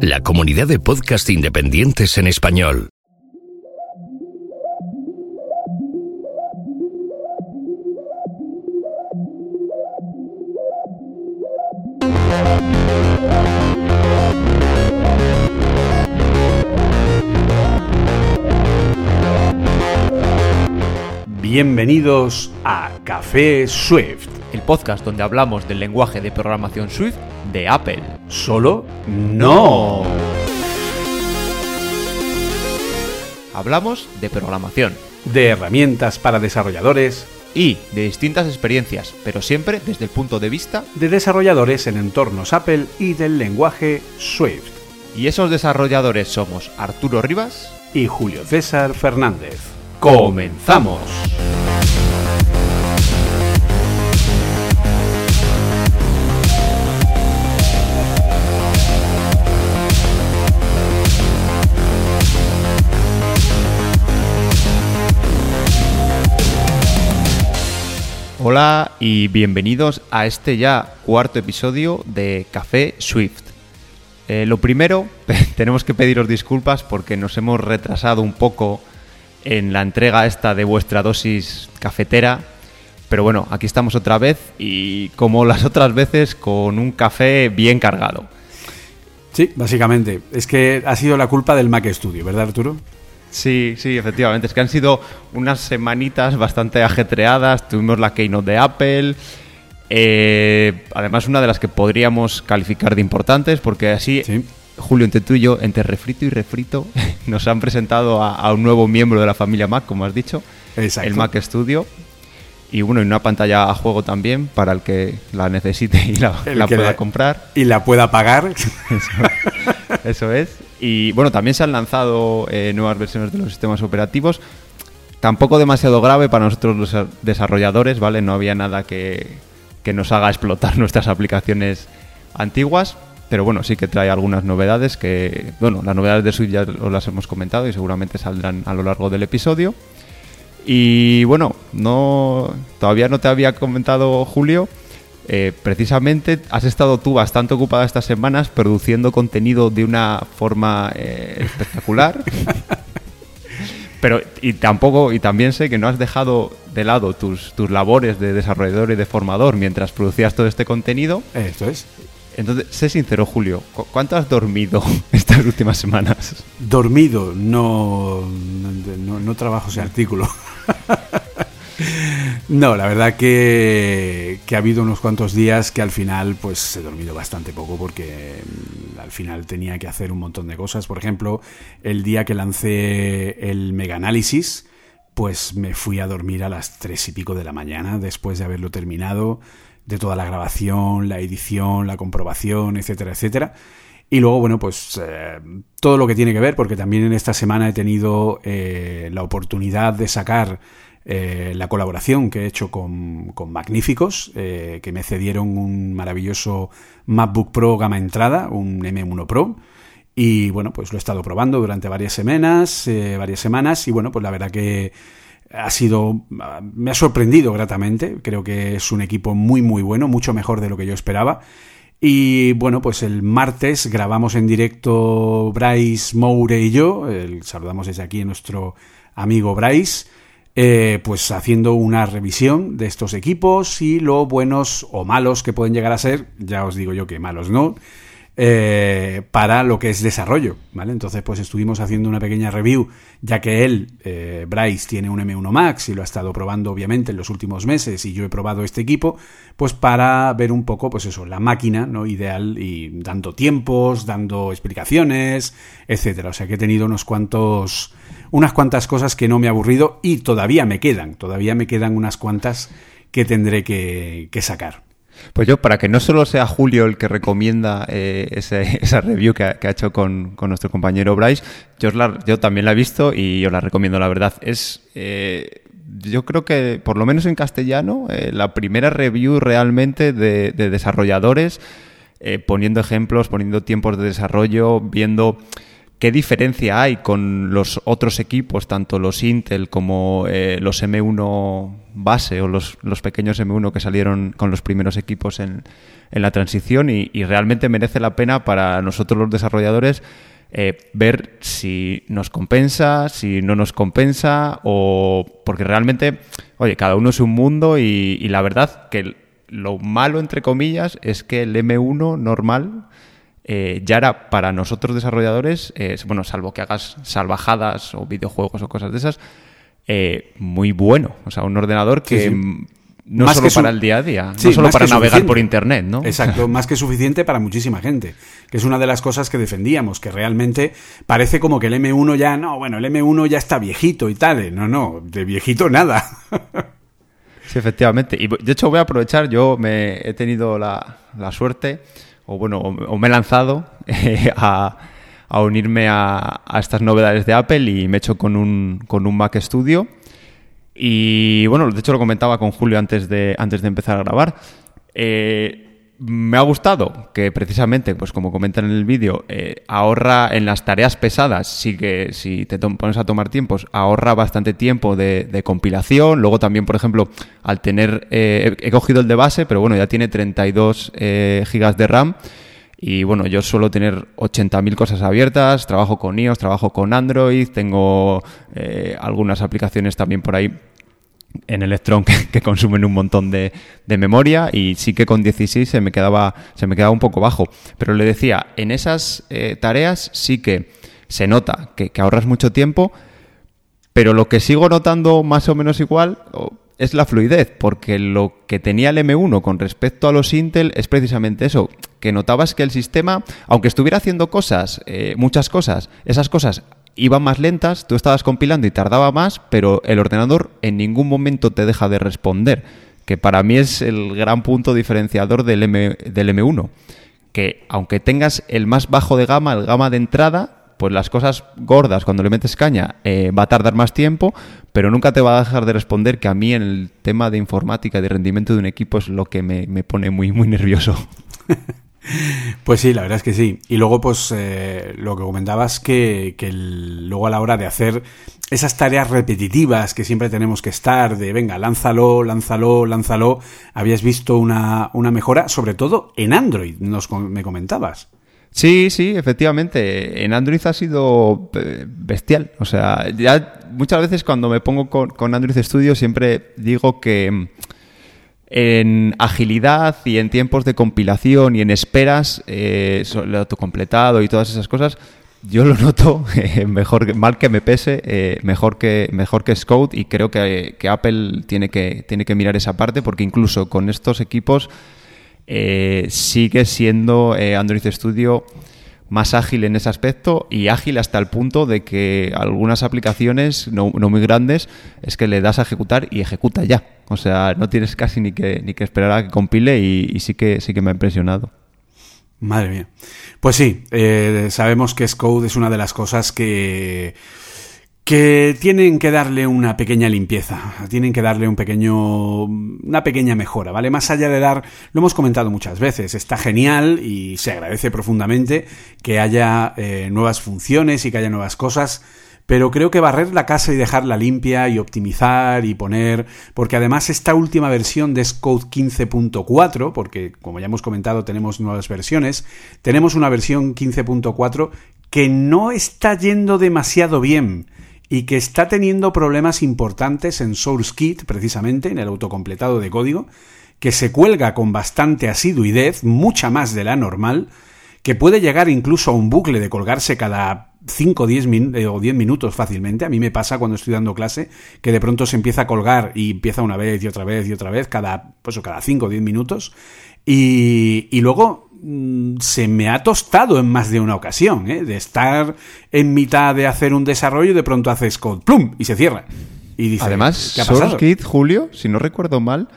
La comunidad de podcast independientes en español. Bienvenidos a Café Swift. El podcast donde hablamos del lenguaje de programación Swift de Apple. Solo no. Hablamos de programación De herramientas para desarrolladores, y de distintas experiencias, pero siempre desde el punto de vista de desarrolladores en entornos Apple y del lenguaje Swift. y esos desarrolladores somos Arturo Rivas. Y Julio César Fernández. ¡Comenzamos! Hola y bienvenidos a este ya cuarto episodio de Café Swift. Eh, lo primero, tenemos que pediros disculpas porque nos hemos retrasado un poco en la entrega esta de vuestra dosis cafetera. Pero bueno, aquí estamos otra vez y como las otras veces con un café bien cargado. Sí, básicamente. Es que ha sido la culpa del Mac Studio, ¿verdad, Arturo? Sí, sí, efectivamente. Es que han sido unas semanitas bastante ajetreadas. Tuvimos la keynote de Apple. eh, además, una de las que podríamos calificar de importantes, porque así, Sí. Julio, entre tú y yo, entre refrito y refrito, nos han presentado a, a un nuevo miembro de la familia Mac, como has dicho, Exacto. el Mac Studio. Y bueno, y una pantalla a juego también para el que la necesite y la, pueda comprar. Y la pueda pagar. Eso es. Y bueno, también se han lanzado eh, nuevas versiones de los sistemas operativos. Tampoco demasiado grave para nosotros los desarrolladores, ¿vale? No había nada que, que nos haga explotar nuestras aplicaciones antiguas. Pero bueno, sí que trae algunas novedades que, bueno, las novedades de Swift ya las hemos comentado y seguramente saldrán a lo largo del episodio. Y bueno, no todavía no te había comentado Julio. Eh, precisamente has estado tú bastante ocupada estas semanas produciendo contenido de una forma eh, espectacular. Pero y tampoco y también sé que no has dejado de lado tus, tus labores de desarrollador y de formador mientras producías todo este contenido. Esto es. Entonces, sé sincero, Julio, ¿cu- ¿cuánto has dormido estas últimas semanas? Dormido, no, no, no trabajo ese artículo. No, la verdad que, que ha habido unos cuantos días que al final pues he dormido bastante poco porque mm, al final tenía que hacer un montón de cosas. Por ejemplo, el día que lancé el Mega Análisis, pues me fui a dormir a las tres y pico de la mañana después de haberlo terminado, de toda la grabación, la edición, la comprobación, etcétera, etcétera. Y luego, bueno, pues eh, todo lo que tiene que ver, porque también en esta semana he tenido eh, la oportunidad de sacar eh, la colaboración que he hecho con, con Magníficos, eh, que me cedieron un maravilloso MacBook Pro gama entrada, un M1 Pro. Y bueno, pues lo he estado probando durante varias semanas, eh, varias semanas, y bueno, pues la verdad que ha sido, me ha sorprendido gratamente. Creo que es un equipo muy, muy bueno, mucho mejor de lo que yo esperaba. Y bueno, pues el martes grabamos en directo Bryce Moure y yo. El- saludamos desde aquí a nuestro amigo Bryce. Eh, pues haciendo una revisión de estos equipos y lo buenos o malos que pueden llegar a ser. Ya os digo yo que malos no. eh, para lo que es desarrollo, ¿vale? Entonces, pues estuvimos haciendo una pequeña review, ya que él, eh, Bryce, tiene un M1 Max y lo ha estado probando, obviamente, en los últimos meses, y yo he probado este equipo, pues para ver un poco, pues eso, la máquina, ¿no? Ideal, y dando tiempos, dando explicaciones, etcétera. O sea que he tenido unos cuantos, unas cuantas cosas que no me he aburrido y todavía me quedan, todavía me quedan unas cuantas que tendré que, sacar. Pues yo, para que no solo sea Julio el que recomienda eh, esa review que ha, ha hecho con, nuestro compañero Bryce, yo, la- yo también la he visto y os la recomiendo, la verdad. Es, eh, yo creo que, por lo menos en castellano, eh, la primera review realmente de, de desarrolladores, poniendo ejemplos, poniendo tiempos de desarrollo, viendo qué diferencia hay con los otros equipos, tanto los Intel como eh, los M1 base o los, los, pequeños M1 que salieron con los primeros equipos en, en la transición y, y, realmente merece la pena para nosotros los desarrolladores eh, ver si nos compensa, si no nos compensa o porque realmente, oye, cada uno es un mundo y, y la verdad que lo malo, entre comillas, es que el M1 normal eh, ya era para nosotros desarrolladores, eh, bueno, salvo que hagas salvajadas o videojuegos o cosas de esas, eh, muy bueno. O sea, un ordenador que... Sí, sí. No más solo para el día a día, sí, no solo para navegar suficiente. por internet, ¿no? Exacto, más que suficiente para muchísima gente, que es una de las cosas que defendíamos, que realmente parece como que el M1 ya, no, bueno, el M1 ya está viejito y tal, no, no, de viejito nada. sí, efectivamente, y de hecho voy a aprovechar, yo me he tenido la, la suerte o bueno, o, me he lanzado eh, a, a, unirme a, a, estas novedades de Apple y me he hecho con un, con un Mac Studio. Y bueno, de hecho lo comentaba con Julio antes de, antes de empezar a grabar. Eh, me ha gustado que precisamente, pues como comentan en el vídeo, eh, ahorra en las tareas pesadas, sí que si te pones a tomar tiempos, ahorra bastante tiempo de, compilación. Luego también, por ejemplo, al tener, eh, he, he, cogido el de base, pero bueno, ya tiene 32 eh, gigas de RAM. Y bueno, yo suelo tener 80.000 cosas abiertas, trabajo con iOS, trabajo con Android, tengo eh, algunas aplicaciones también por ahí en Electron que, consumen un montón de, de, memoria y sí que con 16 se me quedaba, se me quedaba un poco bajo. Pero le decía, en esas eh, tareas sí que se nota que, que, ahorras mucho tiempo, pero lo que sigo notando más o menos igual es la fluidez, porque lo que tenía el M1 con respecto a los Intel es precisamente eso, que notabas que el sistema, aunque estuviera haciendo cosas, eh, muchas cosas, esas cosas iban más lentas, tú estabas compilando y tardaba más, pero el ordenador en ningún momento te deja de responder, que para mí es el gran punto diferenciador del, M, del M1, que aunque tengas el más bajo de gama, el gama de entrada, pues las cosas gordas, cuando le metes caña, eh, va a tardar más tiempo, pero nunca te va a dejar de responder, que a mí en el tema de informática, de rendimiento de un equipo, es lo que me, me pone muy, muy nervioso. Pues sí, la verdad es que sí. Y luego, pues eh, lo que comentabas que, que luego a la hora de hacer esas tareas repetitivas que siempre tenemos que estar, de venga, lánzalo, lánzalo, lánzalo, habías visto una, una mejora, sobre todo en Android, nos, me comentabas. Sí, sí, efectivamente. En Android ha sido eh, bestial. O sea, ya muchas veces cuando me pongo con Android Studio siempre digo que en agilidad y en tiempos de compilación y en esperas, eh, el autocompletado y todas esas cosas, yo lo noto eh, mejor, mal que me pese, eh, mejor que mejor que Scout y creo que, que, Apple tiene que tiene que mirar esa parte porque incluso con estos equipos eh, sigue siendo eh, Android Studio más ágil en ese aspecto y ágil hasta el punto de que algunas aplicaciones no, no, muy grandes es que le das a ejecutar y ejecuta ya. O sea, no tienes casi ni que, ni que esperar a que compile y, sí, que, sí que me ha impresionado. Madre mía. Pues sí, eh, sabemos que Scode es una de las cosas que que tienen que darle una pequeña limpieza, tienen que darle un pequeño, una pequeña mejora, ¿vale? Más allá de dar, lo hemos comentado muchas veces, está genial y se agradece profundamente que haya eh, nuevas funciones y que haya nuevas cosas, pero creo que barrer la casa y dejarla limpia y optimizar y poner, porque además esta última versión de Scode 15.4, porque como ya hemos comentado tenemos nuevas versiones, tenemos una versión 15.4 que no está yendo demasiado bien y que está teniendo problemas importantes en SourceKit, precisamente, en el autocompletado de código, que se cuelga con bastante asiduidez, mucha más de la normal, que puede llegar incluso a un bucle de colgarse cada 5 o 10 min o 10 minutos fácilmente. A mí me pasa cuando estoy dando clase que de pronto se empieza a colgar y empieza una vez y otra vez y otra vez, cada, pues, cada 5 o 10 minutos. Y, y luego se me ha tostado en más de una ocasión, ¿eh? de estar en mitad de hacer un desarrollo y de pronto haces code, ¡plum! y se cierra. Y dice, Además, SourceKit, Julio, si no recuerdo mal,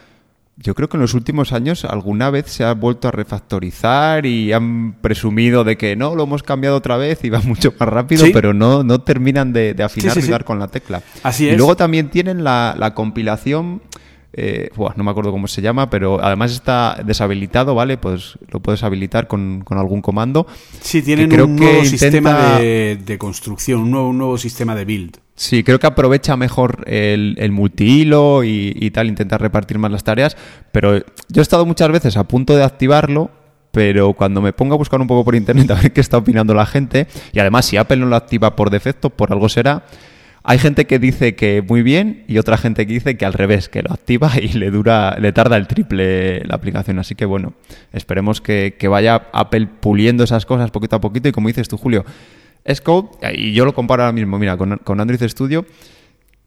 yo creo que en los últimos años alguna vez se ha vuelto a refactorizar y han presumido de que no, lo hemos cambiado otra vez y va mucho más rápido, ¿Sí? pero no, no terminan de, de afinar sí, sí, y dar con la tecla. Así es. Y luego también tienen la, la compilación eh, no me acuerdo cómo se llama, pero además está deshabilitado, ¿vale? Pues lo puedes habilitar con, algún comando. Sí, tienen un nuevo sistema de, construcción, un nuevo, nuevo sistema de build. Sí, creo que aprovecha mejor el, el multihilo y, y tal, intenta repartir más las tareas, pero yo he estado muchas veces a punto de activarlo pero cuando me pongo a buscar un poco por internet a ver qué está opinando la gente, y además si Apple no lo activa por defecto, por algo será, hay gente que dice que muy bien y otra gente que dice que al revés, que lo activa y le dura, le tarda el triple la aplicación. Así que bueno, esperemos que, vaya Apple puliendo esas cosas poquito a poquito. Y como dices tú, Julio, es y yo lo comparo ahora mismo, mira, con, con Android Studio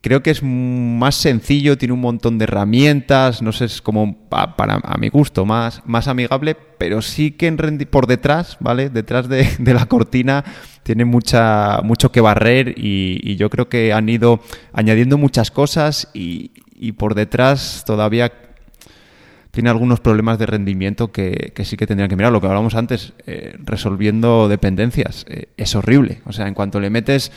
Creo que es más sencillo, tiene un montón de herramientas, no sé, es como para, a mi gusto más, más amigable, pero sí que por detrás, ¿vale? Detrás de, la cortina tiene mucha, mucho que barrer y, yo creo que han ido añadiendo muchas cosas y, por detrás todavía tiene algunos problemas de rendimiento que, sí que tendrían que mirar. Lo que hablábamos antes, eh, resolviendo dependencias, eh, es horrible. O sea, en cuanto le metes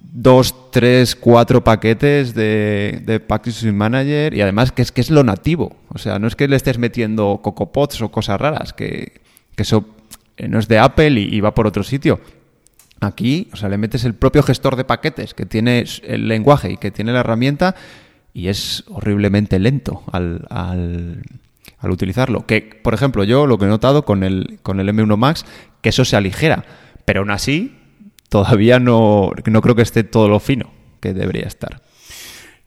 dos, tres, cuatro paquetes de, de Package Manager y además que es que es lo nativo. O sea, no es que le estés metiendo cocopods o cosas raras, que, eso eh, no es de Apple y, va por otro sitio. Aquí, o sea, le metes el propio gestor de paquetes que tiene el lenguaje y que tiene la herramienta y es horriblemente lento al, al, al utilizarlo. Que, por ejemplo, yo lo que he notado con el, con el M1 Max, que eso se aligera, pero aún así todavía no, no creo que esté todo lo fino que debería estar.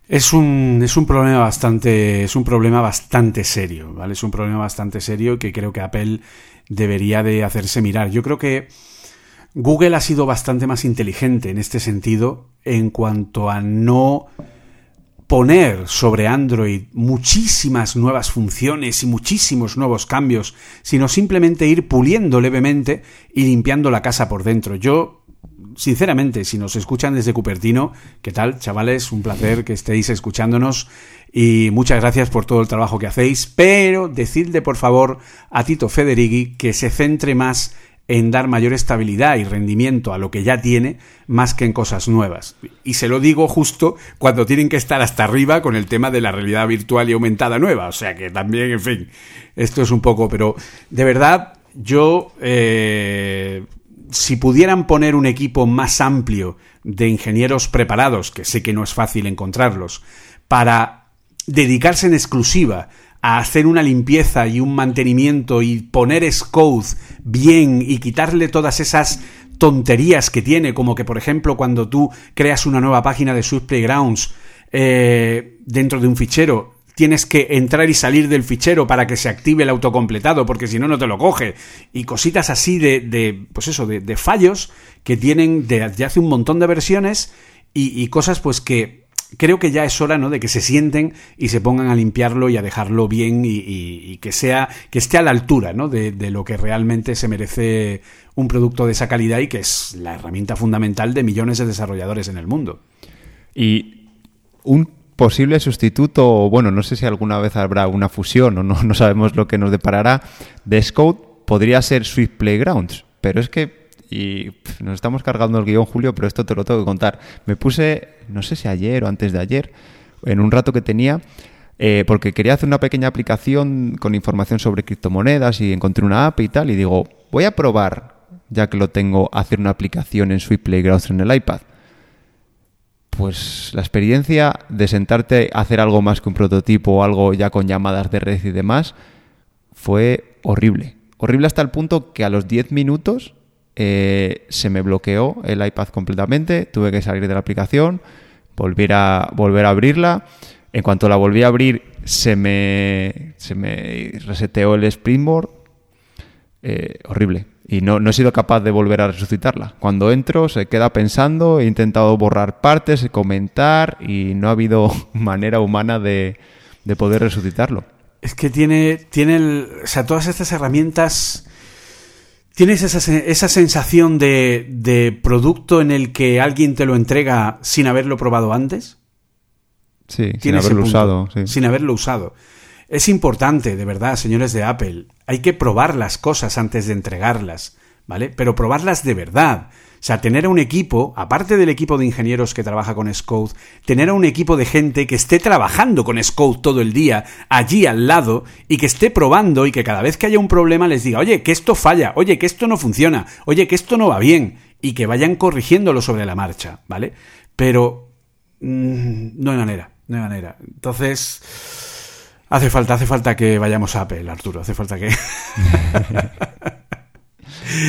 Es un, es un problema bastante, es un problema bastante serio, ¿vale? Es un problema bastante serio que creo que Apple debería de hacerse mirar. Yo creo que Google ha sido bastante más inteligente en este sentido en cuanto a no poner sobre Android muchísimas nuevas funciones y muchísimos nuevos cambios, sino simplemente ir puliendo levemente y limpiando la casa por dentro. Yo sinceramente, si nos escuchan desde Cupertino, ¿qué tal, chavales? Un placer que estéis escuchándonos y muchas gracias por todo el trabajo que hacéis, pero decidle por favor a Tito Federighi que se centre más en dar mayor estabilidad y rendimiento a lo que ya tiene más que en cosas nuevas. Y se lo digo justo cuando tienen que estar hasta arriba con el tema de la realidad virtual y aumentada nueva. O sea que también, en fin, esto es un poco, pero de verdad yo eh, si pudieran poner un equipo más amplio de ingenieros preparados, que sé que no es fácil encontrarlos, para dedicarse en exclusiva a hacer una limpieza y un mantenimiento y poner Scode bien y quitarle todas esas tonterías que tiene, como que por ejemplo cuando tú creas una nueva página de Swift Playgrounds eh, dentro de un fichero, tienes que entrar y salir del fichero para que se active el autocompletado, porque si no, no te lo coge. Y cositas así de, de pues eso, de, fallos que tienen desde hace un montón de versiones y, cosas pues que creo que ya es hora, ¿no? De que se sienten y se pongan a limpiarlo y a dejarlo bien y, que sea, que esté a la altura, ¿no? De, de, lo que realmente se merece un producto de esa calidad y que es la herramienta fundamental de millones de desarrolladores en el mundo. Y un posible sustituto, bueno, no sé si alguna vez habrá una fusión o no, no sabemos lo que nos deparará, de Scout podría ser Swift Playgrounds, pero es que, y nos estamos cargando el guion, Julio, pero esto te lo tengo que contar. Me puse, no sé si ayer o antes de ayer, en un rato que tenía, eh, porque quería hacer una pequeña aplicación con información sobre criptomonedas y encontré una app y tal, y digo, voy a probar, ya que lo tengo, hacer una aplicación en Swift Playgrounds en el iPad pues la experiencia de sentarte a hacer algo más que un prototipo o algo ya con llamadas de red y demás fue horrible. Horrible hasta el punto que a los 10 minutos eh, se me bloqueó el iPad completamente, tuve que salir de la aplicación, volver a, volver a abrirla. En cuanto la volví a abrir, se me, se me reseteó el Springboard. Eh, horrible y no, no, he sido capaz de volver a resucitarla. Cuando entro se queda pensando, he intentado borrar partes, comentar y no ha habido manera humana de, de poder resucitarlo. Es que tiene, tiene o sea, todas estas herramientas... ¿Tienes esa, esa sensación de, de, producto en el que alguien te lo entrega sin haberlo probado antes? Sí, sin haberlo usado. Sin haberlo usado. Es importante, de verdad, señores de Apple. Hay que probar las cosas antes de entregarlas. ¿vale? Pero probarlas de verdad. O sea, tener a un equipo, aparte del equipo de ingenieros que trabaja con Scode, tener a un equipo de gente que esté trabajando con Scode todo el día, allí al lado, y que esté probando y que cada vez que haya un problema les diga, oye, que esto falla, oye, que esto no funciona, oye, que esto no va bien, y que vayan corrigiéndolo sobre la marcha, ¿vale? Pero mm, no hay manera, no hay manera. Entonces, hace falta, hace falta que vayamos a Apple, Arturo, hace falta que...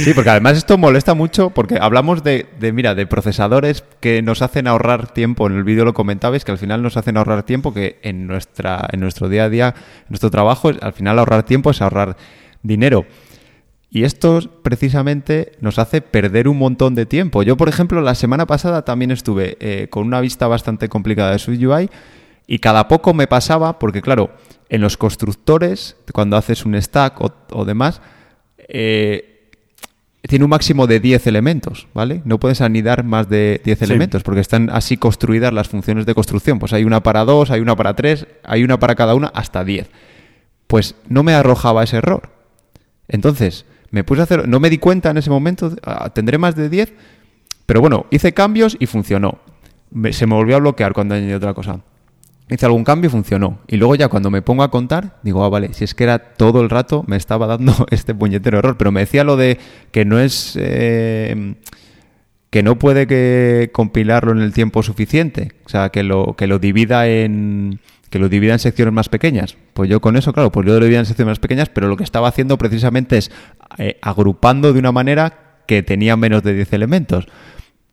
Sí, porque además esto molesta mucho porque hablamos de, mira, de procesadores que nos hacen ahorrar tiempo. En el vídeo lo comentabais que al final nos hacen ahorrar tiempo que en nuestra en nuestro día a día, en nuestro trabajo, al final ahorrar tiempo es ahorrar dinero. Y esto precisamente nos hace perder un montón de tiempo. Yo, por ejemplo, la semana pasada también estuve eh, con una vista bastante complicada de su UI y cada poco me pasaba, porque claro, en los constructores, cuando haces un stack o, o demás, eh, tiene un máximo de 10 elementos, ¿vale? No puedes anidar más de 10 elementos porque están así construidas las funciones de construcción. Pues hay una para dos, hay una para tres, hay una para cada una, hasta 10. Pues no me arrojaba ese error. Entonces, me puse a hacer, no me di cuenta en ese momento, ah, tendré más de 10, pero bueno, hice cambios y funcionó. se me volvió a bloquear cuando añadí otra cosa hice algún cambio funcionó. Y luego ya cuando me pongo a contar, digo, ah, vale, si es que era todo el rato me estaba dando este puñetero error. Pero me decía lo de que no es... Eh, que no puede que compilarlo en el tiempo suficiente. O sea, que lo, que lo divida en que lo divida en secciones más pequeñas. Pues yo con eso, claro, pues yo lo dividía en secciones más pequeñas, pero lo que estaba haciendo precisamente es eh, agrupando de una manera que tenía menos de 10 elementos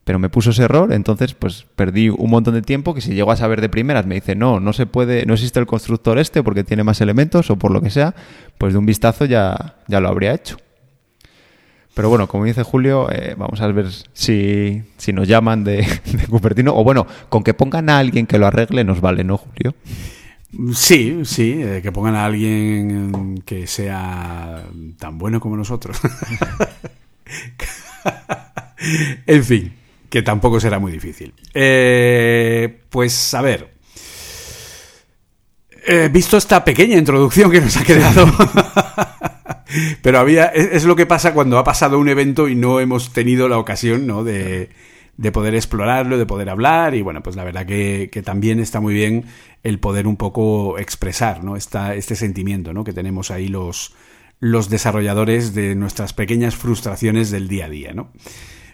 pero me puso ese error, entonces pues perdí un montón de tiempo que si llego a saber de primeras me dice, no, no se puede, no existe el constructor este porque tiene más elementos o por lo que sea, pues de un vistazo ya, ya lo habría hecho. Pero bueno, como dice Julio, eh, vamos a ver si, si nos llaman de, Cupertino. O bueno, con que pongan a alguien que lo arregle nos vale, ¿no, Julio? Sí, sí, eh, que pongan a alguien que sea tan bueno como nosotros. en fin, que tampoco será muy difícil. Eh, pues a ver. He visto esta pequeña introducción que nos ha quedado. Pero había. Es, lo que pasa cuando ha pasado un evento y no hemos tenido la ocasión, ¿no? De, de poder explorarlo, de poder hablar. Y bueno, pues la verdad que, que, también está muy bien el poder un poco expresar, ¿no? Esta, este sentimiento, ¿no? Que tenemos ahí los, los desarrolladores de nuestras pequeñas frustraciones del día a día, ¿no?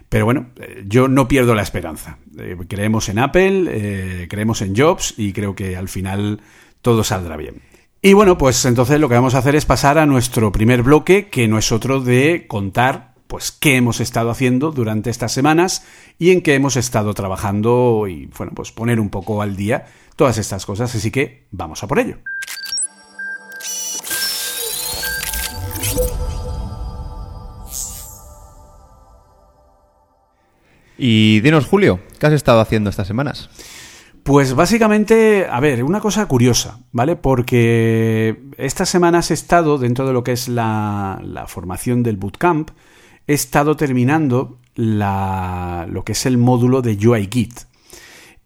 Pero bueno, eh, yo no pierdo la esperanza. Eh, creemos en Apple, eh, creemos en Jobs y creo que al final todo saldrá bien. Y bueno, pues entonces lo que vamos a hacer es pasar a nuestro primer bloque, que no es otro de contar pues qué hemos estado haciendo durante estas semanas y en qué hemos estado trabajando y bueno, pues poner un poco al día todas estas cosas, así que vamos a por ello. Y dinos, Julio, ¿qué has estado haciendo estas semanas? Pues básicamente, a ver, una cosa curiosa, ¿vale? Porque estas semanas he estado, dentro de lo que es la, formación del bootcamp, he estado terminando la, lo que es el módulo de UIKit.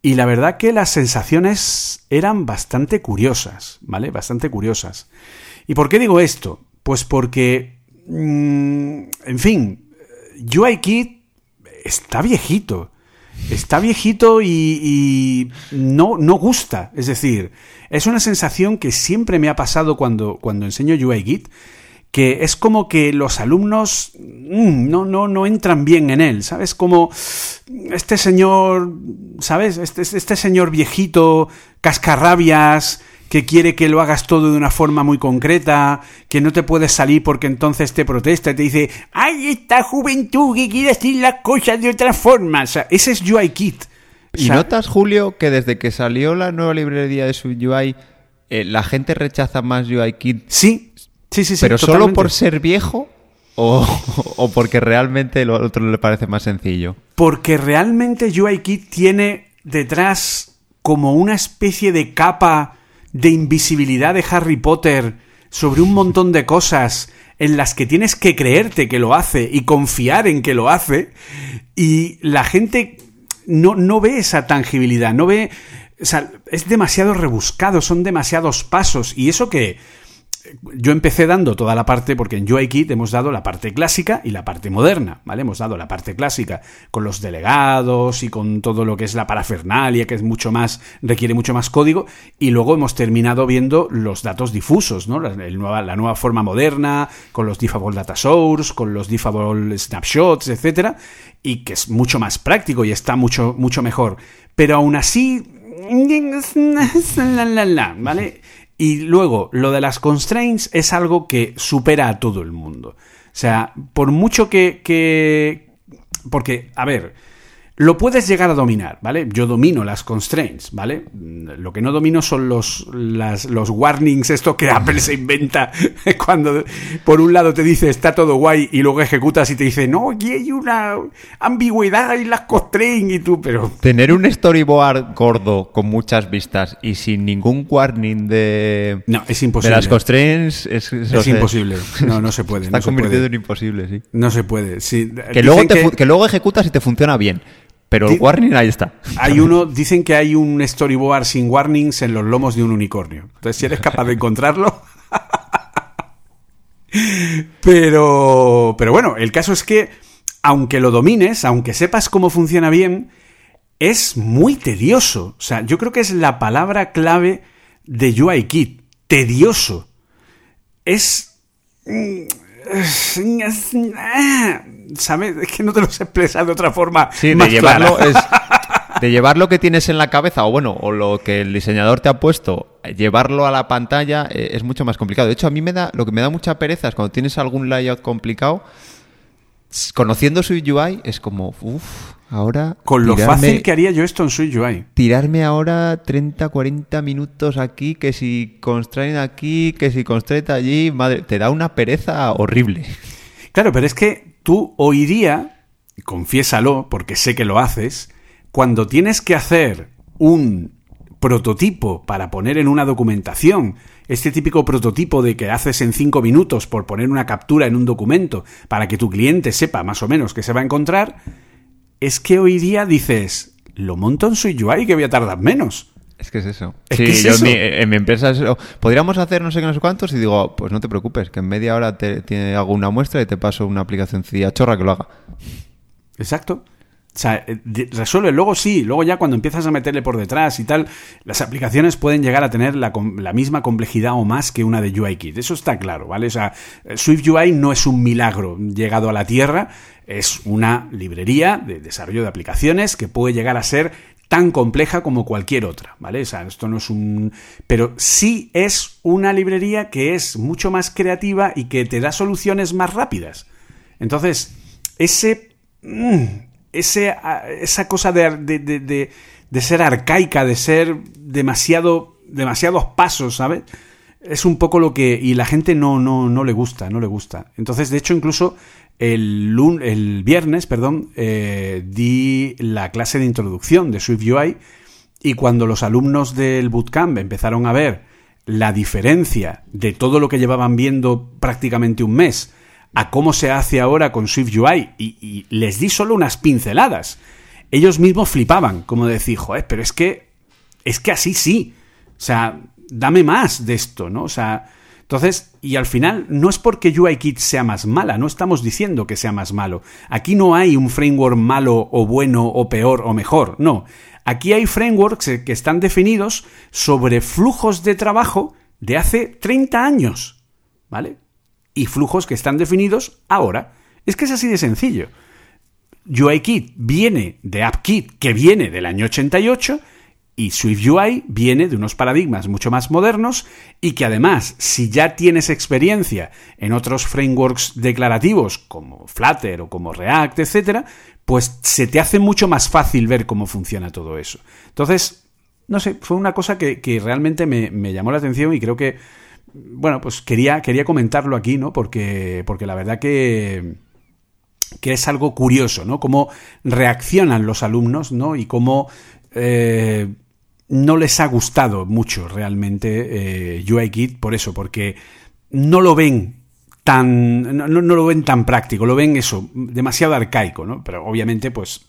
Y la verdad que las sensaciones eran bastante curiosas, ¿vale? Bastante curiosas. ¿Y por qué digo esto? Pues porque, mm, en fin, UIKit está viejito. Está viejito y, no, no gusta. Es decir, es una sensación que siempre me ha pasado cuando, cuando enseño UIGit, que es como que los alumnos mm, no, no, no entran bien en él, ¿sabes? Como este señor, ¿sabes? Este, este señor viejito, cascarrabias, que quiere que lo hagas todo de una forma muy concreta, que no te puedes salir porque entonces te protesta y te dice, ¡ay, esta juventud que quiere decir las cosas de otra forma! O sea, ese es UIKit. ¿Y notas, Julio, que desde que salió la nueva librería de su UI, eh, la gente rechaza más UIKit? Sí, sí, sí, sí. ¿Pero solo por ser viejo? O, o, porque realmente lo otro le parece más sencillo? Porque realmente UIKit tiene detrás como una especie de capa de invisibilidad de Harry Potter sobre un montón de cosas en las que tienes que creerte que lo hace y confiar en que lo hace y la gente no, no ve esa tangibilidad, no ve... O sea, es demasiado rebuscado, son demasiados pasos. Y eso que yo empecé dando toda la parte, porque en UIKit hemos dado la parte clásica y la parte moderna, ¿vale? Hemos dado la parte clásica con los delegados y con todo lo que es la parafernalia, que es mucho más, requiere mucho más código, y luego hemos terminado viendo los datos difusos, ¿no? La, nueva, la nueva forma moderna, con los diffable data source, con los diffable snapshots, etcétera, y que es mucho más práctico y está mucho, mucho mejor. Pero aún así, ¿vale? Y luego, lo de las constraints es algo que supera a todo el mundo. O sea, por mucho que... que... Porque, a ver, lo puedes llegar a dominar, ¿vale? Yo domino las constraints, ¿vale? Lo que no domino son los, los warnings, esto que Apple se inventa cuando por un lado te dice está todo guay y luego ejecutas y te dice no, aquí hay una ambigüedad en las constraints y tú, pero... Tener un storyboard gordo con muchas vistas y sin ningún warning de... No, es imposible. De las constraints es... Es imposible. No, no se puede. Está no convirtiendo en imposible, sí. No se puede, sí. Que luego, que luego ejecutas y te funciona bien. Pero el warning ahí está. Hay uno, dicen que hay un storyboard sin warnings en los lomos de un unicornio. Entonces, si eres capaz de encontrarlo. pero, pero bueno, el caso es que, aunque lo domines, aunque sepas cómo funciona bien, es muy tedioso. O sea, yo creo que es la palabra clave de UIKit. Tedioso. Es mm, ¿Sabes? Es que no te lo sé expresar de otra forma. Sí, de llevarlo es. De llevar lo que tienes en la cabeza, o bueno, o lo que el diseñador te ha puesto, llevarlo a la pantalla eh, es mucho más complicado. De hecho, a mí me da, lo que me da mucha pereza es cuando tienes algún layout complicado, conociendo su UI, es como, uff, ahora. Con lo fácil que haría yo esto en Switch UI. Tirarme ahora 30, 40 minutos aquí, que si constrain aquí, que si constrain allí, madre, te da una pereza horrible. Claro, pero es que tú hoy día, confiésalo, porque sé que lo haces, cuando tienes que hacer un prototipo para poner en una documentación, este típico prototipo de que haces en cinco minutos por poner una captura en un documento para que tu cliente sepa más o menos que se va a encontrar, es que hoy día dices, lo monto en su UI que voy a tardar menos. Es que es eso. sí, yo En, mi, empresa es Podríamos hacer no sé qué, no sé cuántos y digo, pues no te preocupes, que en media hora te, hago una muestra y te paso una aplicación chorra que lo haga. Exacto. O sea, eh, resuelve. Luego sí, luego ya cuando empiezas a meterle por detrás y tal, las aplicaciones pueden llegar a tener la, la misma complejidad o más que una de UIKit. Eso está claro, ¿vale? O sea, Swift UI no es un milagro llegado a la Tierra, es una librería de desarrollo de aplicaciones que puede llegar a ser tan compleja como cualquier otra, ¿vale? O sea, esto no es un... Pero sí es una librería que es mucho más creativa y que te da soluciones más rápidas. Entonces, ese... Mm, ese esa cosa de, de, de, ser arcaica, de ser demasiado... demasiados pasos, ¿sabes? Es un poco lo que... Y la gente no, no, no le gusta, no le gusta. Entonces, de hecho, incluso el, el viernes, perdón, eh, di la clase de introducción de Swift UI y cuando los alumnos del bootcamp empezaron a ver la diferencia de todo lo que llevaban viendo prácticamente un mes a cómo se hace ahora con Swift UI y, les di solo unas pinceladas. Ellos mismos flipaban, como decir, joder, pero es que es que así sí. O sea, dame más de esto, ¿no? O sea, entonces, y al final, no es porque UIKit sea más mala, no estamos diciendo que sea más malo. Aquí no hay un framework malo o bueno o peor o mejor, no. Aquí hay frameworks que están definidos sobre flujos de trabajo de hace 30 años, ¿vale? Y flujos que están definidos ahora. Es que es así de sencillo. UIKit viene de AppKit, que viene del año 88, y SwiftUI viene de unos paradigmas mucho más modernos y que además, si ya tienes experiencia en otros frameworks declarativos como Flutter o como React, etc., pues se te hace mucho más fácil ver cómo funciona todo eso. Entonces, no sé, fue una cosa que, realmente me, llamó la atención y creo que, bueno, pues quería, quería comentarlo aquí, ¿no? Porque, porque la verdad que que es algo curioso, ¿no? Cómo reaccionan los alumnos, ¿no? Y cómo eh, no les ha gustado mucho realmente eh, UIKit por eso, porque no lo ven tan no, lo ven tan práctico, lo ven eso, demasiado arcaico, ¿no? Pero obviamente, pues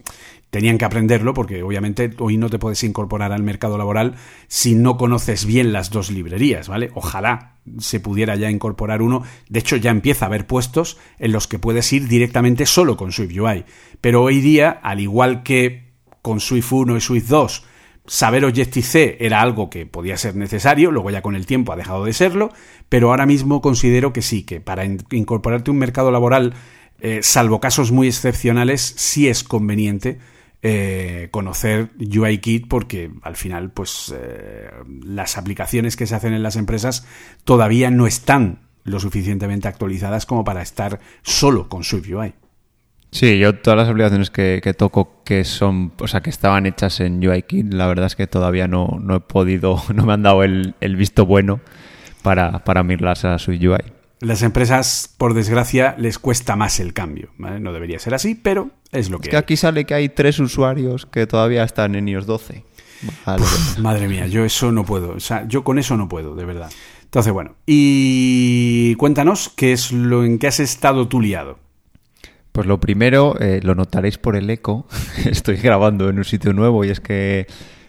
tenían que aprenderlo porque obviamente hoy no te puedes incorporar al mercado laboral si no conoces bien las dos librerías, ¿vale? Ojalá se pudiera ya incorporar uno. De hecho, ya empieza a haber puestos en los que puedes ir directamente solo con Swift UI. Pero hoy día, al igual que con Swift 1 y Swift 2, saber Objective-C era algo que podía ser necesario, luego ya con el tiempo ha dejado de serlo, pero ahora mismo considero que sí, que para incorporarte a un mercado laboral, eh, salvo casos muy excepcionales, sí es conveniente eh, conocer UIKit porque al final pues eh, las aplicaciones que se hacen en las empresas todavía no están lo suficientemente actualizadas como para estar solo con SwiftUI. Sí, yo todas las aplicaciones que, toco que son, o sea, que estaban hechas en UIKit, la verdad es que todavía no, no he podido, no me han dado el, visto bueno para, para mirarlas a SwiftUI las empresas, por desgracia, les cuesta más el cambio. No debería ser así, pero es lo que. Es que aquí sale que hay tres usuarios que todavía están en iOS 12. madre mía, yo eso no puedo. O sea, yo con eso no puedo, de verdad. Entonces, bueno, y cuéntanos qué es lo en que has estado tú liado. Pues lo primero, eh, lo notaréis por el eco. Estoy grabando en un sitio nuevo y es que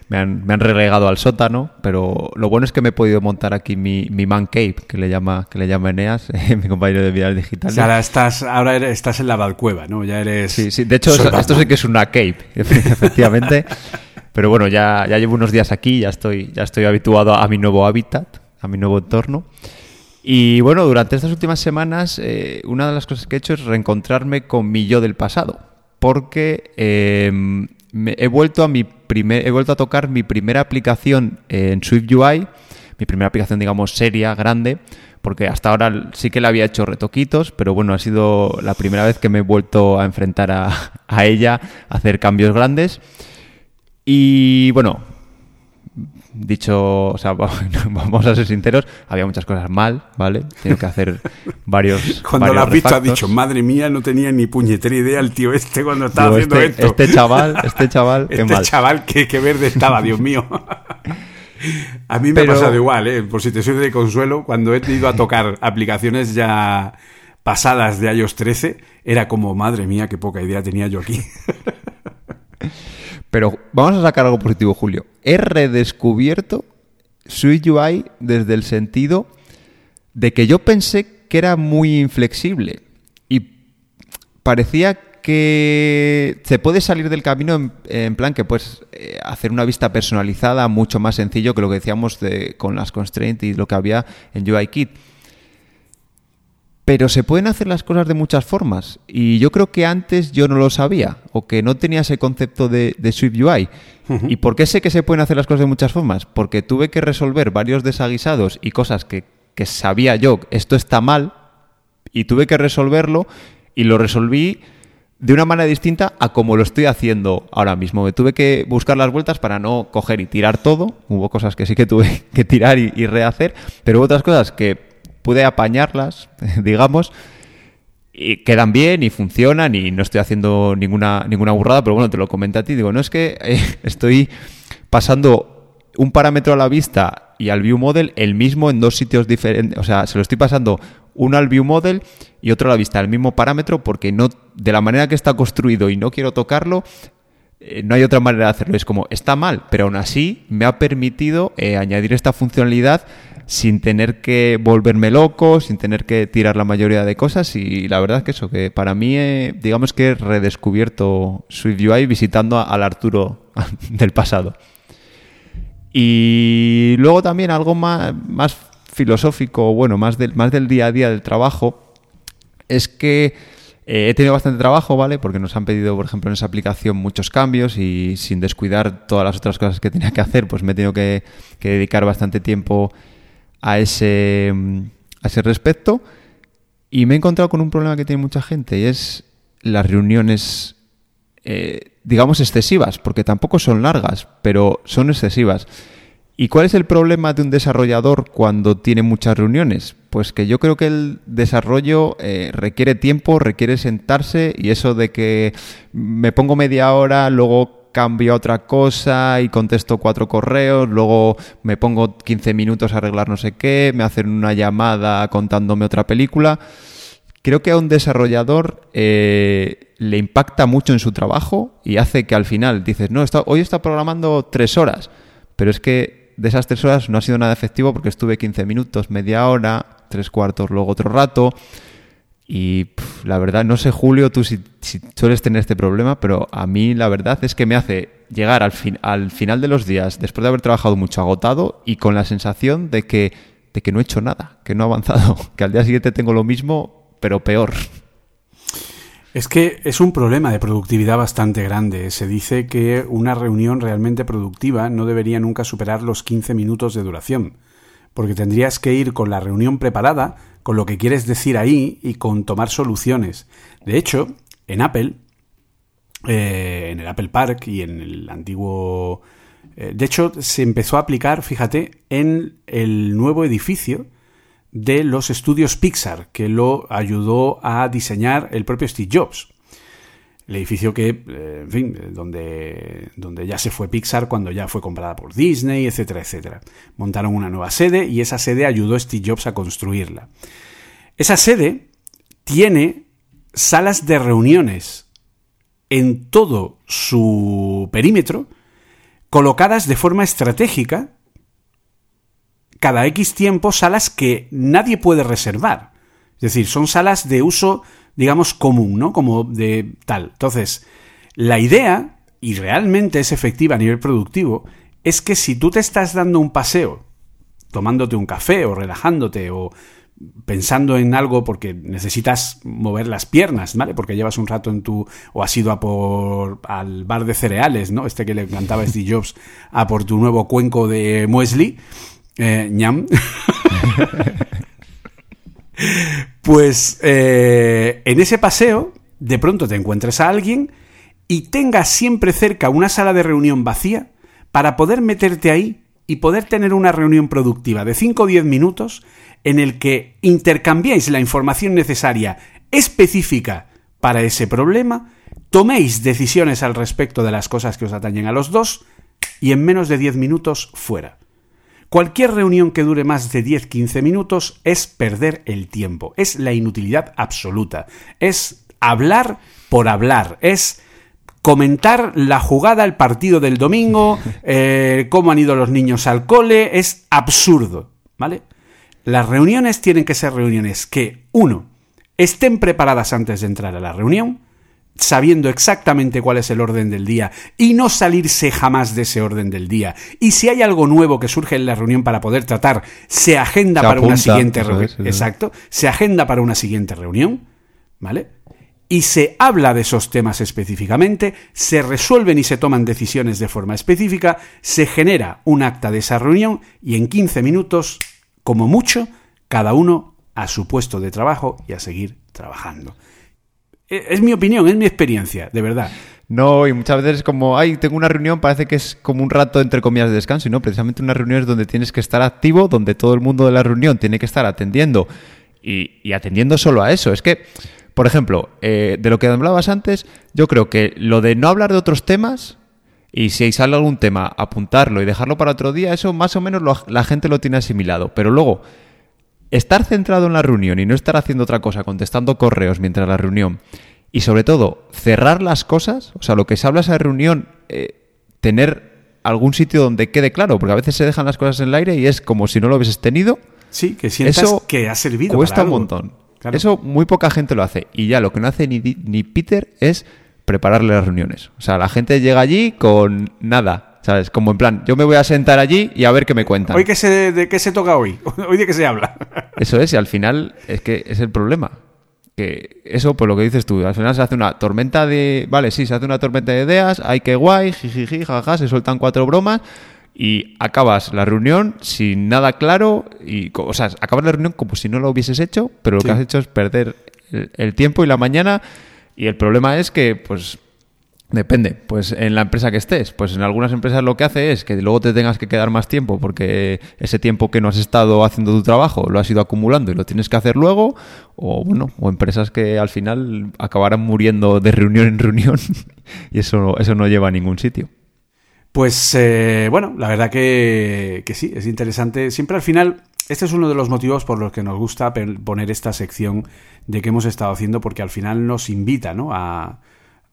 me han, me han, relegado al sótano, pero lo bueno es que me he podido montar aquí mi, mi man cave, que le llama, que le llama Eneas, mi compañero de vida digital. ahora estás, ahora estás en la balcueva, ¿no? Ya eres. Sí, sí. De hecho, esto sí que es una cave, efectivamente. pero bueno, ya, ya llevo unos días aquí, ya estoy, ya estoy habituado a mi nuevo hábitat, a mi nuevo entorno. Y bueno, durante estas últimas semanas, eh, una de las cosas que he hecho es reencontrarme con mi yo del pasado. Porque eh, he vuelto a mi primer, he vuelto a tocar mi primera aplicación en Swift UI, mi primera aplicación, digamos, seria, grande, porque hasta ahora sí que le había hecho retoquitos, pero bueno, ha sido la primera vez que me he vuelto a enfrentar a, a ella, a hacer cambios grandes. Y bueno, dicho, o sea, vamos a ser sinceros, había muchas cosas mal, ¿vale? Tengo que hacer varios. Cuando lo has visto, has dicho, madre mía, no tenía ni puñetera idea el tío este cuando estaba haciendo este, esto. Este chaval, este chaval, qué este chaval, qué, verde estaba, Dios mío. A mí me ha pasado igual, ¿eh? por si te soy de consuelo, cuando he ido a tocar aplicaciones ya pasadas de iOS 13, era como, madre mía, qué poca idea tenía yo aquí. Pero vamos a sacar algo positivo, Julio. He redescubierto SwiftUI desde el sentido de que yo pensé que era muy inflexible y parecía que se puede salir del camino en, plan que puedes eh, hacer una vista personalizada mucho más sencillo que lo que decíamos de, con las constraints y lo que había en UIKit. Pero se pueden hacer las cosas de muchas formas. Y yo creo que antes yo no lo sabía o que no tenía ese concepto de, Swift UI. ¿Y por qué sé que se pueden hacer las cosas de muchas formas? Porque tuve que resolver varios desaguisados y cosas que, que sabía yo, esto está mal, y tuve que resolverlo y lo resolví de una manera distinta a como lo estoy haciendo ahora mismo. Me tuve que buscar las vueltas para no coger y tirar todo. Hubo cosas que sí que tuve que tirar y, y rehacer, pero hubo otras cosas que pude apañarlas, digamos, y quedan bien y funcionan y no estoy haciendo ninguna, ninguna burrada, pero bueno, te lo comenté a ti, digo, no es que eh, estoy pasando un parámetro a la vista y al view model el mismo en dos sitios diferentes, o sea, se lo estoy pasando uno al view model y otro a la vista, el mismo parámetro porque no de la manera que está construido y no quiero tocarlo, eh, no hay otra manera de hacerlo. Es como, está mal, pero aún así me ha permitido eh, añadir esta funcionalidad sin tener que volverme loco, sin tener que tirar la mayoría de cosas y la verdad es que eso, que para mí eh, digamos que he redescubierto SwiftUI visitando al Arturo del pasado. Y luego también algo más, más filosófico, bueno, más del, más del día a día del trabajo, es que eh, he tenido bastante trabajo, ¿vale? Porque nos han pedido, por ejemplo, en esa aplicación muchos cambios y sin descuidar todas las otras cosas que tenía que hacer, pues me he tenido que, que dedicar bastante tiempo a ese, a ese respecto. Y me he encontrado con un problema que tiene mucha gente y es las reuniones, eh, digamos, excesivas, porque tampoco son largas, pero son excesivas. ¿Y cuál es el problema de un desarrollador cuando tiene muchas reuniones? Pues que yo creo que el desarrollo eh, requiere tiempo, requiere sentarse y eso de que me pongo media hora, luego cambio a otra cosa y contesto cuatro correos, luego me pongo 15 minutos a arreglar no sé qué, me hacen una llamada contándome otra película. creo que a un desarrollador eh, le impacta mucho en su trabajo y hace que al final dices, no, hoy está programando tres horas, pero es que de esas tres horas no ha sido nada efectivo porque estuve 15 minutos, media hora, tres cuartos, luego otro rato. Y la verdad, no sé, Julio, tú si, sueles tener este problema, pero a mí la verdad es que me hace llegar al, fin, al final de los días, después de haber trabajado mucho agotado y con la sensación de que, de que no he hecho nada, que no he avanzado, que al día siguiente tengo lo mismo, pero peor. Es que es un problema de productividad bastante grande. Se dice que una reunión realmente productiva no debería nunca superar los 15 minutos de duración, porque tendrías que ir con la reunión preparada, con lo que quieres decir ahí y con tomar soluciones. De hecho, en Apple, eh, en el Apple Park y en el antiguo... Eh, de hecho, se empezó a aplicar, fíjate, en el nuevo edificio de los estudios Pixar, que lo ayudó a diseñar el propio Steve Jobs. El edificio que, eh, en fin, donde, donde ya se fue Pixar cuando ya fue comprada por Disney, etcétera, etcétera. Montaron una nueva sede y esa sede ayudó a Steve Jobs a construirla. Esa sede tiene salas de reuniones en todo su perímetro, colocadas de forma estratégica cada X tiempo salas que nadie puede reservar. Es decir, son salas de uso, digamos, común, ¿no? Como de tal. Entonces, la idea, y realmente es efectiva a nivel productivo, es que si tú te estás dando un paseo, tomándote un café o relajándote o pensando en algo porque necesitas mover las piernas, ¿vale? Porque llevas un rato en tu o has ido a por al bar de cereales, ¿no? Este que le encantaba Steve Jobs a por tu nuevo cuenco de muesli eh, ñam. pues eh, en ese paseo, de pronto te encuentres a alguien y tengas siempre cerca una sala de reunión vacía para poder meterte ahí y poder tener una reunión productiva de 5 o 10 minutos en el que intercambiéis la información necesaria específica para ese problema, toméis decisiones al respecto de las cosas que os atañen a los dos y en menos de 10 minutos fuera. Cualquier reunión que dure más de 10-15 minutos es perder el tiempo, es la inutilidad absoluta, es hablar por hablar, es comentar la jugada, el partido del domingo, eh, cómo han ido los niños al cole, es absurdo, ¿vale? Las reuniones tienen que ser reuniones que, uno, estén preparadas antes de entrar a la reunión, sabiendo exactamente cuál es el orden del día y no salirse jamás de ese orden del día. Y si hay algo nuevo que surge en la reunión para poder tratar, se agenda para una siguiente reunión. Exacto, se agenda para una siguiente reunión, ¿vale? Y se habla de esos temas específicamente, se resuelven y se toman decisiones de forma específica, se genera un acta de esa reunión y en 15 minutos, como mucho, cada uno a su puesto de trabajo y a seguir trabajando. Eh, es mi opinión, es mi experiencia, de verdad. No, y muchas veces es como, ay, tengo una reunión, parece que es como un rato entre comillas de descanso, y no, precisamente una reunión es donde tienes que estar activo, donde todo el mundo de la reunión tiene que estar atendiendo y, atendiendo solo a eso. Es que, por ejemplo, eh, de lo que hablabas antes, yo creo que lo de no hablar de otros temas y si sale algún tema, apuntarlo y dejarlo para otro día, eso más o menos la gente lo tiene asimilado. Pero luego, estar centrado en la reunión y no estar haciendo otra cosa, contestando correos mientras la reunión, y sobre todo cerrar las cosas, o sea, lo que se habla esa reunión, eh, tener algún sitio donde quede claro, porque a veces se dejan las cosas en el aire y es como si no lo hubieses tenido. Sí, que sientas eso que ha servido. Cuesta un montón. Eso muy poca gente lo hace. Y ya lo que no hace ni, ni Peter es prepararle las reuniones. O sea, la gente llega allí con nada, ¿Sabes? Como en plan, yo me voy a sentar allí y a ver qué me cuentan. ¿Hoy qué se, de qué se toca hoy? ¿Hoy de qué se habla? Eso es, y al final es que es el problema. Que eso, pues lo que dices tú, al final se hace una tormenta de. Vale, sí, se hace una tormenta de ideas, hay que guay, jijiji, jaja, se sueltan cuatro bromas y acabas la reunión sin nada claro. y O sea, acabas la reunión como si no lo hubieses hecho, pero lo que has hecho es perder el tiempo y la mañana. Y el problema es que, pues, Depende, pues en la empresa que estés. Pues en algunas empresas lo que hace es que luego te tengas que quedar más tiempo porque ese tiempo que no has estado haciendo tu trabajo lo has ido acumulando y lo tienes que hacer luego. O bueno, o empresas que al final acabarán muriendo de reunión en reunión y eso, eso no lleva a ningún sitio. Pues eh, bueno, la verdad que, que sí, es interesante. Siempre al final este es uno de los motivos por los que nos gusta poner esta sección de que hemos estado haciendo, porque al final nos invita ¿no? a,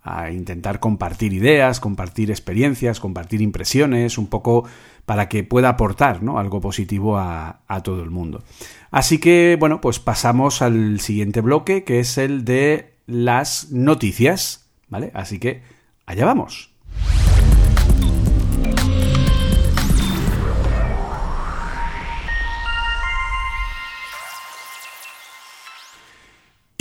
a intentar compartir ideas, compartir experiencias, compartir impresiones, un poco para que pueda aportar ¿no? algo positivo a, a, todo el mundo. Así que, bueno, pues pasamos al siguiente bloque, que es el de las noticias, ¿vale? Así que allá vamos.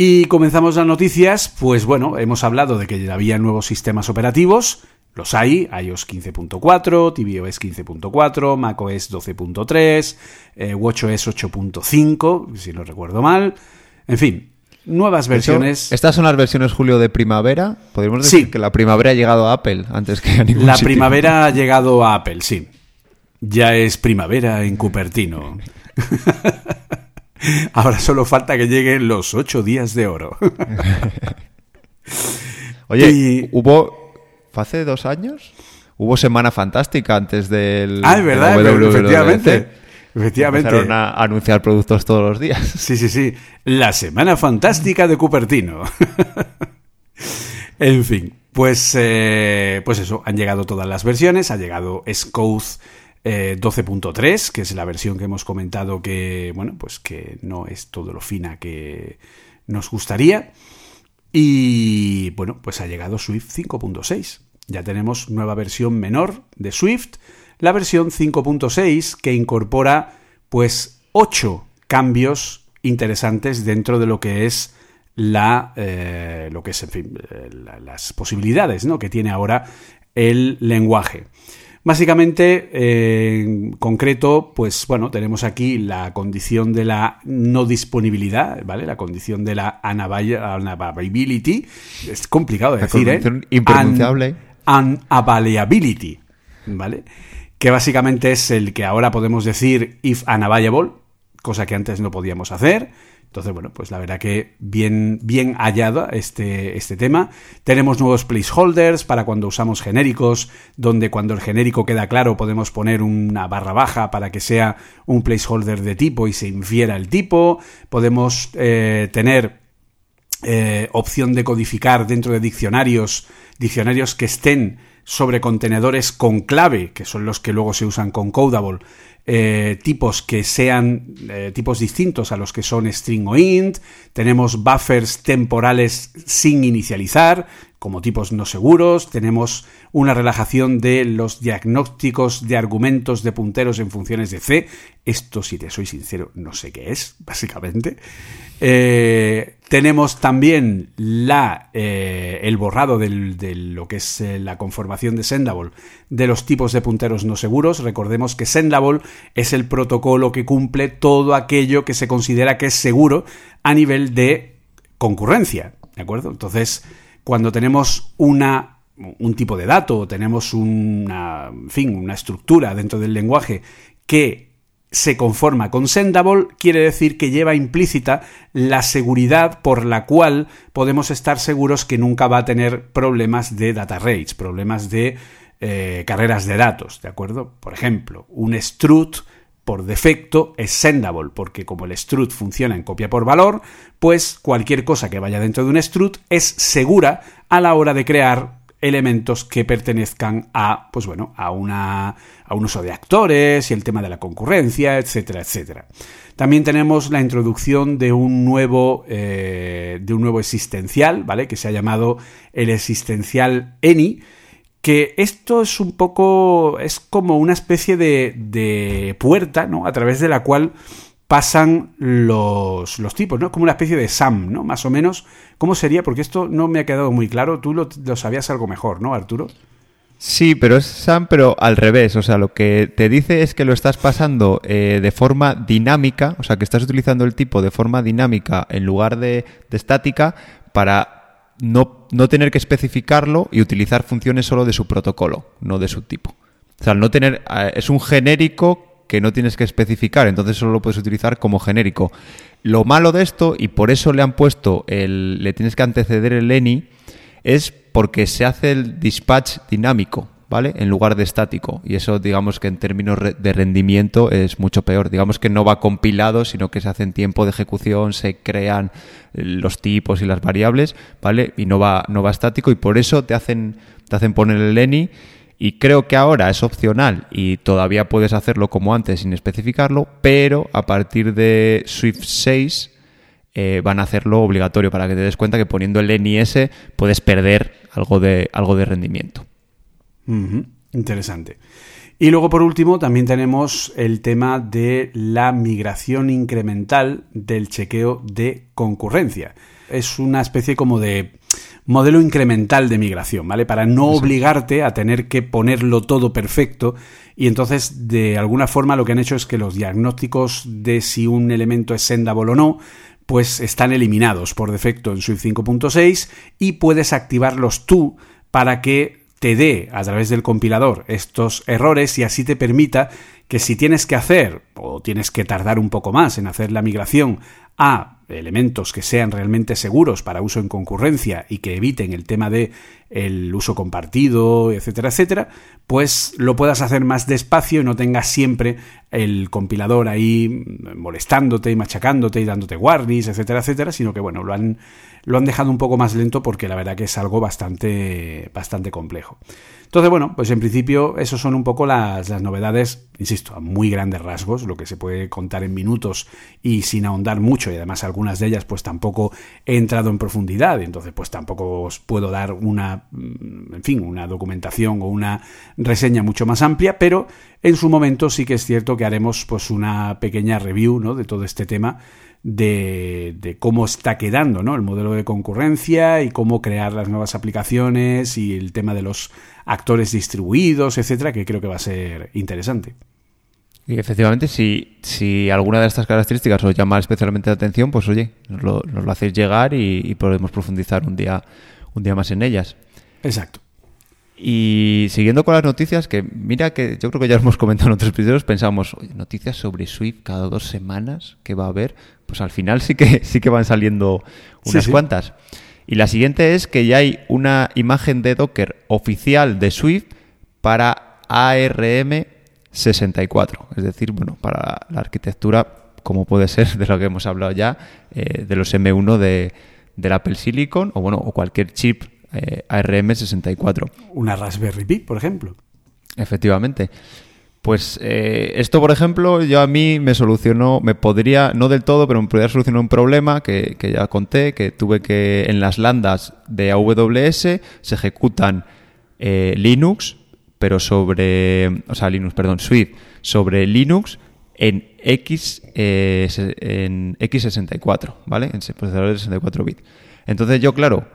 Y comenzamos las noticias, pues bueno, hemos hablado de que había nuevos sistemas operativos, los hay, iOS 15.4, tvOS 15.4, macOS 12.3, eh, WatchOS 8.5, si no recuerdo mal, en fin, nuevas versiones. Estas son las versiones, Julio, de primavera. Podríamos decir que la primavera ha llegado a Apple antes que a ningún La primavera ha llegado a Apple, sí. Ya es primavera en Cupertino. Ahora solo falta que lleguen los ocho días de oro. Oye, hubo, hace dos años, hubo Semana Fantástica antes del... Ah, es verdad, efectivamente. Efectivamente. Empezaron a anunciar productos todos los días. Sí, sí, sí. La Semana Fantástica de Cupertino. en fin, pues, eh, pues eso, han llegado todas las versiones, ha llegado Scouth 12.3, eh, que es la versión que hemos comentado que, bueno, pues que no es todo lo fina que nos gustaría. Y bueno, pues ha llegado Swift 5.6. Ya tenemos nueva versión menor de Swift, la versión 5.6 que incorpora pues 8 cambios interesantes dentro de lo que es la eh, lo que es en fin, eh, las posibilidades ¿no? que tiene ahora el lenguaje. Básicamente, en concreto, pues bueno, tenemos aquí la condición de la no disponibilidad, ¿vale? La condición de la unavailability. Es complicado de decir, ¿eh? Impronunciable. unavailability, ¿vale? Que básicamente es el que ahora podemos decir if unavailable, cosa que antes no podíamos hacer. Entonces, bueno, pues la verdad que bien, bien hallado este, este tema. Tenemos nuevos placeholders para cuando usamos genéricos, donde cuando el genérico queda claro podemos poner una barra baja para que sea un placeholder de tipo y se infiera el tipo. Podemos eh, tener eh, opción de codificar dentro de diccionarios, diccionarios que estén sobre contenedores con clave, que son los que luego se usan con Codable, eh, tipos que sean eh, tipos distintos a los que son string o int, tenemos buffers temporales sin inicializar, como tipos no seguros, tenemos una relajación de los diagnósticos de argumentos de punteros en funciones de C. Esto, si te soy sincero, no sé qué es, básicamente. Eh, tenemos también la, eh, el borrado de lo que es eh, la conformación de Sendable de los tipos de punteros no seguros. Recordemos que Sendable es el protocolo que cumple todo aquello que se considera que es seguro a nivel de concurrencia. ¿De acuerdo? Entonces, cuando tenemos una, un tipo de dato, tenemos una, fin, una estructura dentro del lenguaje que se conforma con Sendable, quiere decir que lleva implícita la seguridad por la cual podemos estar seguros que nunca va a tener problemas de data rates, problemas de eh, carreras de datos, ¿de acuerdo? Por ejemplo, un struct por defecto es sendable, porque como el strut funciona en copia por valor, pues cualquier cosa que vaya dentro de un strut es segura a la hora de crear elementos que pertenezcan a, pues bueno, a, una, a un uso de actores y el tema de la concurrencia, etcétera, etcétera. También tenemos la introducción de un nuevo, eh, de un nuevo existencial, ¿vale? Que se ha llamado el existencial ENI, que esto es un poco, es como una especie de, de puerta, ¿no? A través de la cual pasan los, los, tipos, ¿no? Como una especie de SAM, ¿no? Más o menos. ¿Cómo sería? Porque esto no me ha quedado muy claro. Tú lo, sabías algo mejor, ¿no, Arturo? Sí, pero es SAM, pero al revés. O sea, lo que te dice es que lo estás pasando eh, de forma dinámica, o sea, que estás utilizando el tipo de forma dinámica en lugar de, de estática para no, no tener que especificarlo y utilizar funciones solo de su protocolo, no de su tipo. O sea, no tener. Eh, es un genérico que no tienes que especificar, entonces solo lo puedes utilizar como genérico. Lo malo de esto, y por eso le han puesto el. le tienes que anteceder el ENI, es porque se hace el dispatch dinámico. ¿vale? En lugar de estático. Y eso, digamos que en términos de rendimiento es mucho peor. Digamos que no va compilado, sino que se hace en tiempo de ejecución, se crean eh, los tipos y las variables, ¿vale? Y no va, no va estático y por eso te hacen, te hacen poner el Leni. Y creo que ahora es opcional y todavía puedes hacerlo como antes sin especificarlo, pero a partir de Swift 6 eh, van a hacerlo obligatorio para que te des cuenta que poniendo el NIS puedes perder algo de, algo de rendimiento. Interesante. Y luego, por último, también tenemos el tema de la migración incremental del chequeo de concurrencia. Es una especie como de modelo incremental de migración, ¿vale? Para no obligarte a tener que ponerlo todo perfecto y entonces de alguna forma lo que han hecho es que los diagnósticos de si un elemento es sendable o no, pues están eliminados por defecto en Swift 5.6 y puedes activarlos tú para que te dé a través del compilador estos errores y así te permita que si tienes que hacer o tienes que tardar un poco más en hacer la migración a elementos que sean realmente seguros para uso en concurrencia y que eviten el tema de el uso compartido, etcétera, etcétera, pues lo puedas hacer más despacio y no tengas siempre el compilador ahí molestándote y machacándote y dándote warnings, etcétera, etcétera, sino que bueno, lo han, lo han dejado un poco más lento porque la verdad que es algo bastante, bastante complejo. Entonces, bueno, pues en principio esos son un poco las, novedades, insisto, a muy grandes rasgos, lo que se puede contar en minutos y sin ahondar mucho, y además algunas de ellas pues tampoco he entrado en profundidad, entonces pues tampoco os puedo dar una, mm, en fin, una documentación o una reseña mucho más amplia, pero en su momento sí que es cierto que haremos pues una pequeña review ¿no? de todo este tema de, cómo está quedando ¿no? el modelo de concurrencia y cómo crear las nuevas aplicaciones y el tema de los actores distribuidos, etcétera, que creo que va a ser interesante. Y efectivamente, si, si alguna de estas características os llama especialmente la atención, pues oye, nos lo, hacéis llegar y, podemos profundizar un día, un día más en ellas. Exacto. Y siguiendo con las noticias, que mira que yo creo que ya hemos comentado en otros episodios, pensamos, oye, noticias sobre Swift cada dos semanas que va a haber, pues al final sí que, sí que van saliendo unas cuantas. Y la siguiente es que ya hay una imagen de Docker oficial de Swift para ARM 64, es decir, bueno, para la arquitectura, como puede ser de lo que hemos hablado ya, eh, de los M1 de, del Apple Silicon o bueno, o cualquier chip eh, ARM 64. Una Raspberry Pi, por ejemplo. Efectivamente. Pues eh, esto, por ejemplo, yo a mí me solucionó, me podría, no del todo, pero me podría solucionar un problema que, ya conté, que tuve que en las landas de AWS se ejecutan eh, Linux, pero sobre, o sea, Linux, perdón, Swift, sobre Linux en X, eh, en X64, ¿vale? En procesador de 64 bits. Entonces yo, claro,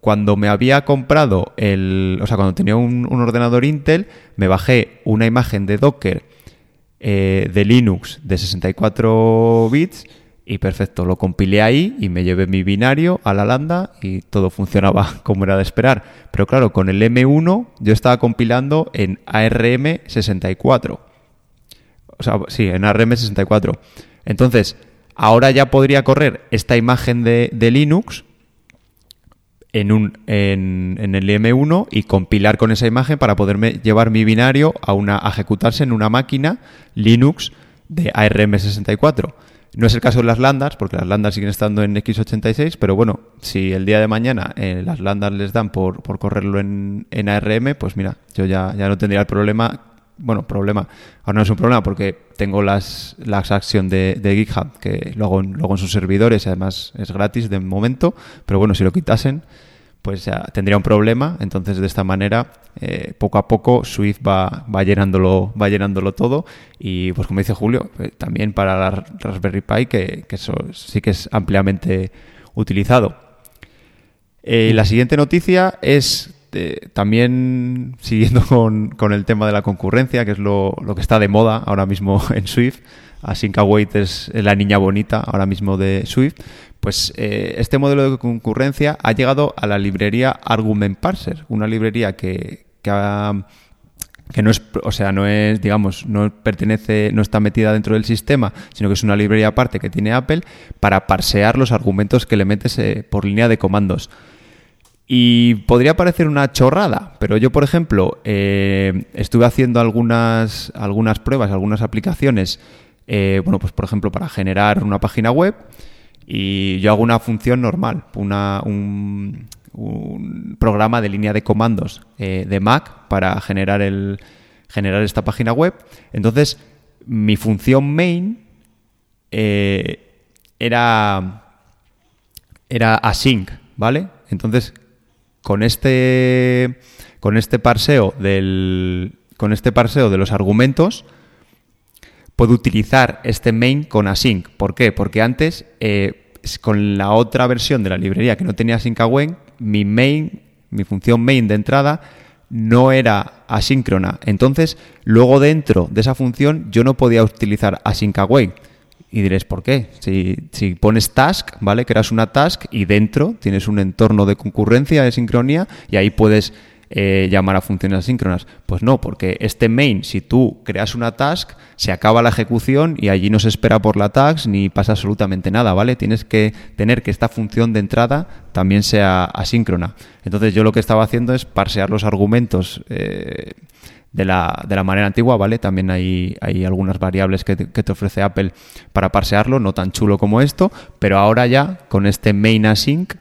cuando me había comprado el, o sea, cuando tenía un, ordenador Intel, me bajé una imagen de Docker eh, de Linux de 64 bits y perfecto, lo compilé ahí y me llevé mi binario a la lambda y todo funcionaba como era de esperar. Pero claro, con el M1 yo estaba compilando en ARM64. O sea, sí, en ARM64. Entonces, ahora ya podría correr esta imagen de Linux en, un, en, en, el M1 y compilar con esa imagen para poderme llevar mi binario a, una, ejecutarse en una máquina Linux de ARM64. No es el caso de las landas, porque las landas siguen estando en x86, pero bueno, si el día de mañana eh, las landas les dan por, por correrlo en, en, ARM, pues mira, yo ya, ya no tendría el problema bueno, problema. Ahora no es un problema porque tengo las, las acción de, GitHub, que lo hago, en, sus servidores además es gratis de momento, pero bueno, si lo quitasen, pues ya tendría un problema. Entonces, de esta manera, eh, poco a poco, Swift va, va, llenándolo, va llenándolo todo. Y pues como dice Julio, eh, también para la Raspberry Pi, que, eso sí que es ampliamente utilizado. Eh, la siguiente noticia es este, también siguiendo con, el tema de la concurrencia, que es lo, que está de moda ahora mismo en Swift, Async Await es la niña bonita ahora mismo de Swift, pues eh, este modelo de concurrencia ha llegado a la librería Argument Parser, una librería que, que, no es, o sea, no es, digamos, no pertenece, no está metida dentro del sistema, sino que es una librería aparte que tiene Apple para parsear los argumentos que le metes eh, por línea de comandos. Y podría parecer una chorrada, pero yo, por ejemplo, eh, estuve haciendo algunas, algunas pruebas, algunas aplicaciones, eh, bueno, pues por ejemplo, para generar una página web y yo hago una función normal, una, un, programa de línea de comandos eh, de Mac para generar, el, generar esta página web. Entonces, mi función main era, era async, ¿vale? Entonces, con este, con este parseo del, con este parseo de los argumentos, puedo utilizar este main con async. ¿Por qué? Porque antes, eh, con la otra versión de la librería que no tenía async await, mi main, mi función main de entrada, no era asíncrona. Entonces, luego dentro de esa función, yo no podía utilizar async await. Y diréis, ¿por qué? Si, pones task, ¿vale? Creas una task y dentro tienes un entorno de concurrencia, de sincronía, y ahí puedes eh, llamar a funciones asíncronas. Pues no, porque este main, si tú creas una task, se acaba la ejecución y allí no se espera por la task ni pasa absolutamente nada, ¿vale? Tienes que tener que esta función de entrada también sea asíncrona. Entonces yo lo que estaba haciendo es parsear los argumentos. Eh, de la, de la manera antigua, ¿vale? También hay, hay algunas variables que te, que te, ofrece Apple para parsearlo, no tan chulo como esto, pero ahora ya con este main async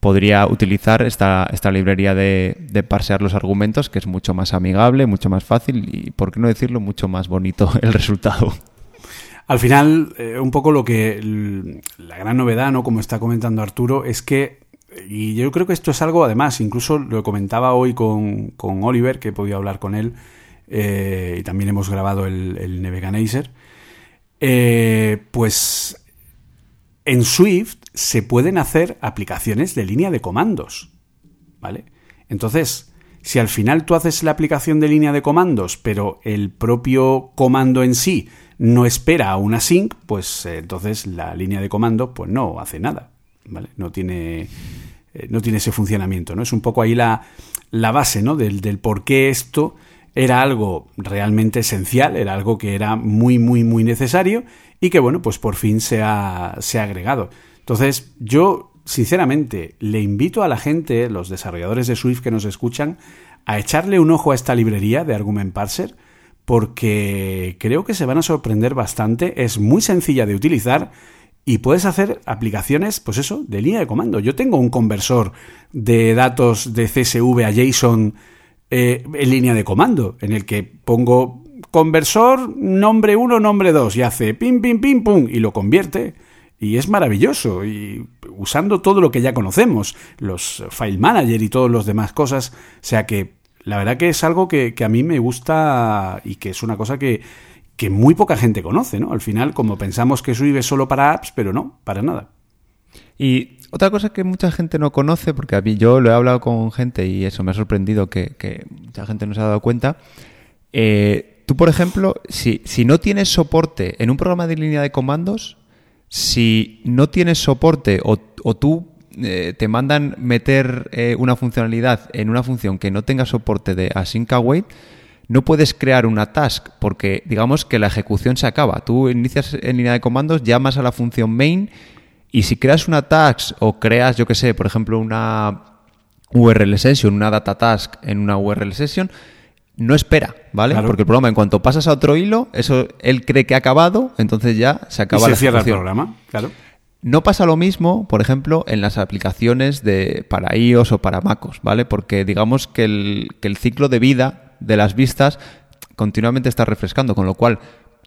podría utilizar esta, esta librería de, de, parsear los argumentos, que es mucho más amigable, mucho más fácil y, por qué no decirlo, mucho más bonito el resultado. Al final, eh, un poco lo que la gran novedad, ¿no? Como está comentando Arturo, es que y yo creo que esto es algo, además, incluso lo comentaba hoy con, Oliver, que he podido hablar con él, eh, y también hemos grabado el, el Neveganaser, eh, pues en Swift se pueden hacer aplicaciones de línea de comandos, ¿vale? Entonces, si al final tú haces la aplicación de línea de comandos, pero el propio comando en sí no espera a una sync, pues eh, entonces la línea de comando pues no hace nada, ¿vale? No tiene eh, no tiene ese funcionamiento, ¿no? Es un poco ahí la, la base, ¿no? Del, del, por qué esto era algo realmente esencial, era algo que era muy, muy, muy necesario y que, bueno, pues por fin se ha, se ha agregado. Entonces, yo, sinceramente, le invito a la gente, los desarrolladores de Swift que nos escuchan, a echarle un ojo a esta librería de Argument Parser, porque creo que se van a sorprender bastante, es muy sencilla de utilizar y puedes hacer aplicaciones, pues eso, de línea de comando. Yo tengo un conversor de datos de CSV a JSON eh, en línea de comando, en el que pongo conversor nombre 1, nombre 2 y hace pim, pim, pim, pum y lo convierte. Y es maravilloso, y usando todo lo que ya conocemos, los file manager y todas las demás cosas. O sea que la verdad que es algo que, que a mí me gusta y que es una cosa que, que muy poca gente conoce, ¿no? Al final, como pensamos que Swift solo para apps, pero no, para nada. Y otra cosa que mucha gente no conoce, porque a mí yo lo he hablado con gente y eso me ha sorprendido que, mucha gente no se ha dado cuenta. Eh, tú, por ejemplo, si, si no tienes soporte en un programa de línea de comandos, si no tienes soporte o, tú eh, te mandan meter eh, una funcionalidad en una función que no tenga soporte de async await, no puedes crear una task porque digamos que la ejecución se acaba. Tú inicias en línea de comandos, llamas a la función main y si creas una task o creas, yo que sé, por ejemplo, una URL session, una data task en una URL session, no espera, ¿vale? Porque el programa, en cuanto pasas a otro hilo, eso él cree que ha acabado, entonces ya se acaba y se cierra el programa, claro. No pasa lo mismo, por ejemplo, en las aplicaciones de para iOS o para MacOS, ¿vale? Porque digamos que el, que el ciclo de vida de las vistas continuamente está refrescando, con lo cual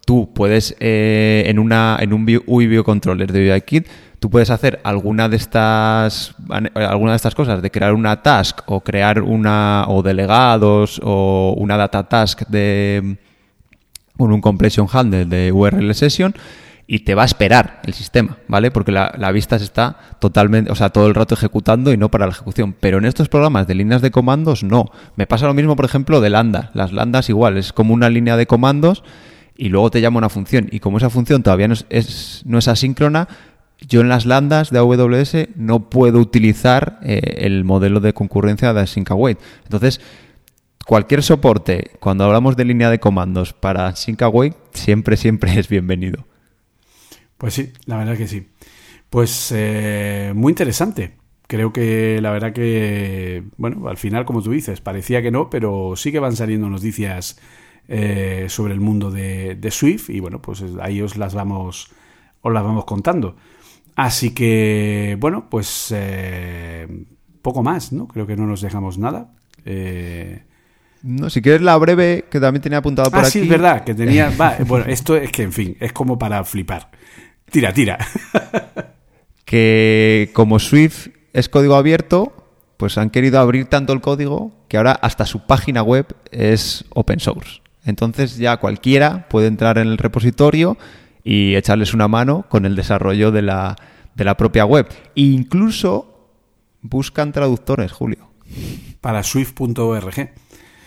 tú puedes eh, en una en un UI Biocontroller de UIKit tú puedes hacer alguna de estas alguna de estas cosas de crear una task o crear una o delegados o una data task de con un compression handle de URL session y te va a esperar el sistema, ¿vale? Porque la, vista se está totalmente, o sea, todo el rato ejecutando y no para la ejecución. Pero en estos programas de líneas de comandos, no. Me pasa lo mismo, por ejemplo, de lambda. Las lambdas igual, es como una línea de comandos y luego te llama una función. Y como esa función todavía no es, no es asíncrona, yo en las lambdas de AWS no puedo utilizar eh, el modelo de concurrencia de async await. Entonces, cualquier soporte, cuando hablamos de línea de comandos para async await, siempre, siempre es bienvenido. Pues sí, la verdad que sí. Pues eh, muy interesante. creo que la verdad que, bueno, al final, como tú dices, parecía que no, pero sí que van saliendo noticias eh, sobre el mundo de, Swift y bueno, pues ahí os las vamos, os las vamos contando. Así que, bueno, pues eh, poco más, ¿no? Creo que no nos dejamos nada. Eh, no, si quieres la breve, que también tenía apuntado por ah, aquí. sí, es verdad, que tenía... bueno, esto es que, en fin, es como para flipar. Tira, tira. que como Swift es código abierto, pues han querido abrir tanto el código que ahora hasta su página web es open source. Entonces ya cualquiera puede entrar en el repositorio y echarles una mano con el desarrollo de la, de la propia web. E incluso buscan traductores, Julio. Para swift.org.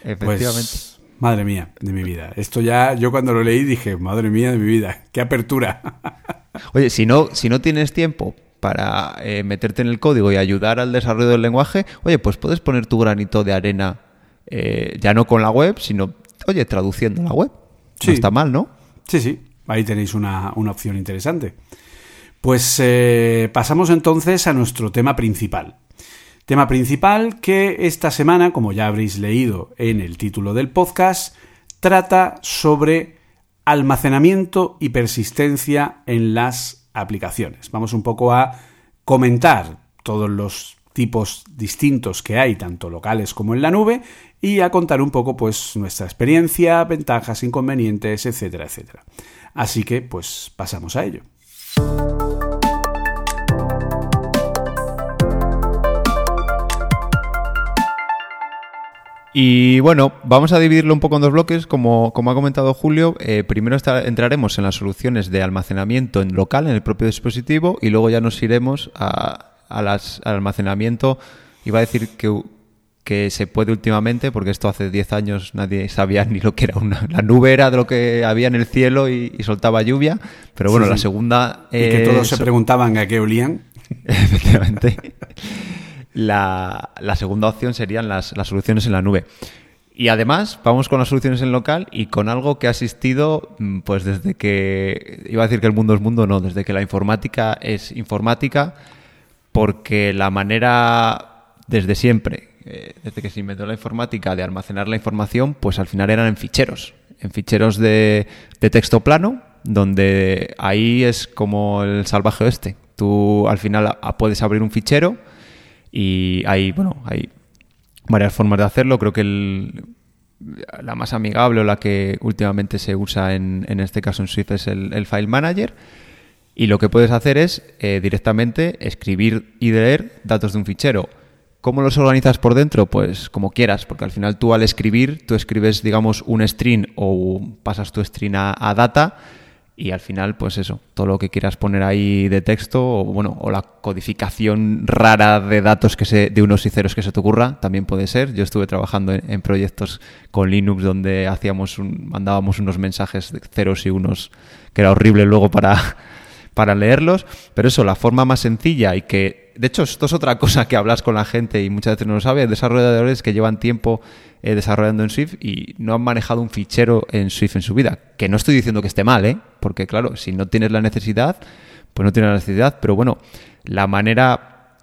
Efectivamente. Pues, madre mía de mi vida. Esto ya, yo cuando lo leí dije, madre mía de mi vida, qué apertura. Oye, si no, si no tienes tiempo para eh, meterte en el código y ayudar al desarrollo del lenguaje, oye, pues puedes poner tu granito de arena, eh, ya no con la web, sino, oye, traduciendo la web. Sí. No está mal, ¿no? Sí, sí, ahí tenéis una, opción interesante. Pues eh, pasamos entonces a nuestro tema principal. Tema principal que esta semana, como ya habréis leído en el título del podcast, trata sobre almacenamiento y persistencia en las aplicaciones. Vamos un poco a comentar todos los tipos distintos que hay, tanto locales como en la nube, y a contar un poco pues nuestra experiencia, ventajas, inconvenientes, etcétera, etcétera. Así que pues pasamos a ello. Y bueno, vamos a dividirlo un poco en dos bloques. Como, como ha comentado Julio, eh, primero entraremos en las soluciones de almacenamiento en local, en el propio dispositivo, y luego ya nos iremos a, las, al almacenamiento. Iba a decir que, que se puede últimamente, porque esto hace 10 años nadie sabía ni lo que era una. La nube era de lo que había en el cielo y, soltaba lluvia, pero bueno, la segunda. y que todos se preguntaban a qué olían. Efectivamente. La, segunda opción serían las, soluciones en la nube. Y además, vamos con las soluciones en local y con algo que ha existido, mm, pues desde que, iba a decir que el mundo es mundo, no, desde que la informática es informática, porque la manera, desde siempre, eh, desde que se inventó la informática, de almacenar la información, pues al final eran en ficheros, en ficheros de, texto plano, donde ahí es como el salvaje oeste. Tú al final puedes abrir un fichero, y hay, bueno, hay varias formas de hacerlo. Creo que la más amigable o la que últimamente se usa en, en este caso en Swift es el, File Manager. Y lo que puedes hacer es eh, directamente escribir y leer datos de un fichero. ¿Cómo los organizas por dentro? Pues como quieras, porque al final tú al escribir, tú escribes, digamos, un string o pasas tu string a data y al final, pues eso, todo lo que quieras poner ahí de texto o bueno, o la codificación rara de datos que se, de unos y ceros que se te ocurra, también puede ser. Yo estuve trabajando en, proyectos con Linux donde hacíamos un, mandábamos unos mensajes de ceros y unos que era horrible luego para, para leerlos, pero eso, la forma más sencilla y que, de hecho, esto es otra cosa que hablas con la gente y muchas veces no lo sabe, desarrolladores que llevan tiempo eh, desarrollando en Swift y no han manejado un fichero en Swift en su vida. Que no estoy diciendo que esté mal, ¿eh? Porque claro, si no tienes la necesidad, pues no tienes la necesidad. Pero bueno, la manera,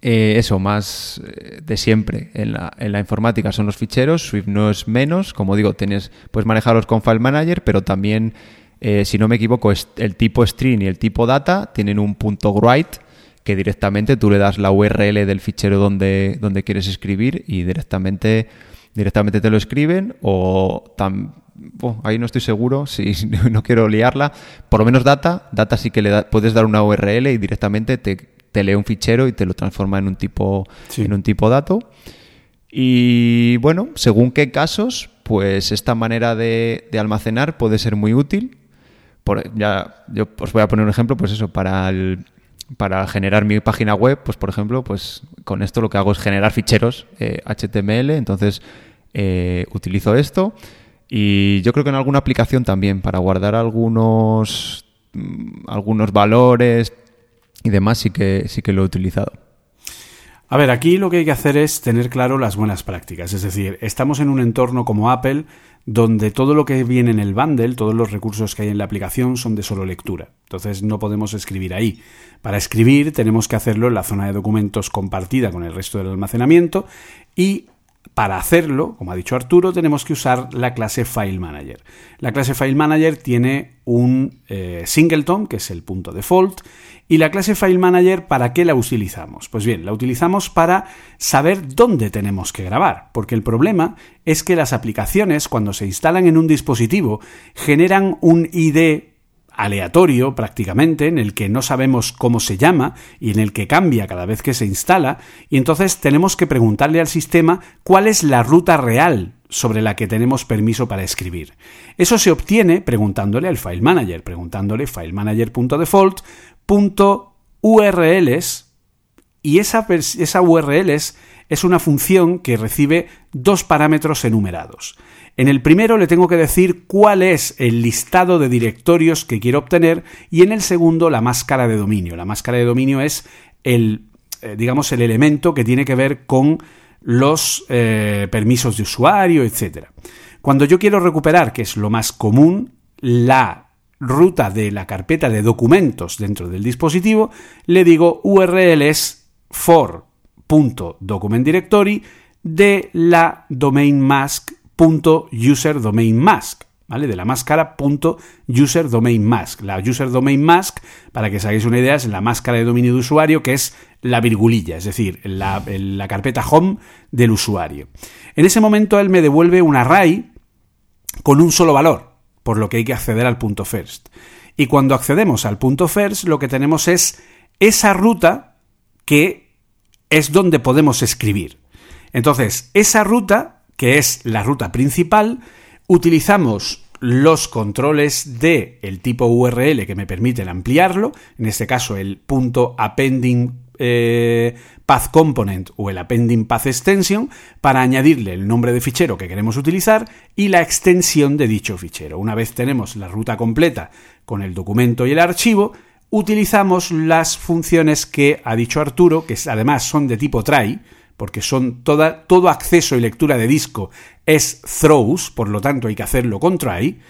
eh, eso, más eh, de siempre en la, informática son los ficheros. Swift no es menos. Como digo, tienes, puedes manejarlos con File Manager, pero también, si no me equivoco, el tipo string y el tipo data tienen un punto write que directamente tú le das la URL del fichero donde, donde quieres escribir y directamente directamente te lo escriben o ahí no estoy seguro, si no quiero liarla, por lo menos data, data sí que le puedes dar una URL y directamente te, lee un fichero y te lo transforma en un tipo en un tipo dato. Y bueno, según qué casos, pues esta manera de, almacenar puede ser muy útil. Por, ya, yo os voy a poner un ejemplo, pues eso, para para generar mi página web, pues por ejemplo, pues con esto lo que hago es generar ficheros HTML, eh, entonces eh, utilizo esto y yo creo que en alguna aplicación también para guardar algunos mm, algunos valores y demás sí que sí que lo he utilizado. A ver, aquí lo que hay que hacer es tener claro las buenas prácticas. Es decir, estamos en un entorno como Apple donde todo lo que viene en el bundle, todos los recursos que hay en la aplicación son de solo lectura. Entonces no podemos escribir ahí. Para escribir tenemos que hacerlo en la zona de documentos compartida con el resto del almacenamiento y para hacerlo, como ha dicho Arturo, tenemos que usar la clase File Manager. La clase File Manager tiene un eh, singleton, que es el punto default, y la clase File Manager, ¿para qué la utilizamos? Pues bien, la utilizamos para saber dónde tenemos que grabar, porque el problema es que las aplicaciones, cuando se instalan en un dispositivo, generan un ID aleatorio prácticamente, en el que no sabemos cómo se llama y en el que cambia cada vez que se instala, y entonces tenemos que preguntarle al sistema cuál es la ruta real sobre la que tenemos permiso para escribir. Eso se obtiene preguntándole al file manager, preguntándole filemanager.default.urls y esa, esa URLs es una función que recibe dos parámetros enumerados. En el primero le tengo que decir cuál es el listado de directorios que quiero obtener y en el segundo la máscara de dominio. La máscara de dominio es el, eh, digamos, el elemento que tiene que ver con los eh, permisos de usuario, etc. Cuando yo quiero recuperar, que es lo más común, la ruta de la carpeta de documentos dentro del dispositivo, le digo URLs for.documentDirectory de la domain mask user domain mask, ¿vale? De la máscara domain mask. La user domain mask, para que os hagáis una idea, es la máscara de dominio de usuario que es la virgulilla, es decir, la, la carpeta home del usuario. En ese momento él me devuelve un array con un solo valor, por lo que hay que acceder al punto first. Y cuando accedemos al punto first, lo que tenemos es esa ruta que es donde podemos escribir. Entonces, esa ruta que es la ruta principal, utilizamos los controles de el tipo URL que me permiten ampliarlo, en este caso el punto appending eh, path component o el appending path extension para añadirle el nombre de fichero que queremos utilizar y la extensión de dicho fichero. Una vez tenemos la ruta completa con el documento y el archivo, utilizamos las funciones que ha dicho Arturo, que además son de tipo try, porque son todo acceso y lectura de disco es throws, por lo tanto hay que hacerlo con try,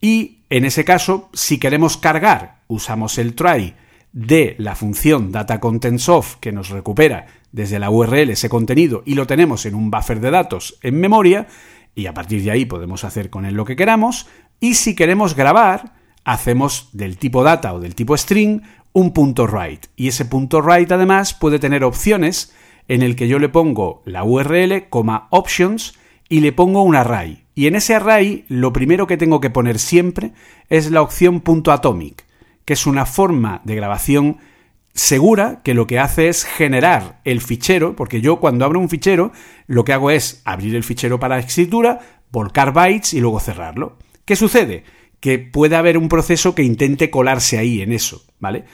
y en ese caso, si queremos cargar, usamos el try de la función dataContentsOf que nos recupera desde la URL ese contenido y lo tenemos en un buffer de datos en memoria, y a partir de ahí podemos hacer con él lo que queramos, y si queremos grabar, hacemos del tipo data o del tipo string un punto write, y ese punto write además puede tener opciones en el que yo le pongo la URL, options y le pongo un array. Y en ese array lo primero que tengo que poner siempre es la opción .atomic, que es una forma de grabación segura que lo que hace es generar el fichero, porque yo cuando abro un fichero lo que hago es abrir el fichero para escritura, volcar bytes y luego cerrarlo. ¿Qué sucede? Que puede haber un proceso que intente colarse ahí en eso, ¿vale?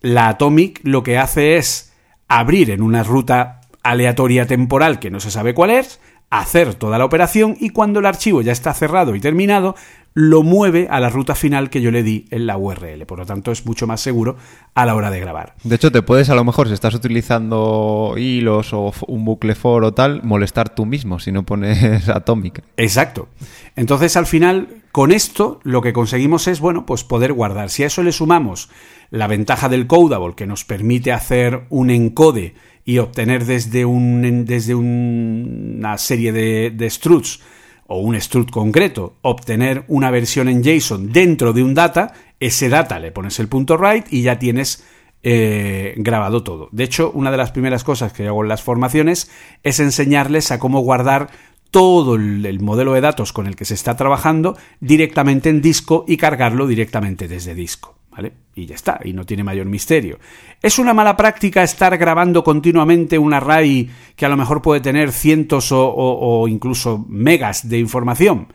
La atomic lo que hace es abrir en una ruta aleatoria temporal que no se sabe cuál es, hacer toda la operación y cuando el archivo ya está cerrado y terminado, lo mueve a la ruta final que yo le di en la URL. Por lo tanto, es mucho más seguro a la hora de grabar. De hecho, te puedes, a lo mejor, si estás utilizando hilos o un bucle for o tal, molestar tú mismo si no pones Atomic. Exacto. Entonces, al final, con esto, lo que conseguimos es, bueno, pues poder guardar. Si a eso le sumamos la ventaja del Codable, que nos permite hacer un encode y obtener desde, un, desde una serie de, de struts o un strut concreto, obtener una versión en JSON dentro de un data, ese data le pones el punto write y ya tienes eh, grabado todo. De hecho, una de las primeras cosas que hago en las formaciones es enseñarles a cómo guardar todo el, modelo de datos con el que se está trabajando directamente en disco y cargarlo directamente desde disco. ¿Vale? Y ya está, y no tiene mayor misterio. ¿Es una mala práctica estar grabando continuamente un array que a lo mejor puede tener cientos o, incluso megas de información?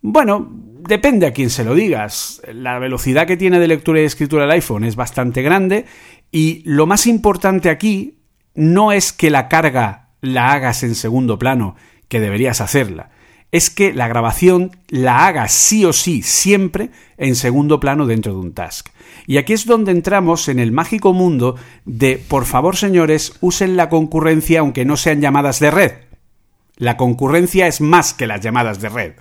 Bueno, depende a quién se lo digas. La velocidad que tiene de lectura y escritura el iPhone es bastante grande y lo más importante aquí no es que la carga la hagas en segundo plano, que deberías hacerla, es que la grabación la haga sí o sí siempre en segundo plano dentro de un task. Y aquí es donde entramos en el mágico mundo de, por favor señores, usen la concurrencia aunque no sean llamadas de red. La concurrencia es más que las llamadas de red.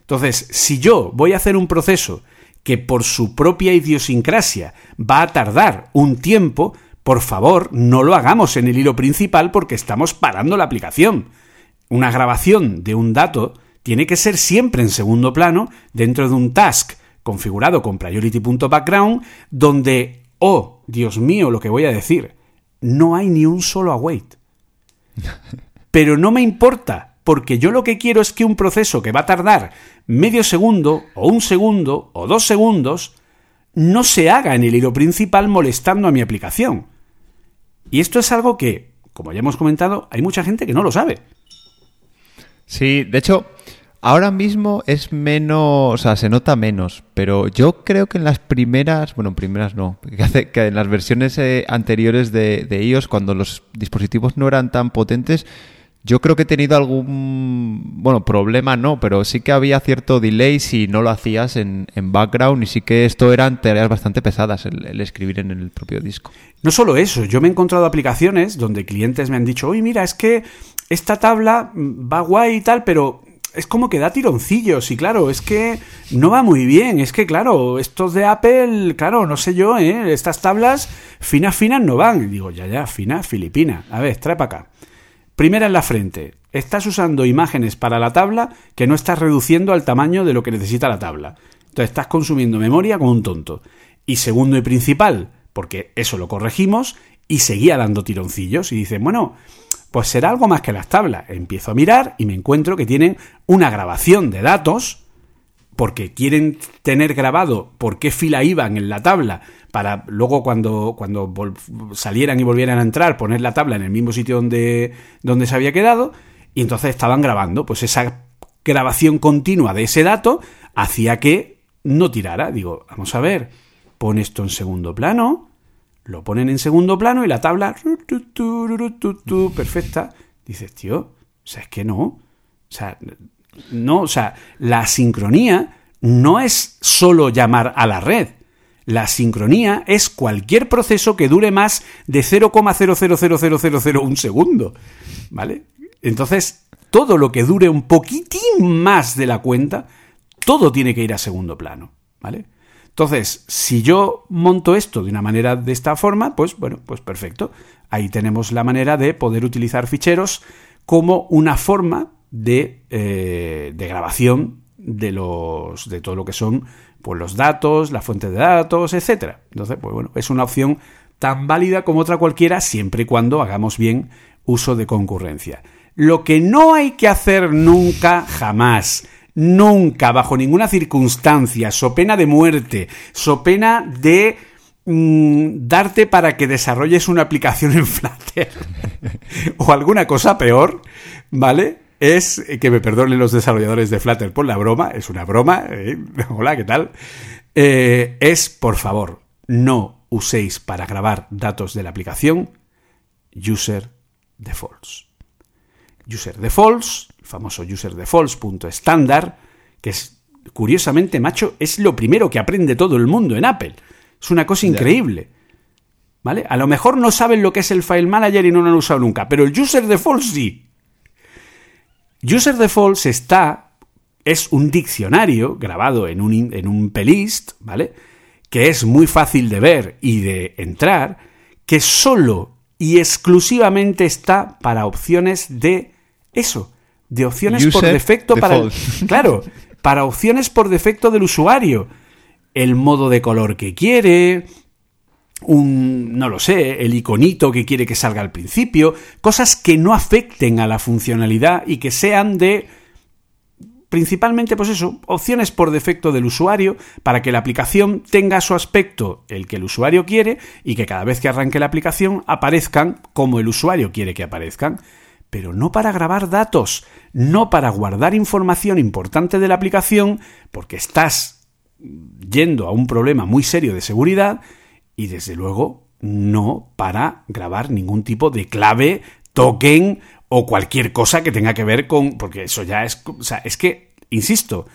Entonces, si yo voy a hacer un proceso que por su propia idiosincrasia va a tardar un tiempo, por favor, no lo hagamos en el hilo principal porque estamos parando la aplicación. Una grabación de un dato tiene que ser siempre en segundo plano dentro de un task configurado con priority.background donde, oh, Dios mío, lo que voy a decir, no hay ni un solo await. Pero no me importa, porque yo lo que quiero es que un proceso que va a tardar medio segundo, o un segundo, o dos segundos, no se haga en el hilo principal molestando a mi aplicación. Y esto es algo que, como ya hemos comentado, hay mucha gente que no lo sabe. Sí, de hecho, ahora mismo es menos, o sea, se nota menos, pero yo creo que en las primeras, bueno, primeras no, que en las versiones eh, anteriores de, de cuando los dispositivos no eran tan potentes, yo creo que he tenido algún, bueno, problema no, pero sí que había cierto delay si no lo hacías en, background y sí que esto eran tareas bastante pesadas el, escribir en el propio disco. No solo eso, yo me he encontrado aplicaciones donde clientes me han dicho, oye, mira, es que esta tabla va guay y tal, pero es como que da tironcillos y claro, es que no va muy bien, es que claro, estos de Apple, claro, no sé yo, ¿eh? estas tablas finas, finas no van. Y digo, ya, ya, fina, filipina. A ver, trae para acá. Primera en la frente. Estás usando imágenes para la tabla que no estás reduciendo al tamaño de lo que necesita la tabla. Entonces estás consumiendo memoria como un tonto. Y segundo y principal, porque eso lo corregimos y seguía dando tironcillos y dicen, bueno, pues será algo más que las tablas. Empiezo a mirar y me encuentro que tienen una grabación de datos porque quieren tener grabado por qué fila iban en la tabla para luego cuando, cuando salieran y volvieran a entrar poner la tabla en el mismo sitio donde, donde se había quedado y entonces estaban grabando. Pues esa grabación continua de ese dato hacía que no tirara. Digo, vamos a ver, pon esto en segundo plano, lo ponen en segundo plano y la tabla perfecta. Dices, tío, o sea, es que no. O sea, no, o sea, la sincronía no es solo llamar a la red. La sincronía es cualquier proceso que dure más de 0,0000001 segundo. ¿Vale? Entonces, todo lo que dure un poquitín más de la cuenta, todo tiene que ir a segundo plano. ¿Vale? Entonces, si yo monto esto de una manera de esta forma, pues bueno, pues perfecto. Ahí tenemos la manera de poder utilizar ficheros como una forma de, eh, de grabación de los de todo lo que son pues los datos, la fuente de datos, etcétera. Entonces, pues bueno, es una opción tan válida como otra cualquiera siempre y cuando hagamos bien uso de concurrencia. Lo que no hay que hacer nunca, jamás, nunca, bajo ninguna circunstancia, so pena de muerte, so pena de mm, darte para que desarrolles una aplicación en Flutter o alguna cosa peor, ¿vale? es eh, que me perdonen los desarrolladores de Flutter por la broma, es una broma, ¿eh? hola, ¿qué tal? Eh, es, por favor, no uséis para grabar datos de la aplicación user defaults. User defaults, famoso user defaults.estándar, que es, curiosamente, macho, es lo primero que aprende todo el mundo en Apple. Es una cosa increíble. ¿Vale? A lo mejor no saben lo que es el file manager y no lo han usado nunca, pero el user defaults sí. User Defaults está, es un diccionario grabado en un, en un pelist, ¿vale? Que es muy fácil de ver y de entrar, que solo y exclusivamente está para opciones de eso, de opciones por defecto para claro, para opciones por defecto del usuario, el modo de color que quiere, un, no lo sé, el iconito que quiere que salga al principio, cosas que no afecten a la funcionalidad y que sean de principalmente, pues eso, opciones por defecto del usuario para que la aplicación tenga su aspecto, el que el usuario quiere, y que cada vez que arranque la aplicación aparezcan como el usuario quiere que aparezcan. Pero no para grabar datos, no para guardar información importante de la aplicación, porque estás yendo a un problema muy serio de seguridad y desde luego no para grabar ningún tipo de clave, token o cualquier cosa que tenga que ver con... porque eso ya es... O sea, es que, insisto,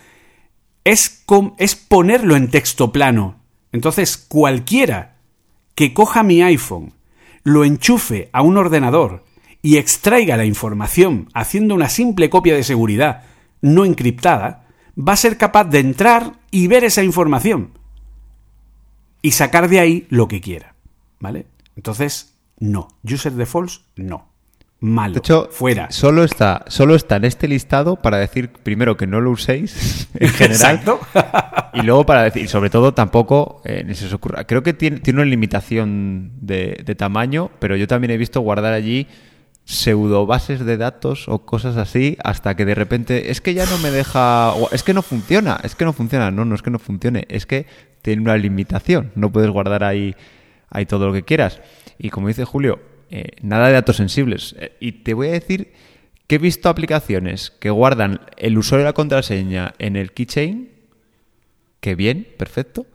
es, es ponerlo en texto plano. Entonces, cualquiera que coja mi iPhone, lo enchufe a un ordenador y extraiga la información haciendo una simple copia de seguridad no encriptada, va a ser capaz de entrar y ver esa información y sacar de ahí lo que quiera. ¿Vale? Entonces, no. User defaults, no. Malo. De hecho, fuera. Solo está, solo está en este listado para decir primero que no lo uséis en general. Exacto. y luego para decir, sobre todo tampoco, eh, ni se os ocurra. Creo que tiene, tiene una limitación de, de tamaño, pero yo también he visto guardar allí pseudo bases de datos o cosas así hasta que de repente es que ya no me deja o es que no funciona es que no funciona no no es que no funcione es que tiene una limitación. No puedes guardar ahí ahí todo lo que quieras. Y como dice Julio eh, nada de datos sensibles. Eh, y te voy a decir que he visto aplicaciones que guardan el usuario y la contraseña en el keychain que bien perfecto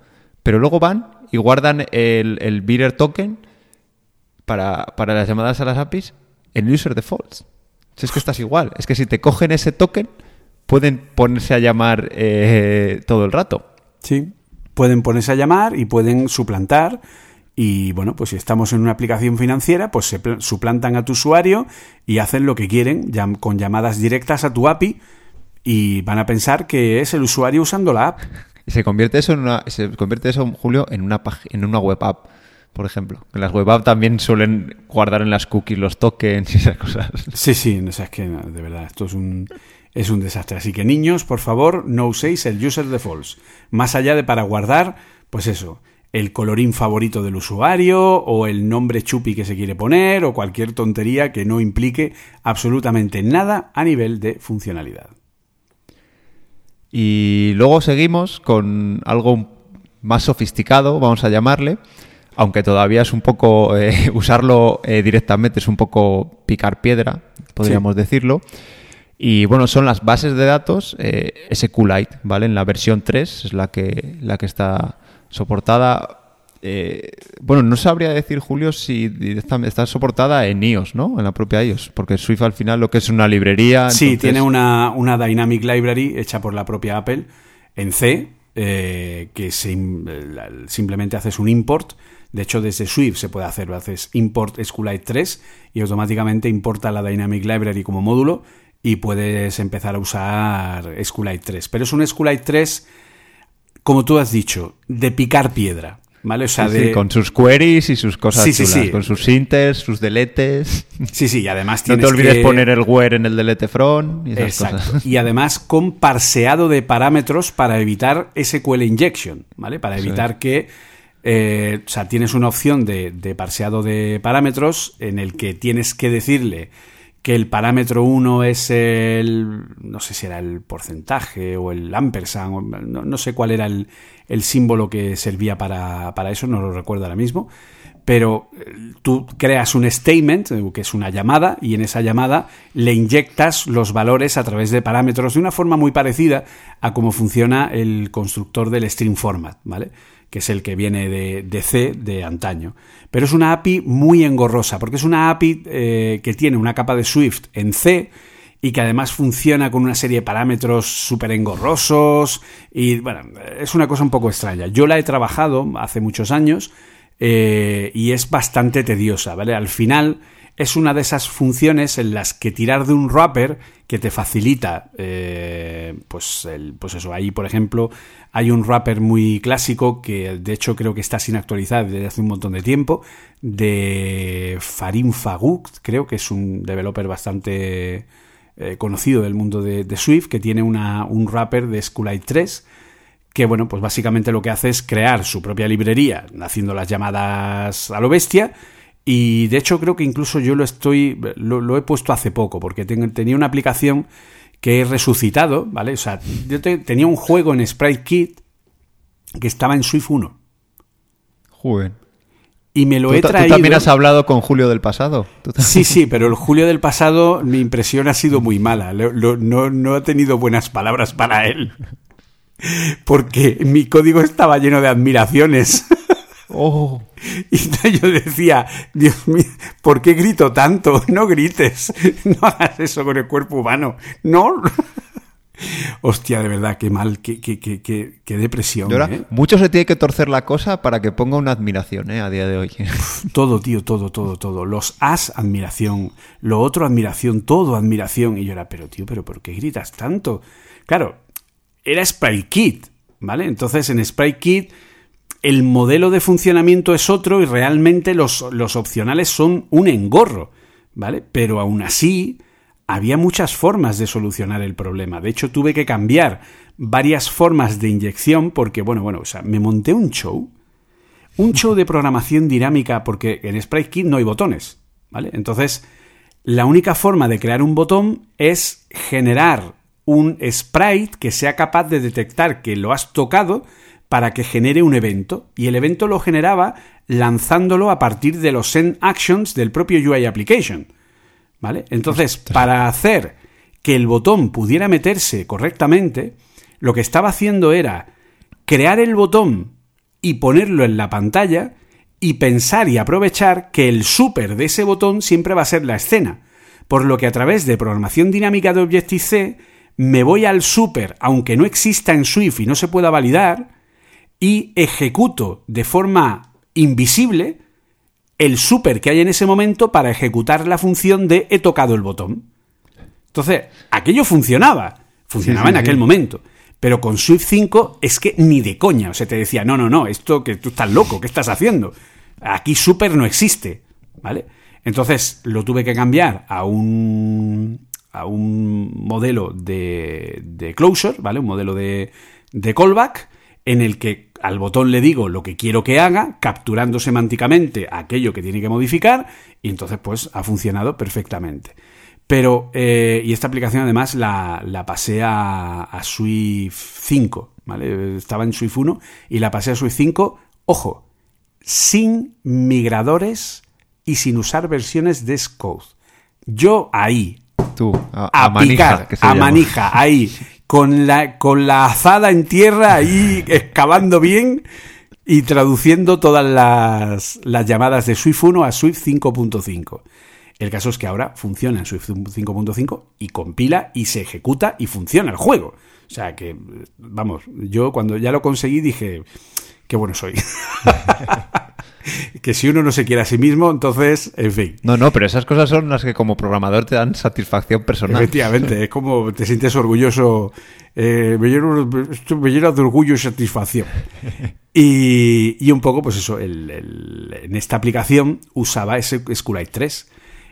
pero luego van y guardan el, el bearer token para, para las llamadas a las APIs en user defaults. Si es que estás igual. Es que si te cogen ese token, pueden ponerse a llamar eh, todo el rato. Sí. Pueden ponerse a llamar y pueden suplantar. Y bueno, pues si estamos en una aplicación financiera, pues se pl- suplantan a tu usuario y hacen lo que quieren llam- con llamadas directas a tu API y van a pensar que es el usuario usando la app. Y se convierte eso en una, se convierte eso, Julio, en una en una web app, por ejemplo. En las web app también suelen guardar en las cookies los tokens y esas cosas. Sí, sí, o sea, es que no, de verdad, esto es un, es un desastre. Así que niños, por favor, no uséis el user defaults. Más allá de para guardar, pues eso, el colorín favorito del usuario o el nombre chupi que se quiere poner o cualquier tontería que no implique absolutamente nada a nivel de funcionalidad. Y luego seguimos con algo más sofisticado, vamos a llamarle, aunque todavía es un poco, eh, usarlo eh, directamente es un poco picar piedra, podríamos decirlo. Y bueno, son las bases de datos eh, SQLite, ¿vale? En la versión 3 es la que, la que está soportada. Eh, bueno, no sabría decir, Julio, si está soportada en iOS, ¿no? En la propia iOS, porque Swift al final lo que es una librería. Sí, entonces- tiene una, una Dynamic Library hecha por la propia Apple en C, eh, que simplemente haces un import. De hecho, desde Swift se puede hacer, haces import SQLite 3 y automáticamente importa la Dynamic Library como módulo y puedes empezar a usar SQLite 3. Pero es un SQLite 3, como tú has dicho, de picar piedra. ¿Vale? O sea, Sí, de, sí, con sus queries y sus cosas Sí, sí, chulas, sí. con sus inters, sus deletes. sí, sí, y además No tienes te olvides que- poner el where en el delete from y esas Exacto. cosas. Y además con parseado de parámetros para evitar SQL injection, ¿vale? Para evitar que. Eh, o sea, tienes una opción de, de parseado de parámetros en el que tienes que decirle que el parámetro 1 es el. No sé si era el porcentaje o el ampersand, o no, no sé cuál era el, el símbolo que servía para, para eso, no lo recuerdo ahora mismo pero eh, tú creas un statement, eh, que es una llamada, y en esa llamada le inyectas los valores a través de parámetros de una forma muy parecida a cómo funciona el constructor del string format, ¿vale? Que es el que viene de, de C de antaño. Pero es una API muy engorrosa, porque es una API eh, que tiene una capa de Swift en C y que además funciona con una serie de parámetros súper engorrosos y bueno, es una cosa un poco extraña. Yo la he trabajado hace muchos años eh, y es bastante tediosa, ¿vale? Al final es una de esas funciones en las que tirar de un wrapper que te facilita, eh, pues, el, pues eso, ahí por ejemplo hay un wrapper muy clásico que de hecho creo que está sin actualizar desde hace un montón de tiempo, de Farim Fagouk, creo que es un developer bastante eh, conocido del mundo de, de Swift, que tiene una, un wrapper de SQLite 3 que bueno, pues básicamente lo que hace es crear su propia librería, haciendo las llamadas a lo bestia. Y de hecho creo que incluso yo lo estoy, lo, lo he puesto hace poco, porque tenía una aplicación que he resucitado, ¿vale? O sea, yo te- tenía un juego en SpriteKit que estaba en Swift 1. Joder. Y me lo ¿Tú, he ta- tú traído. también has hablado con Julio del pasado. Sí, sí, pero el julio del pasado mi impresión ha sido muy mala. Lo- lo- no, no ha tenido buenas palabras para él. Porque mi código estaba lleno de admiraciones. Oh. Y yo decía, Dios mío, ¿por qué grito tanto? No grites, no hagas eso con el cuerpo humano. No. Hostia, de verdad, qué mal, qué, qué, qué, qué, depresión. Ahora, ¿eh? Mucho se tiene que torcer la cosa para que ponga una admiración ¿eh? a día de hoy. Todo, tío, todo, todo, todo. Los as, admiración. Lo otro, admiración. Todo, admiración. Y yo era, pero tío, pero ¿por qué gritas tanto? Claro, era Sprite Kit, ¿vale? Entonces en Sprite Kit el modelo de funcionamiento es otro y realmente los, los opcionales son un engorro, ¿vale? Pero aún así había muchas formas de solucionar el problema. De hecho, tuve que cambiar varias formas de inyección porque, bueno, bueno, o sea, me monté un show, un show de programación dinámica porque en SpriteKit no hay botones, ¿vale? Entonces, la única forma de crear un botón es generar un sprite que sea capaz de detectar que lo has tocado para que genere un evento. Y el evento lo generaba lanzándolo a partir de los send actions del propio UI application. ¿Vale? Entonces, para hacer que el botón pudiera meterse correctamente, lo que estaba haciendo era crear el botón y ponerlo en la pantalla y pensar y aprovechar que el super de ese botón siempre va a ser la escena. Por lo que a través de programación dinámica de Objective-C me voy al super, aunque no exista en Swift y no se pueda validar, y ejecuto de forma invisible el super que hay en ese momento para ejecutar la función de he tocado el botón. Entonces, aquello funcionaba, funcionaba Sí, sí, en aquel sí. momento. Pero con Swift 5 es que ni de coña. O sea, te decía, no, no, no, esto que tú estás loco, ¿qué estás haciendo? Aquí super no existe, ¿vale? Entonces lo tuve que cambiar a un, a un modelo de, de closure, ¿vale? Un modelo de, de callback en el que al botón le digo lo que quiero que haga, capturando semánticamente aquello que tiene que modificar, y entonces pues ha funcionado perfectamente. Pero, eh, y esta aplicación además la, la pasé a, a Swift 5, ¿vale? Estaba en Swift 1 y la pasé a Swift 5, ojo, sin migradores y sin usar versiones de Xcode. Yo ahí, Tú, a, a, a manija, picar, se a llama. manija, ahí, con la, con la azada en tierra, ahí excavando bien y traduciendo todas las, las llamadas de Swift 1 a Swift 5.5. El caso es que ahora funciona en Swift 5.5 y compila y se ejecuta y funciona el juego. O sea que, vamos, yo cuando ya lo conseguí dije, qué bueno soy. que si uno no se quiere a sí mismo, entonces, en fin. No, no, pero esas cosas son las que como programador te dan satisfacción personal. Efectivamente, es como te sientes orgulloso, eh, me, llena de orgullo y satisfacción. Y, y un poco, pues eso, el- el- en esta aplicación usaba ese SQLite 3.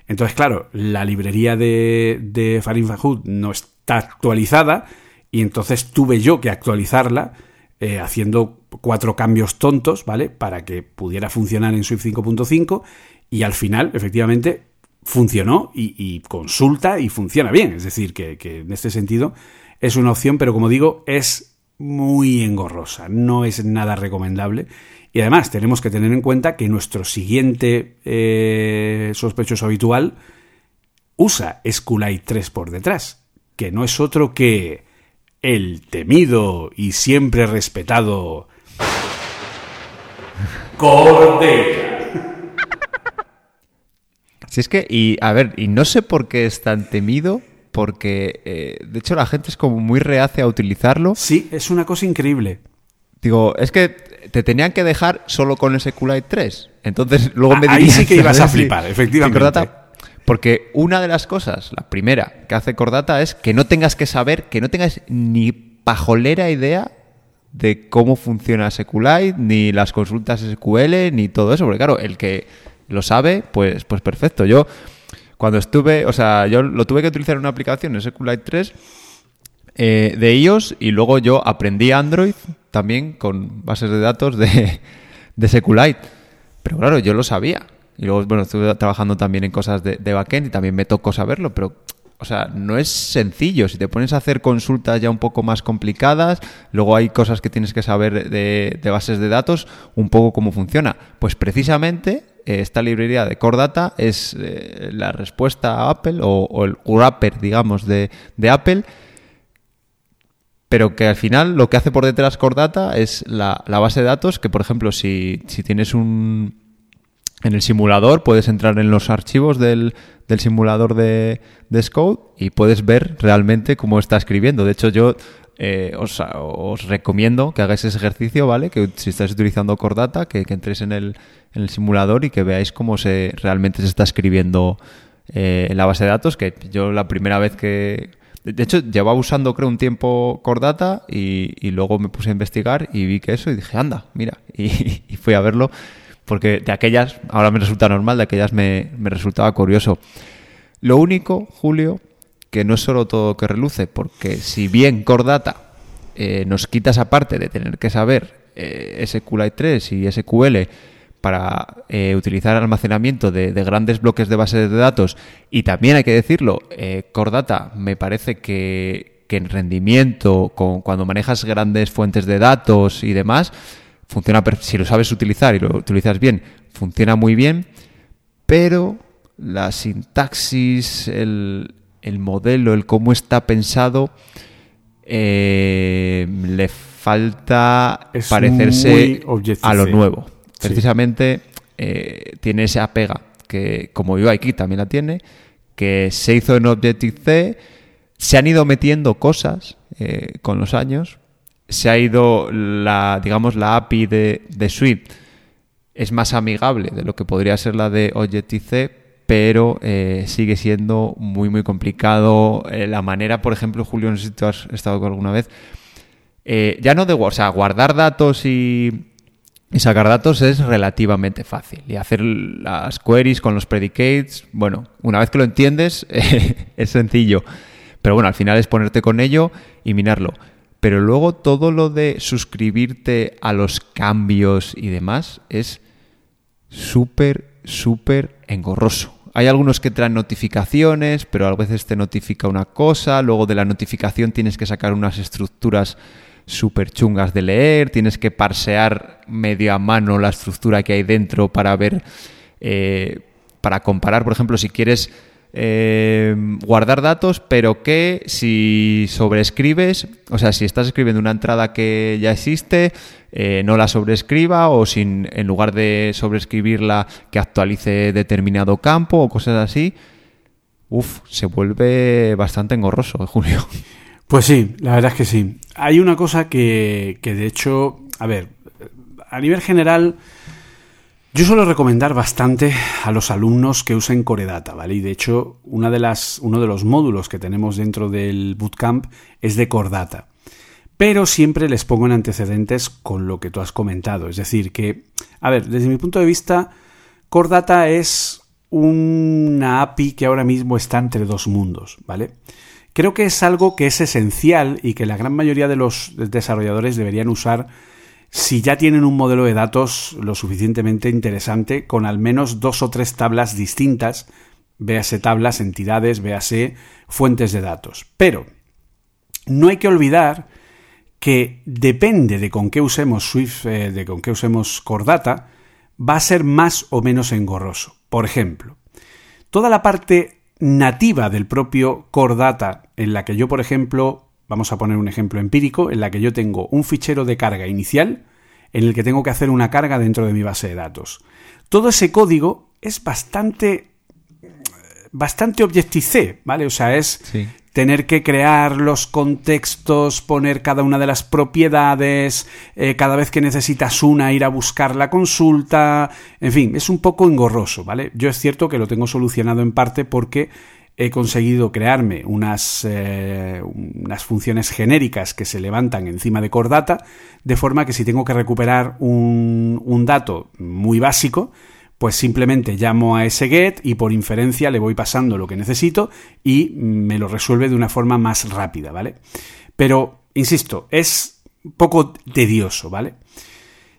Entonces, claro, la librería de, de Farin no está actualizada y entonces tuve yo que actualizarla eh, haciendo cuatro cambios tontos, ¿vale? Para que pudiera funcionar en Swift 5.5 y al final, efectivamente, funcionó y, consulta y funciona bien. Es decir, que, que en este sentido es una opción, pero como digo, es muy engorrosa, no es nada recomendable. Y además tenemos que tener en cuenta que nuestro siguiente eh, sospechoso habitual usa SQLite 3 por detrás, que no es otro que el temido y siempre respetado Cordera. Si es que, y a ver, y no sé por qué es tan temido, porque eh, de hecho la gente es como muy reacia a utilizarlo. Sí, es una cosa increíble. Digo, es que te tenían que dejar solo con ese SQLite 3. Entonces luego me Ah, ahí dirías, sí que ibas a flipar, efectivamente. Porque una de las cosas, la primera que hace Cordata es que no tengas que saber, que no tengas ni pajolera idea de cómo funciona SQLite, ni las consultas SQL, ni todo eso. Porque claro, el que lo sabe, pues, pues perfecto. Yo, cuando estuve, o sea, yo lo tuve que utilizar en una aplicación SQLite 3 eh, de iOS y luego yo aprendí Android también con bases de datos de, de SQLite. Pero claro, yo lo sabía. Y luego, bueno, estuve trabajando también en cosas de, de backend y también me tocó saberlo, pero, o sea, no es sencillo. Si te pones a hacer consultas ya un poco más complicadas, luego hay cosas que tienes que saber de, bases de datos, un poco cómo funciona. Pues precisamente eh, esta librería de Core Data es eh, la respuesta a Apple o, o el wrapper, digamos, de, de Apple pero que al final lo que hace por detrás Core Data es la, la base de datos que, por ejemplo, si, si tienes un, en el simulador, puedes entrar en los archivos del, del simulador de, de Scode y puedes ver realmente cómo está escribiendo. De hecho, yo eh, os, recomiendo que hagáis ese ejercicio, ¿vale? Que si estáis utilizando Core Data, que, que entréis en el, en el, simulador y que veáis cómo se realmente se está escribiendo eh, en la base de datos, que yo la primera vez que... De hecho, llevaba usando creo un tiempo Core Data y, y luego me puse a investigar y vi que eso y dije, anda, mira, y, y fui a verlo porque de aquellas, ahora me resulta normal, de aquellas me, resultaba curioso. Lo único, Julio, que no es solo todo que reluce, porque si bien Cordata eh, nos quita esa parte de tener que saber eh, SQLite 3 y SQL para eh, utilizar almacenamiento de, de, grandes bloques de bases de datos, y también hay que decirlo, eh, Cordata me parece que, que en rendimiento, con, cuando manejas grandes fuentes de datos y demás, funciona, si lo sabes utilizar y lo utilizas bien, funciona muy bien, pero la sintaxis, el, el modelo, el cómo está pensado, eh, le falta Es parecerse a lo nuevo. Sí. Precisamente eh, tiene esa pega que, como yo aquí también la tiene, que se hizo en Objective-C, se han ido metiendo cosas eh, con los años, se ha ido la, digamos, la API de, de Swift es más amigable de lo que podría ser la de Objective-C, pero eh, sigue siendo muy, muy complicado. Eh, la manera, por ejemplo, Julio, no sé si tú has estado alguna vez, eh, ya no de o sea, guardar datos y, y sacar datos es relativamente fácil. Y hacer las queries con los predicates, bueno, una vez que lo entiendes, es sencillo. Pero bueno, al final es ponerte con ello y minarlo. Pero luego todo lo de suscribirte a los cambios y demás es súper, súper engorroso. Hay algunos que traen notificaciones, pero a veces te notifica una cosa, luego de la notificación tienes que sacar unas estructuras súper chungas de leer, tienes que parsear medio a mano la estructura que hay dentro para ver, eh, para comparar, por ejemplo, si quieres eh, guardar datos, pero que si sobreescribes, o sea, si estás escribiendo una entrada que ya existe, eh, no la sobreescriba o sin, en lugar de sobreescribirla que actualice determinado campo o cosas así, uff, se vuelve bastante engorroso, Julio. Pues sí, la verdad es que sí. Hay una cosa que, que de hecho, a ver, a nivel general, yo suelo recomendar bastante a los alumnos que usen Coredata, ¿vale? Y de hecho, una de las, uno de los módulos que tenemos dentro del bootcamp es de Cordata. Pero siempre les pongo en antecedentes con lo que tú has comentado. Es decir, que, a ver, desde mi punto de vista, Cordata es una API que ahora mismo está entre dos mundos, ¿vale? Creo que es algo que es esencial y que la gran mayoría de los desarrolladores deberían usar si ya tienen un modelo de datos lo suficientemente interesante con al menos dos o tres tablas distintas, véase tablas, entidades, véase fuentes de datos. Pero no hay que olvidar que depende de con qué usemos Swift, eh, de con qué usemos Cordata, va a ser más o menos engorroso. Por ejemplo, toda la parte nativa del propio Core Data, en la que yo, por ejemplo, vamos a poner un ejemplo empírico, en la que yo tengo un fichero de carga inicial, en el que tengo que hacer una carga dentro de mi base de datos. Todo ese código es bastante bastante Objective-C, ¿vale? O sea, es Sí. tener que crear los contextos, poner cada una de las propiedades, eh, cada vez que necesitas una, ir a buscar la consulta, en fin, es un poco engorroso, ¿vale? Yo es cierto que lo tengo solucionado en parte porque he conseguido crearme unas, eh, unas funciones genéricas que se levantan encima de Core Data, de forma que si tengo que recuperar un, un dato muy básico, pues simplemente llamo a ese get y por inferencia le voy pasando lo que necesito y me lo resuelve de una forma más rápida, ¿vale? Pero, insisto, es poco tedioso, ¿vale?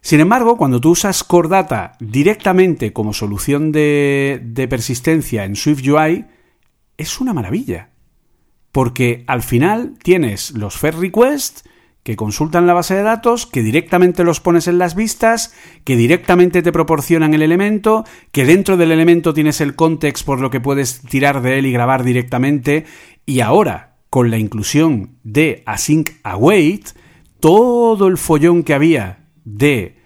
Sin embargo, cuando tú usas Core Data directamente como solución de, de persistencia en Swift UI, es una maravilla. Porque al final tienes los FED requests que consultan la base de datos, que directamente los pones en las vistas, que directamente te proporcionan el elemento, que dentro del elemento tienes el context por lo que puedes tirar de él y grabar directamente, y ahora, con la inclusión de Async Await, todo el follón que había de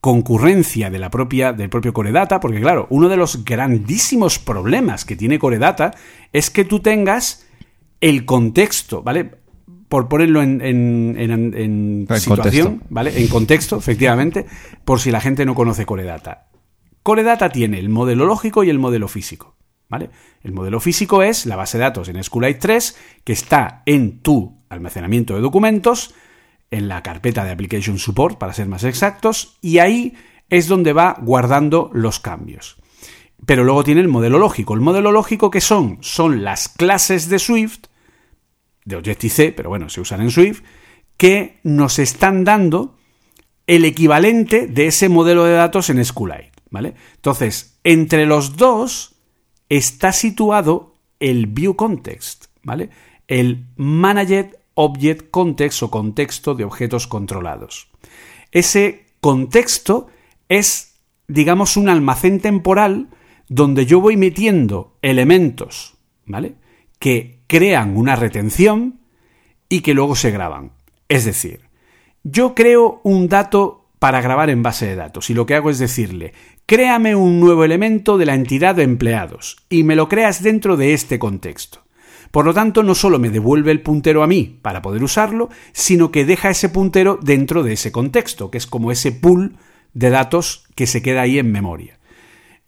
concurrencia de la propia, del propio Core Data, porque claro, uno de los grandísimos problemas que tiene Core Data es que tú tengas el contexto, ¿vale? Por ponerlo en, en, en, situación, ¿vale? En contexto, efectivamente, por si la gente no conoce Core Data. Core Data tiene el modelo lógico y el modelo físico, ¿vale? El modelo físico es la base de datos en SQLite 3 que está en tu almacenamiento de documentos, en la carpeta de Application Support, para ser más exactos, y ahí es donde va guardando los cambios. Pero luego tiene el modelo lógico. ¿El modelo lógico qué son? Son las clases de Swift, de Objective-C, pero bueno, se usan en Swift, que nos están dando el equivalente de ese modelo de datos en SQLite, ¿vale? Entonces, entre los dos está situado el View Context, ¿vale? El Managed Object Context o contexto de objetos controlados. Ese contexto es, digamos, un almacén temporal donde yo voy metiendo elementos, ¿vale? Que crean una retención y que luego se graban. Es decir, yo creo un dato para grabar en base de datos y lo que hago es decirle, créame un nuevo elemento de la entidad de empleados y me lo creas dentro de este contexto. Por lo tanto, no solo me devuelve el puntero a mí para poder usarlo, sino que deja ese puntero dentro de ese contexto, que es como ese pool de datos que se queda ahí en memoria.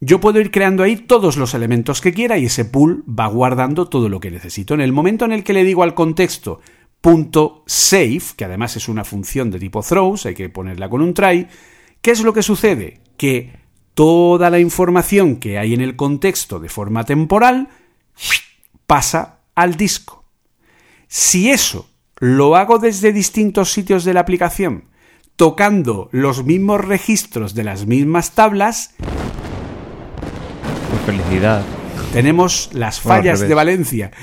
Yo puedo ir creando ahí todos los elementos que quiera y ese pool va guardando todo lo que necesito. En el momento en el que le digo al contexto punto .save, que además es una función de tipo throws, hay que ponerla con un try, ¿qué es lo que sucede? Que toda la información que hay en el contexto de forma temporal pasa al disco. Si eso lo hago desde distintos sitios de la aplicación, tocando los mismos registros de las mismas tablas, felicidad. Tenemos las fallas de Valencia.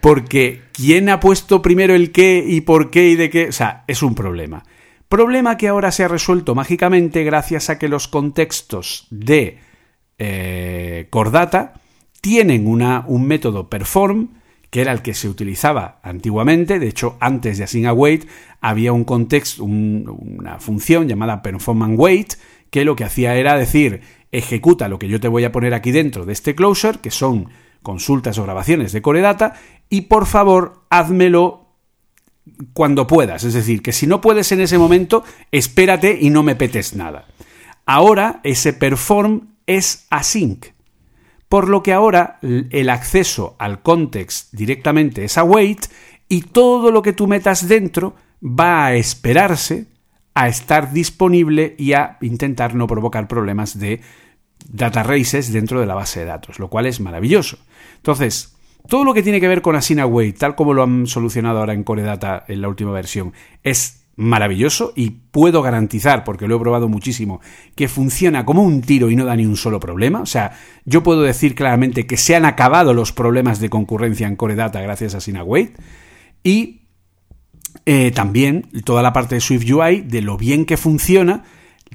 Porque ¿quién ha puesto primero el qué y por qué y de qué? O sea, es un problema. Problema que ahora se ha resuelto mágicamente gracias a que los contextos de eh, Cordata tienen una, un método perform, que era el que se utilizaba antiguamente. De hecho, antes de async await había un contexto, una función llamada perform and wait, que lo que hacía era decir, ejecuta lo que yo te voy a poner aquí dentro de este closure, que son consultas o grabaciones de Core Data, y por favor, házmelo cuando puedas. Es decir, que si no puedes en ese momento, espérate y no me petes nada. Ahora ese perform es async por lo que ahora el acceso al context directamente es a wait y todo lo que tú metas dentro va a esperarse a estar disponible y a intentar no provocar problemas de data races dentro de la base de datos, lo cual es maravilloso. Entonces, todo lo que tiene que ver con Asina Wait, tal como lo han solucionado ahora en Core Data en la última versión, es maravilloso y puedo garantizar, porque lo he probado muchísimo, que funciona como un tiro y no da ni un solo problema. O sea, yo puedo decir claramente que se han acabado los problemas de concurrencia en Core Data gracias a Synawait y eh, también toda la parte de Swift UI de lo bien que funciona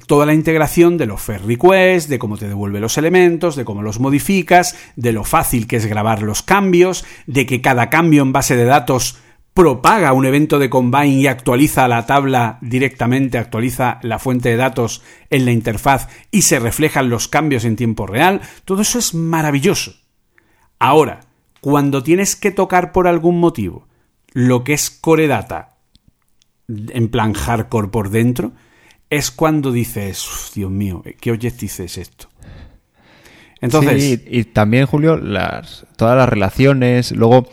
toda la integración de los fair requests, de cómo te devuelve los elementos, de cómo los modificas, de lo fácil que es grabar los cambios, de que cada cambio en base de datos propaga un evento de Combine y actualiza la tabla directamente, actualiza la fuente de datos en la interfaz y se reflejan los cambios en tiempo real, todo eso es maravilloso. Ahora, cuando tienes que tocar por algún motivo lo que es Core Data en plan hardcore por dentro, es cuando dices, Dios mío, ¿qué Objective es esto? Entonces, sí, y también, Julio, las, todas las relaciones, luego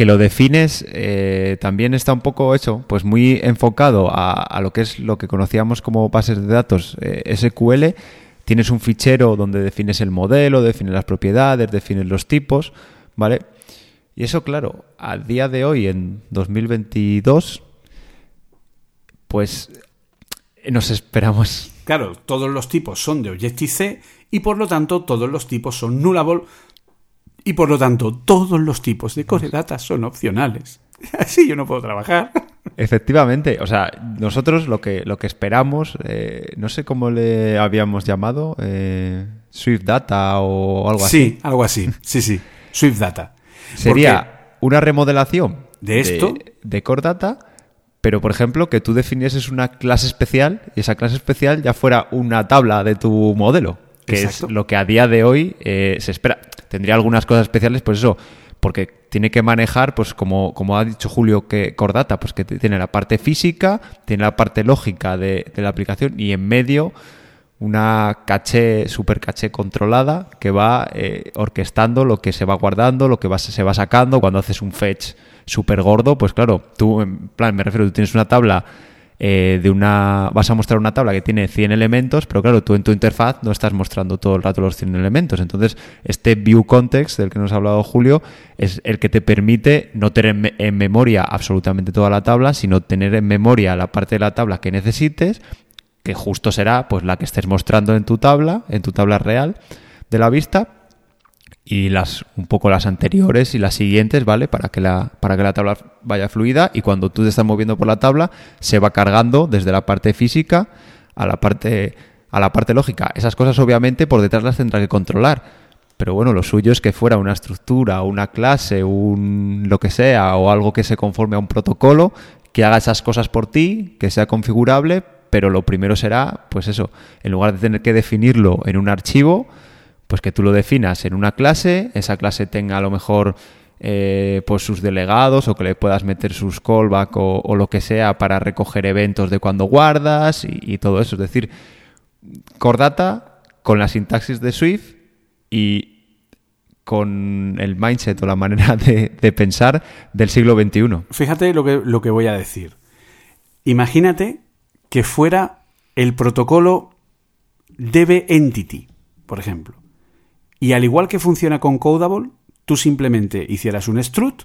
que lo defines eh, también está un poco hecho, pues muy enfocado a, lo que es lo que conocíamos como bases de datos eh, SQL. Tienes un fichero donde defines el modelo, defines las propiedades, defines los tipos, ¿vale? Y eso, claro, a día de hoy, en 2022, pues nos esperamos. Claro, todos los tipos son de Objective-C y por lo tanto todos los tipos son nullable y por lo tanto, todos los tipos de core data son opcionales. Así yo no puedo trabajar. Efectivamente, o sea, nosotros lo que, lo que esperamos, eh, no sé cómo le habíamos llamado, eh, Swift Data o algo así. Sí, algo así, sí, sí, Swift Data. Sería una remodelación de esto, de, Core Data, pero por ejemplo que tú definieses una clase especial y esa clase especial ya fuera una tabla de tu modelo, que es lo que a día de hoy eh, se espera. Tendría algunas cosas especiales, pues eso, porque tiene que manejar, pues como, como ha dicho Julio que Cordata, pues que tiene la parte física, tiene la parte lógica de, de la aplicación y en medio una caché, super caché controlada que va eh, orquestando lo que se va guardando, lo que va, se va sacando. Cuando haces un fetch súper gordo, pues claro, tú, en plan, me refiero, tú tienes una tabla eh, de una. Vas a mostrar una tabla que tiene 100 elementos, pero claro, tú en tu interfaz no estás mostrando todo el rato los 100 elementos. Entonces, este view context del que nos ha hablado Julio es el que te permite no tener en memoria absolutamente toda la tabla, sino tener en memoria la parte de la tabla que necesites que justo será pues la que estés mostrando en tu tabla, en tu tabla real de la vista y las un poco las anteriores y las siguientes, ¿vale? Para que la para que la tabla vaya fluida y cuando tú te estás moviendo por la tabla se va cargando desde la parte física a la parte a la parte lógica. Esas cosas obviamente por detrás las tendrá que controlar. Pero bueno, lo suyo es que fuera una estructura, una clase, un lo que sea o algo que se conforme a un protocolo que haga esas cosas por ti, que sea configurable, pero lo primero será, pues eso, en lugar de tener que definirlo en un archivo, pues que tú lo definas en una clase, esa clase tenga a lo mejor eh, pues sus delegados o que le puedas meter sus callback o, lo que sea para recoger eventos de cuando guardas y, todo eso. Es decir, Cordata con la sintaxis de Swift y con el mindset o la manera de, pensar del siglo XXI. Fíjate lo que, lo que voy a decir. Imagínate que fuera el protocolo DB Entity, por ejemplo. Y al igual que funciona con Codable, tú simplemente hicieras un strut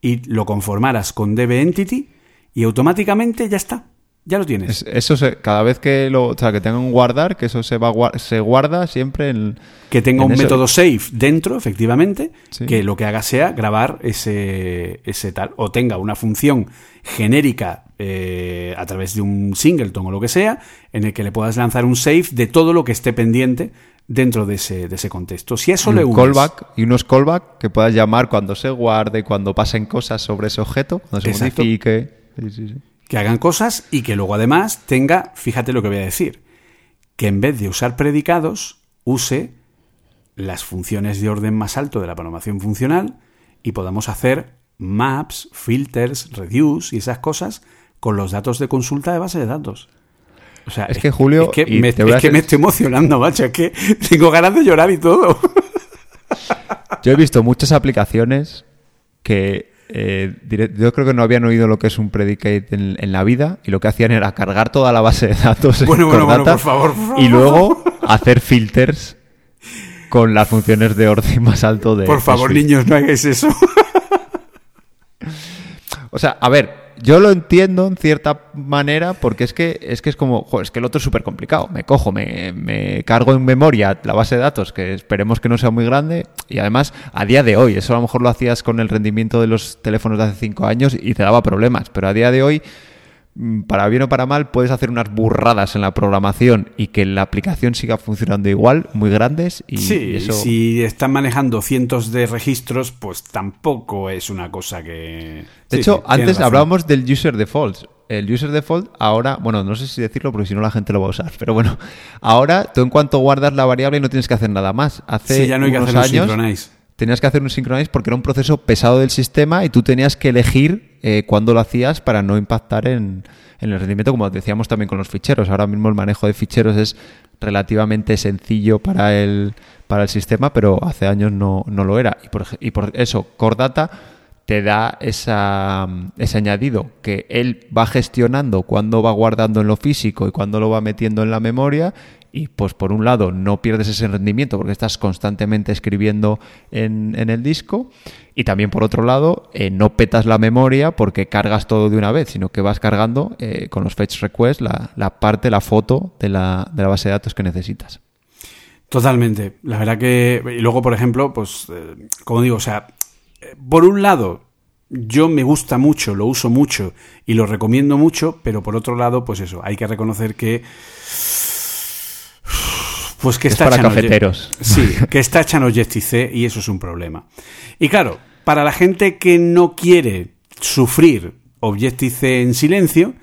y lo conformaras con DB Entity y automáticamente ya está. Ya lo tienes. eso cada vez que lo, o sea, que tenga un guardar, que eso se va se guarda siempre en que tenga un método save dentro, efectivamente, que lo que haga sea grabar ese ese tal o tenga una función genérica eh, a través de un singleton o lo que sea, en el que le puedas lanzar un save de todo lo que esté pendiente dentro de ese, de ese contexto. Si eso le callback y unos callback que puedas llamar cuando se guarde, cuando pasen cosas sobre ese objeto, cuando se modifique. Sí, sí, sí que hagan cosas y que luego además tenga, fíjate lo que voy a decir, que en vez de usar predicados, use las funciones de orden más alto de la programación funcional y podamos hacer maps, filters, reduce y esas cosas con los datos de consulta de base de datos. O sea, es, que Julio, es que, me, que me estoy emocionando, macho, es que tengo ganas de llorar y todo. Yo he visto muchas aplicaciones que eh, yo creo que no habían oído lo que es un predicate en, la vida y lo que hacían era cargar toda la base de datos bueno, bueno, bueno, por favor, y luego hacer filters con las funciones de orden más alto de Por favor, niños, no hagáis eso. o sea, a ver, yo lo entiendo en cierta manera porque es que es que es como, joder, es que el otro es súper complicado. Me cojo, me, me, cargo en memoria la base de datos, que esperemos que no sea muy grande, y además a día de hoy, eso a lo mejor lo hacías con el rendimiento de los teléfonos de hace cinco años y te daba problemas, pero a día de hoy para bien o para mal, puedes hacer unas burradas en la programación y que la aplicación siga funcionando igual, muy grandes. Y sí, si están manejando cientos de registros, pues tampoco es una cosa que... De hecho, antes hablábamos del user default. El user default ahora, bueno, no sé si decirlo porque si no la gente lo va a usar, pero bueno, ahora tú en cuanto guardas la variable no tienes que hacer nada más. Hace ya no hay unos que hacer años tenías que hacer un synchronize porque era un proceso pesado del sistema y tú tenías que elegir eh, cuándo lo hacías para no impactar en, el rendimiento, como decíamos también con los ficheros. Ahora mismo el manejo de ficheros es relativamente sencillo para el, para el sistema, pero hace años no, no lo era. Y por, eso, Core Data te da esa, ese añadido que él va gestionando cuándo va guardando en lo físico y cuándo lo va metiendo en la memoria y pues por un lado no pierdes ese rendimiento porque estás constantemente escribiendo en, el disco y también por otro lado eh, no petas la memoria porque cargas todo de una vez sino que vas cargando eh, con los fetch requests la, la, parte, la foto de la, de la base de datos que necesitas. Totalmente. La verdad que... Y luego, por ejemplo, pues, eh, como digo, o sea, por un lado, yo me gusta mucho, lo uso mucho y lo recomiendo mucho, pero por otro lado, pues eso, hay que reconocer que pues que está para cafeteros. Sí, que está en Objective-C y eso es un problema. Y claro, para la gente que no quiere sufrir Objective-C en silencio,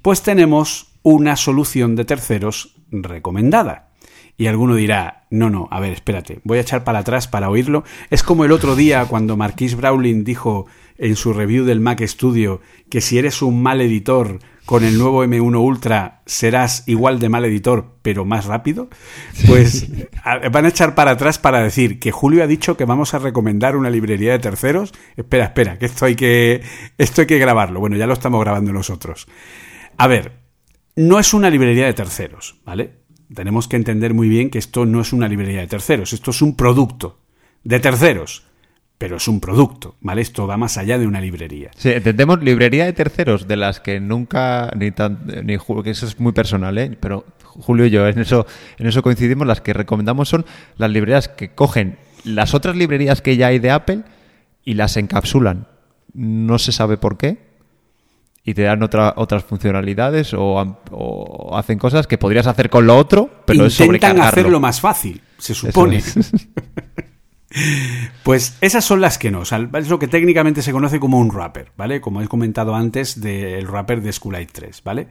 pues tenemos una solución de terceros recomendada. Y alguno dirá, no, no, a ver, espérate, voy a echar para atrás para oírlo. Es como el otro día cuando Marquis Brawling dijo en su review del Mac Studio que si eres un mal editor con el nuevo M1 Ultra serás igual de mal editor, pero más rápido, pues van a echar para atrás para decir que Julio ha dicho que vamos a recomendar una librería de terceros. Espera, espera, que esto hay que, esto hay que grabarlo. Bueno, ya lo estamos grabando nosotros. A ver, no es una librería de terceros, ¿vale? Tenemos que entender muy bien que esto no es una librería de terceros, esto es un producto de terceros pero es un producto, ¿vale? Esto va más allá de una librería. Sí, entendemos librería de terceros, de las que nunca, ni tan, ni que eso es muy personal, ¿eh? Pero Julio y yo en eso, en eso coincidimos, las que recomendamos son las librerías que cogen las otras librerías que ya hay de Apple y las encapsulan. No se sabe por qué, y te dan otra, otras funcionalidades o, hacen cosas que podrías hacer con lo otro, pero Intentan es hacerlo más fácil, se supone. Pues esas son las que no. es lo que técnicamente se conoce como un wrapper, ¿vale? Como he comentado antes del wrapper de Schoolite 3, ¿vale?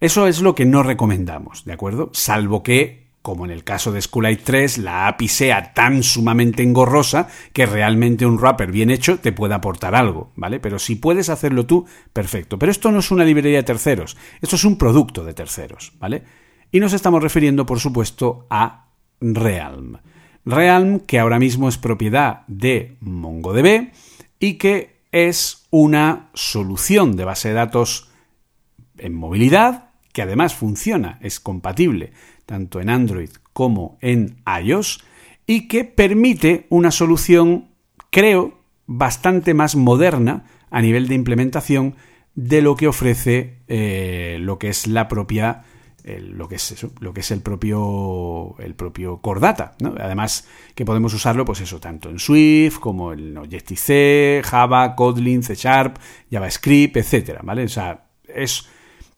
Eso es lo que no recomendamos, ¿de acuerdo? Salvo que, como en el caso de Schoolite 3, la API sea tan sumamente engorrosa que realmente un wrapper bien hecho te pueda aportar algo, ¿vale? Pero si puedes hacerlo tú, perfecto. Pero esto no es una librería de terceros, esto es un producto de terceros, ¿vale? Y nos estamos refiriendo, por supuesto, a Realm. Realm, que ahora mismo es propiedad de MongoDB y que es una solución de base de datos en movilidad que además funciona, es compatible tanto en Android como en iOS y que permite una solución, creo, bastante más moderna a nivel de implementación de lo que ofrece eh, lo que es la propia lo que es eso, lo que es el propio el propio Core Data, Además que podemos usarlo pues eso tanto en Swift como en Objective-C, Java, Kotlin, C Sharp, JavaScript, etcétera, ¿vale? O sea, es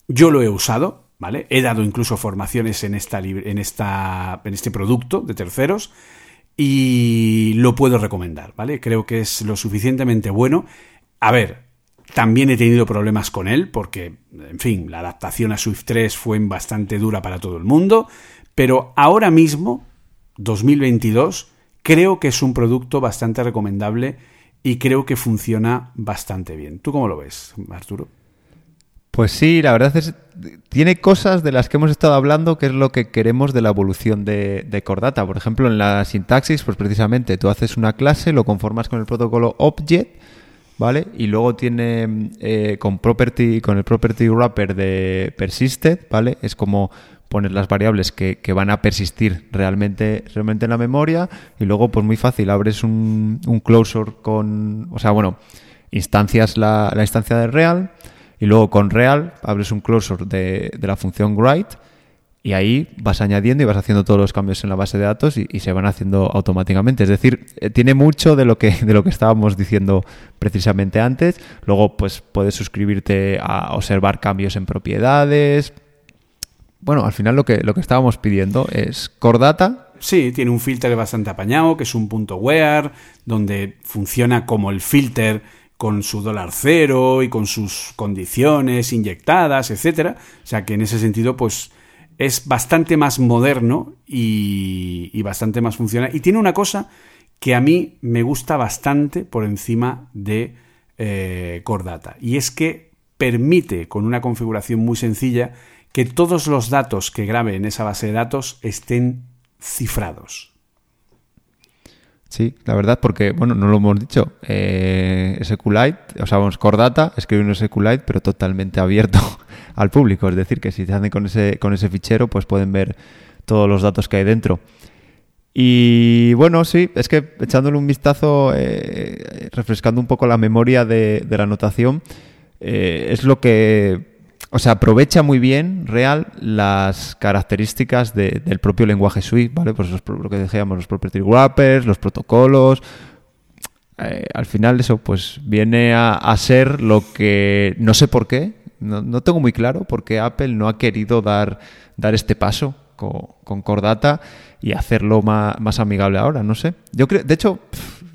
yo lo he usado, ¿vale? He dado incluso formaciones en esta en esta en este producto de terceros y lo puedo recomendar, ¿vale? Creo que es lo suficientemente bueno. A ver, también he tenido problemas con él porque, en fin, la adaptación a Swift 3 fue bastante dura para todo el mundo, pero ahora mismo, 2022, creo que es un producto bastante recomendable y creo que funciona bastante bien. ¿Tú cómo lo ves, Arturo? Pues sí, la verdad es tiene cosas de las que hemos estado hablando que es lo que queremos de la evolución de, de Cordata. Por ejemplo, en la sintaxis, pues precisamente tú haces una clase, lo conformas con el protocolo Object ¿vale? Y luego tiene eh, con property, con el property wrapper de persisted, ¿vale? Es como poner las variables que, van a persistir realmente, realmente en la memoria y luego pues muy fácil, abres un, un closure con, o sea, bueno, instancias la, la instancia de real y luego con real abres un closure de, de la función write y ahí vas añadiendo y vas haciendo todos los cambios en la base de datos y, se van haciendo automáticamente. Es decir, eh, tiene mucho de lo que de lo que estábamos diciendo precisamente antes. Luego, pues puedes suscribirte a observar cambios en propiedades. Bueno, al final lo que, lo que estábamos pidiendo es Core Data. Sí, tiene un filter bastante apañado, que es un punto where, donde funciona como el filter con su dólar cero y con sus condiciones inyectadas, etcétera. O sea que en ese sentido, pues es bastante más moderno y, bastante más funcional. Y tiene una cosa que a mí me gusta bastante por encima de eh, Cordata. Y es que permite, con una configuración muy sencilla, que todos los datos que grabe en esa base de datos estén cifrados. Sí, la verdad, porque, bueno, no lo hemos dicho. Eh, SQLite, o sea, vamos, Cordata, escribe un SQLite, pero totalmente abierto al público. Es decir, que si se hacen con ese, con ese fichero, pues pueden ver todos los datos que hay dentro. Y bueno, sí, es que echándole un vistazo, eh, refrescando un poco la memoria de, la anotación, eh, es lo que, o sea, aprovecha muy bien real las características del propio lenguaje Swift, ¿vale? Pues lo que decíamos, los property wrappers, los protocolos. Eh, al final eso pues viene a, a ser lo que no sé por qué no, tengo muy claro por qué Apple no ha querido dar, dar este paso con, Cordata y hacerlo más, amigable ahora, no sé. Yo creo, de hecho,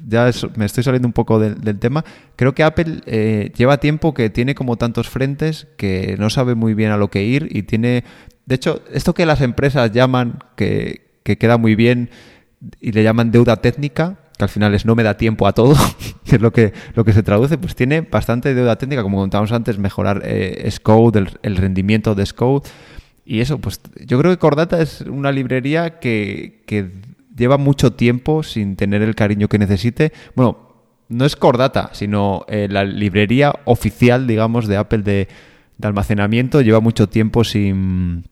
ya me estoy saliendo un poco del, tema. Creo que Apple eh, lleva tiempo que tiene como tantos frentes que no sabe muy bien a lo que ir y tiene... De hecho, esto que las empresas llaman, que, que queda muy bien y le llaman deuda técnica, que al final es no me da tiempo a todo, que es lo que, lo que se traduce, pues tiene bastante deuda técnica, como contábamos antes, mejorar eh, Scode, el, rendimiento de Scode. Y eso, pues yo creo que Cordata es una librería que, que lleva mucho tiempo sin tener el cariño que necesite. Bueno, no es Cordata, sino eh, la librería oficial, digamos, de Apple de, almacenamiento lleva mucho tiempo sin,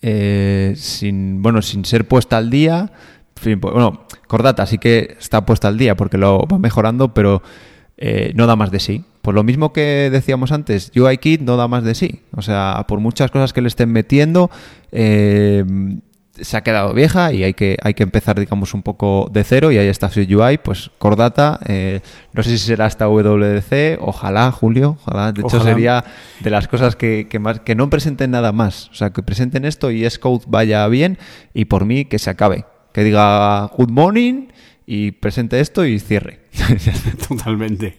eh, sin, bueno, sin ser puesta al día. Pues, bueno, Cordata sí que está puesta al día porque lo va mejorando, pero eh, no da más de sí. Por lo mismo que decíamos antes, UIKit no da más de sí. O sea, por muchas cosas que le estén metiendo, se ha quedado vieja y hay que, hay que empezar, digamos, un poco de cero y ahí está UI, pues Cordata, eh, no sé si será hasta WDC, ojalá, Julio, ojalá, de hecho sería de las cosas que, que, más, que no presenten nada más, o sea, que presenten esto y Scode vaya bien y por mí que se acabe, que diga good morning y presente esto y cierre. Totalmente.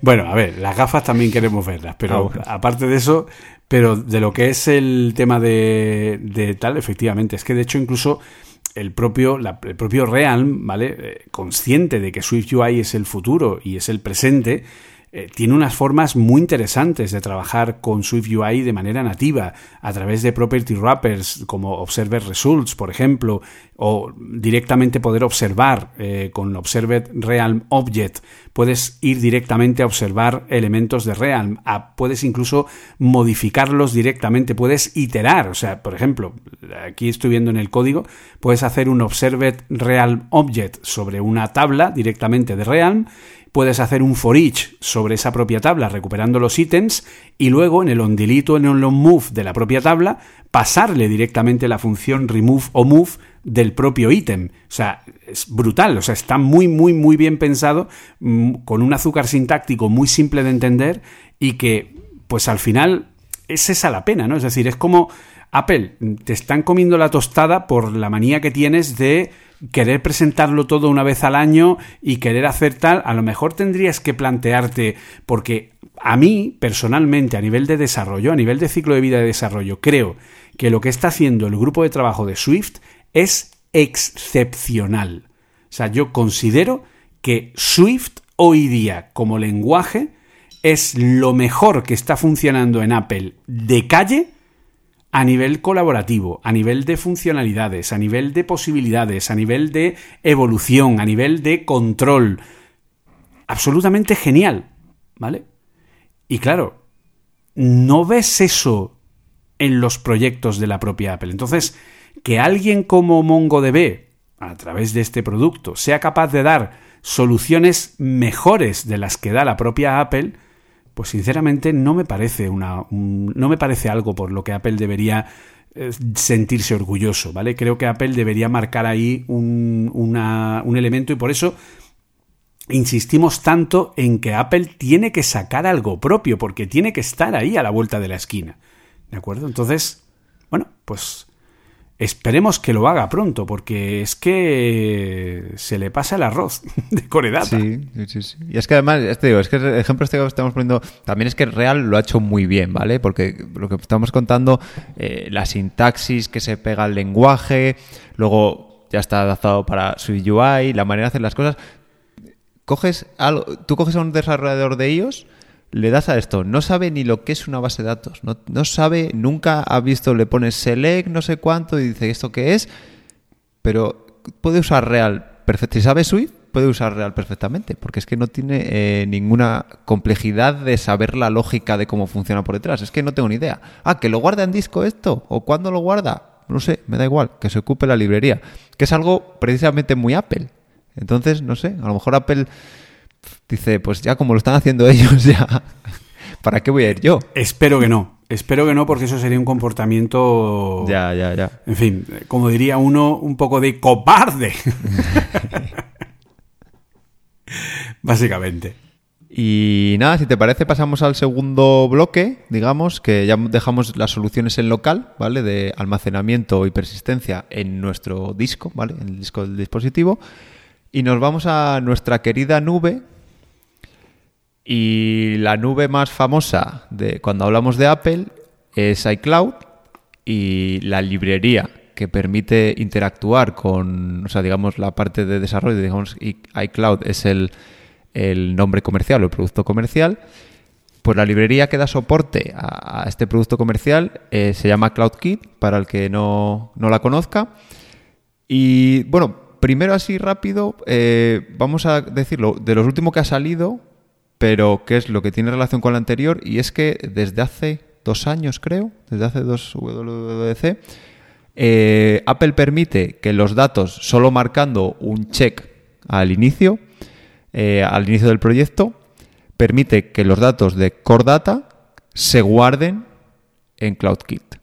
Bueno, a ver, las gafas también queremos verlas, pero ah, aparte de eso, pero de lo que es el tema de, tal, efectivamente, es que de hecho incluso el propio, el propio Realm, ¿vale? Eh, consciente de que SwiftUI es el futuro y es el presente, eh, tiene unas formas muy interesantes de trabajar con SwiftUI de manera nativa, a través de property wrappers como Observer Results, por ejemplo, o directamente poder observar eh, con Observer Realm Object. Puedes ir directamente a observar elementos de Realm, puedes incluso modificarlos directamente, puedes iterar, o sea, por ejemplo, aquí estoy viendo en el código, puedes hacer un Observer Realm Object sobre una tabla directamente de Realm puedes hacer un for each sobre esa propia tabla recuperando los ítems y luego en el onDelete o en el onMove de la propia tabla pasarle directamente la función remove o move del propio ítem. O sea, es brutal, o sea, está muy, muy, muy bien pensado, mm, con un azúcar sintáctico muy simple de entender y que, pues al final, es esa la pena, ¿no? Es decir, es como Apple, te están comiendo la tostada por la manía que tienes de querer presentarlo todo una vez al año y querer hacer tal, a lo mejor tendrías que plantearte, porque a mí, personalmente, a nivel de desarrollo, a nivel de ciclo de vida de desarrollo, creo que lo que está haciendo el grupo de trabajo de Swift es excepcional. O sea, yo considero que Swift hoy día como lenguaje es lo mejor que está funcionando en Apple de calle a nivel colaborativo, a nivel de funcionalidades, a nivel de posibilidades, a nivel de evolución, a nivel de control. Absolutamente genial, ¿vale? Y claro, no ves eso en los proyectos de la propia Apple. Entonces, que alguien como MongoDB, a través de este producto, sea capaz de dar soluciones mejores de las que da la propia Apple, pues sinceramente no me parece una no me parece algo por lo que Apple debería eh, sentirse orgulloso, ¿vale? Creo que Apple debería marcar ahí un, un elemento y por eso insistimos tanto en que Apple tiene que sacar algo propio, porque tiene que estar ahí a la vuelta de la esquina. ¿De acuerdo? Entonces, bueno, pues Esperemos que lo haga pronto, porque es que se le pasa el arroz de Coredata. Sí, sí, sí. Y es que además, este digo, es que el ejemplo este que estamos poniendo, también es que Real lo ha hecho muy bien, ¿vale? Porque lo que estamos contando, eh, la sintaxis que se pega al lenguaje, luego ya está adaptado para su UI, la manera de hacer las cosas. Coges algo, tú coges a un desarrollador de ellos le das a esto, no sabe ni lo que es una base de datos, no, sabe, nunca ha visto, le pones select, no sé cuánto, y dice esto qué es, pero puede usar real perfecto. Si sabe Swift, puede usar real perfectamente, porque es que no tiene eh, ninguna complejidad de saber la lógica de cómo funciona por detrás. Es que no tengo ni idea. Ah, que lo guarda en disco esto, o cuándo lo guarda. No sé, me da igual, que se ocupe la librería, que es algo precisamente muy Apple. Entonces, no sé, a lo mejor Apple dice, pues ya como lo están haciendo ellos, ya, ¿para qué voy a ir yo? Espero que no. Espero que no, porque eso sería un comportamiento. Ya, ya, ya. En fin, como diría uno, un poco de cobarde. Básicamente. Y nada, si te parece, pasamos al segundo bloque, digamos, que ya dejamos las soluciones en local, ¿vale? De almacenamiento y persistencia en nuestro disco, ¿vale? En el disco del dispositivo. y nos vamos a nuestra querida nube. Y la nube más famosa de cuando hablamos de Apple es iCloud y la librería que permite interactuar con, o sea, digamos, la parte de desarrollo, digamos, iCloud es el, nombre comercial o el producto comercial, pues la librería que da soporte a, este producto comercial eh, se llama CloudKit, para el que no, la conozca. Y bueno, primero así rápido, eh, vamos a decirlo, de los últimos que ha salido, pero que es lo que tiene relación con la anterior, y es que desde hace dos años, creo, desde hace dos WWDC, eh, Apple permite que los datos, solo marcando un check al inicio, al inicio del proyecto, permite que los datos de Core Data se guarden en CloudKit.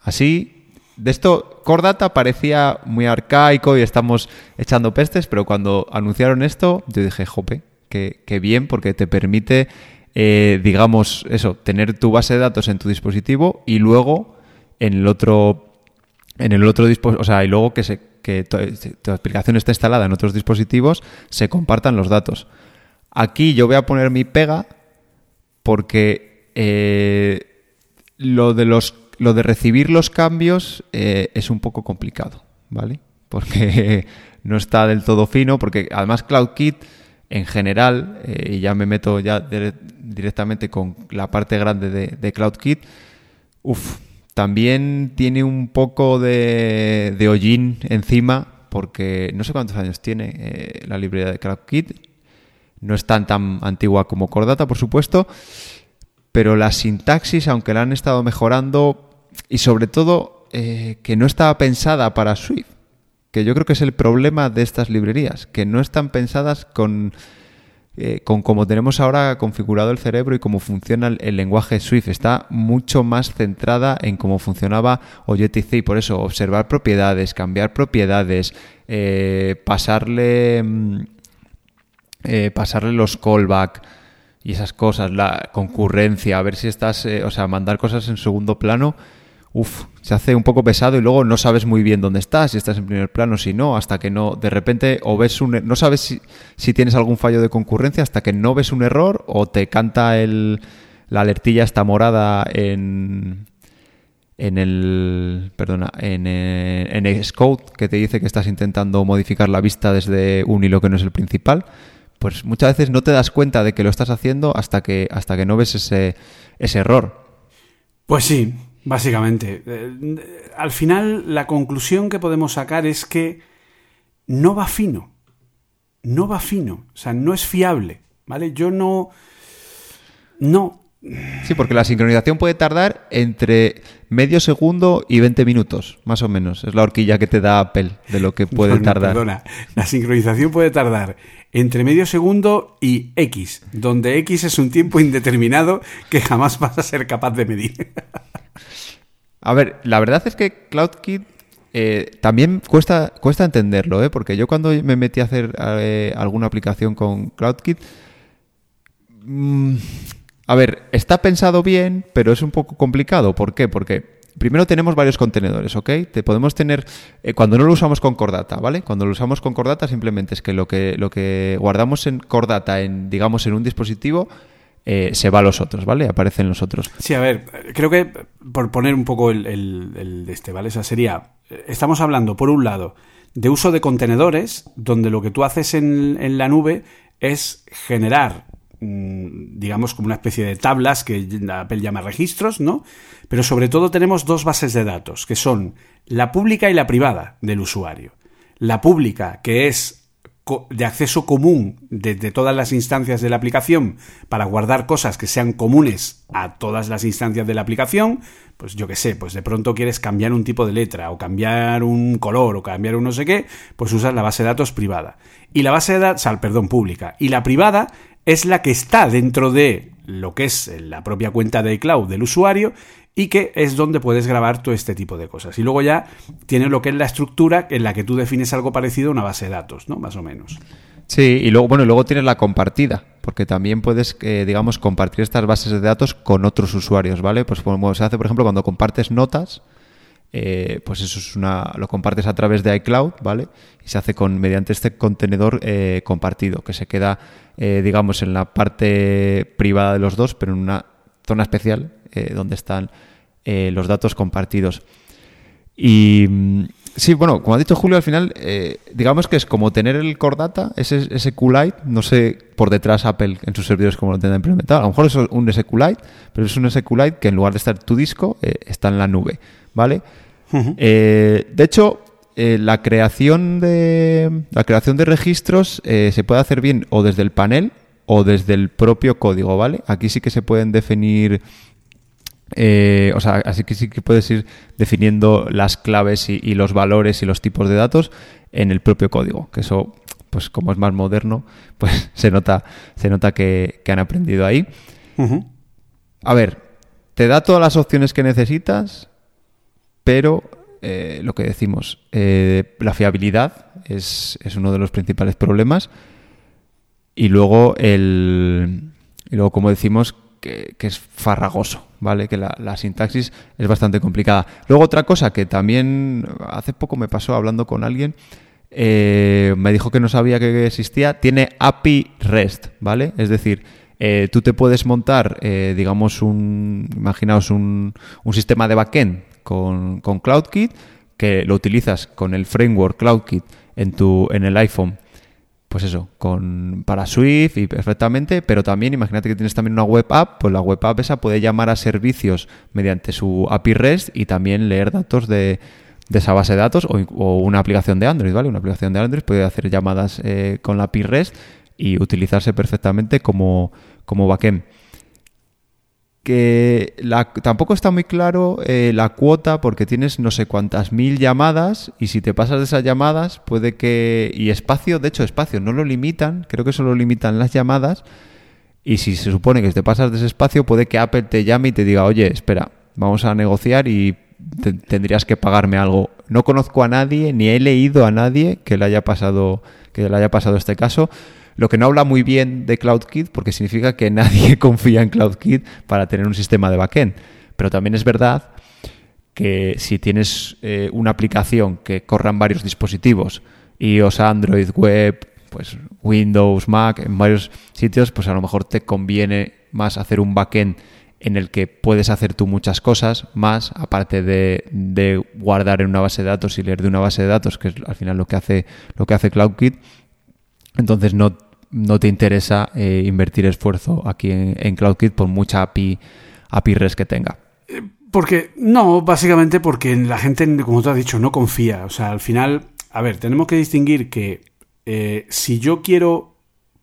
Así, de esto, Core Data parecía muy arcaico y estamos echando pestes, pero cuando anunciaron esto, yo dije, jope, qué, bien, porque te permite, eh, digamos, eso, tener tu base de datos en tu dispositivo y luego en el otro, en el otro dispositivo, o sea, y luego que, se, que tu, aplicación esté instalada en otros dispositivos, se compartan los datos. Aquí yo voy a poner mi pega porque eh, lo, de los, lo de recibir los cambios eh, es un poco complicado, ¿vale? Porque no está del todo fino, porque además CloudKit en general, eh, y ya me meto ya directamente con la parte grande de, CloudKit, uff, también tiene un poco de, hollín encima, porque no sé cuántos años tiene la librería de CloudKit, no es tan, tan antigua como Cordata, por supuesto, pero la sintaxis, aunque la han estado mejorando, y sobre todo eh, que no estaba pensada para Swift, que yo creo que es el problema de estas librerías, que no están pensadas con, eh, con cómo tenemos ahora configurado el cerebro y cómo funciona el, lenguaje Swift. Está mucho más centrada en cómo funcionaba Objective-C, por eso observar propiedades, cambiar propiedades, eh, pasarle... Mm, eh, pasarle los callback y esas cosas, la concurrencia, a ver si estás, o sea, mandar cosas en segundo plano, uff, se hace un poco pesado y luego no sabes muy bien dónde estás, si estás en primer plano, si no, hasta que no, de repente, o ves un, no sabes si, tienes algún fallo de concurrencia hasta que no ves un error o te canta el, la alertilla esta morada en, en el perdona en, eh, en Xcode que te dice que estás intentando modificar la vista desde un hilo que no es el principal pues muchas veces no te das cuenta de que lo estás haciendo hasta que, hasta que no ves ese, ese error. Pues sí, básicamente. Eh, al final, la conclusión que podemos sacar es que no va fino. No va fino. O sea, no es fiable. ¿Vale? Yo no. No. Sí, porque la sincronización puede tardar entre medio segundo y 20 minutos, más o menos. Es la horquilla que te da Apple de lo que puede tardar. Perdona, la sincronización puede tardar entre medio segundo y X, donde X es un tiempo indeterminado que jamás vas a ser capaz de medir. a ver, la verdad es que CloudKit eh, también cuesta, cuesta entenderlo, ¿eh? porque yo cuando me metí a hacer eh, alguna aplicación con CloudKit, mm, a ver, está pensado bien, pero es un poco complicado. ¿Por qué? Porque primero tenemos varios contenedores, ¿ok? Te podemos tener, eh, cuando no lo usamos con Cordata, ¿vale? Cuando lo usamos con Cordata simplemente es que lo que, lo que guardamos en Cordata, en, digamos, en un dispositivo, eh, se va a los otros, ¿vale? Aparecen los otros. Sí, a ver, creo que por poner un poco el, el, este, ¿vale? O sea, sería, estamos hablando, por un lado, de uso de contenedores, donde lo que tú haces en, en la nube es generar Mm, digamos, como una especie de tablas que Apple llama registros, ¿no? Pero sobre todo tenemos dos bases de datos, que son la pública y la privada del usuario. La pública, que es de acceso común desde todas las instancias de la aplicación para guardar cosas que sean comunes a todas las instancias de la aplicación, pues yo qué sé, pues de pronto quieres cambiar un tipo de letra o cambiar un color o cambiar un no sé qué, pues usas la base de datos privada. Y la base de datos, perdón, pública. Y la privada es la que está dentro de lo que es la propia cuenta de iCloud del usuario y que es donde puedes grabar todo este tipo de cosas. Y luego ya tienes lo que es la estructura en la que tú defines algo parecido a una base de datos, ¿no? Más o menos. Sí, y luego, bueno, luego tienes la compartida, porque también puedes, eh, digamos, compartir estas bases de datos con otros usuarios, ¿vale? Pues se hace, por ejemplo, cuando compartes notas, eh, pues eso es una, lo compartes a través de iCloud, ¿vale? Y se hace con mediante este contenedor eh, compartido, que se queda, digamos, en la parte privada de los dos, pero en una zona especial donde están los datos compartidos. Y mm, sí, bueno, como ha dicho Julio, al final, digamos que es como tener el Core Data, ese, SQLite, no sé por detrás Apple en sus servidores cómo lo tendrá implementado. A lo mejor es un SQLite, pero es un SQLite que en lugar de estar tu disco, está en la nube. ¿vale? Eh, de hecho, eh, la, creación de, la creación de registros eh, se puede hacer bien o desde el panel o desde el propio código, ¿vale? Aquí sí que se pueden definir... o sea, así que sí que puedes ir definiendo las claves y, los valores y los tipos de datos en el propio código, que eso, pues como es más moderno, pues se nota, se nota que, han aprendido ahí. A ver, te da todas las opciones que necesitas, pero eh, lo que decimos, eh, la fiabilidad es, uno de los principales problemas y luego el y luego como decimos que, es farragoso, ¿vale? Que la, sintaxis es bastante complicada. Luego otra cosa que también hace poco me pasó hablando con alguien, eh, me dijo que no sabía que existía, tiene API REST, ¿vale? Es decir, tú te puedes montar, digamos, un, imaginaos un, un sistema de backend con, con CloudKit, que lo utilizas con el framework CloudKit en, tu, en el iPhone pues eso, con, para Swift y perfectamente, pero también imagínate que tienes también una web app, pues la web app esa puede llamar a servicios mediante su API REST y también leer datos de, esa base de datos o, una aplicación de Android, ¿vale? Una aplicación de Android puede hacer llamadas eh, con la API REST y utilizarse perfectamente como, como backend que tampoco está muy claro eh, la cuota porque tienes no sé cuántas mil llamadas y si te pasas de esas llamadas puede que... Y espacio, de hecho espacio no lo limitan, creo que solo limitan las llamadas y si se supone que te pasas de ese espacio puede que Apple te llame y te diga, oye, espera, vamos a negociar y tendrías que pagarme algo. No conozco a nadie, ni he leído a nadie que le haya pasado, que le haya pasado este caso. Lo que no habla muy bien de CloudKit porque significa que nadie confía en CloudKit para tener un sistema de backend. Pero también es verdad que si tienes eh, una aplicación que corra en varios dispositivos, iOS, Android, web, pues Windows, Mac, en varios sitios, pues a lo mejor te conviene más hacer un backend en el que puedes hacer tú muchas cosas más, aparte de, de, guardar en una base de datos y leer de una base de datos, que es al final lo que hace, lo que hace CloudKit. Entonces no no te interesa eh, invertir esfuerzo aquí en, CloudKit por mucha API, API REST que tenga. Porque, no, básicamente porque la gente, como tú has dicho, no confía. O sea, al final, a ver, tenemos que distinguir que eh, si yo quiero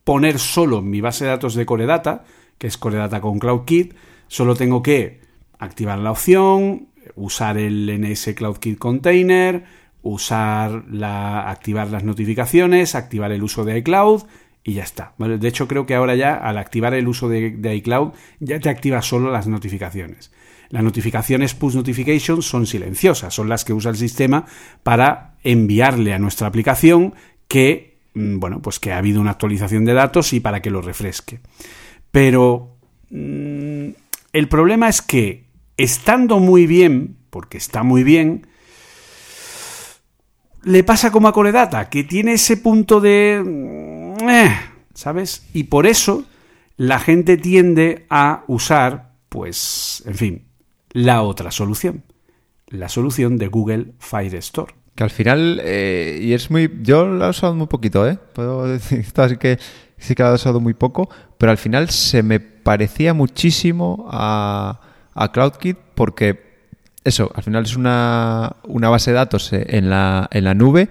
poner solo mi base de datos de Core Data, que es Core Data con CloudKit, solo tengo que activar la opción, usar el NS CloudKit Container, usar la, activar las notificaciones, activar el uso de iCloud y ya está. De hecho, creo que ahora ya al activar el uso de, iCloud ya te activa solo las notificaciones. Las notificaciones push notifications son silenciosas, son las que usa el sistema para enviarle a nuestra aplicación que, mm, bueno, pues que ha habido una actualización de datos y para que lo refresque. Pero mm, el problema es que, estando muy bien, porque está muy bien, le pasa como a Coredata, que tiene ese punto de ¿sabes? Y por eso la gente tiende a usar, pues, en fin, la otra solución, la solución de Google Firestore. Que al final, eh, y es muy. Yo lo he usado muy poquito, ¿eh? Puedo decir así que sí que lo he usado muy poco, pero al final se me parecía muchísimo a, a CloudKit porque eso, al final es una, una base de datos en la, en la nube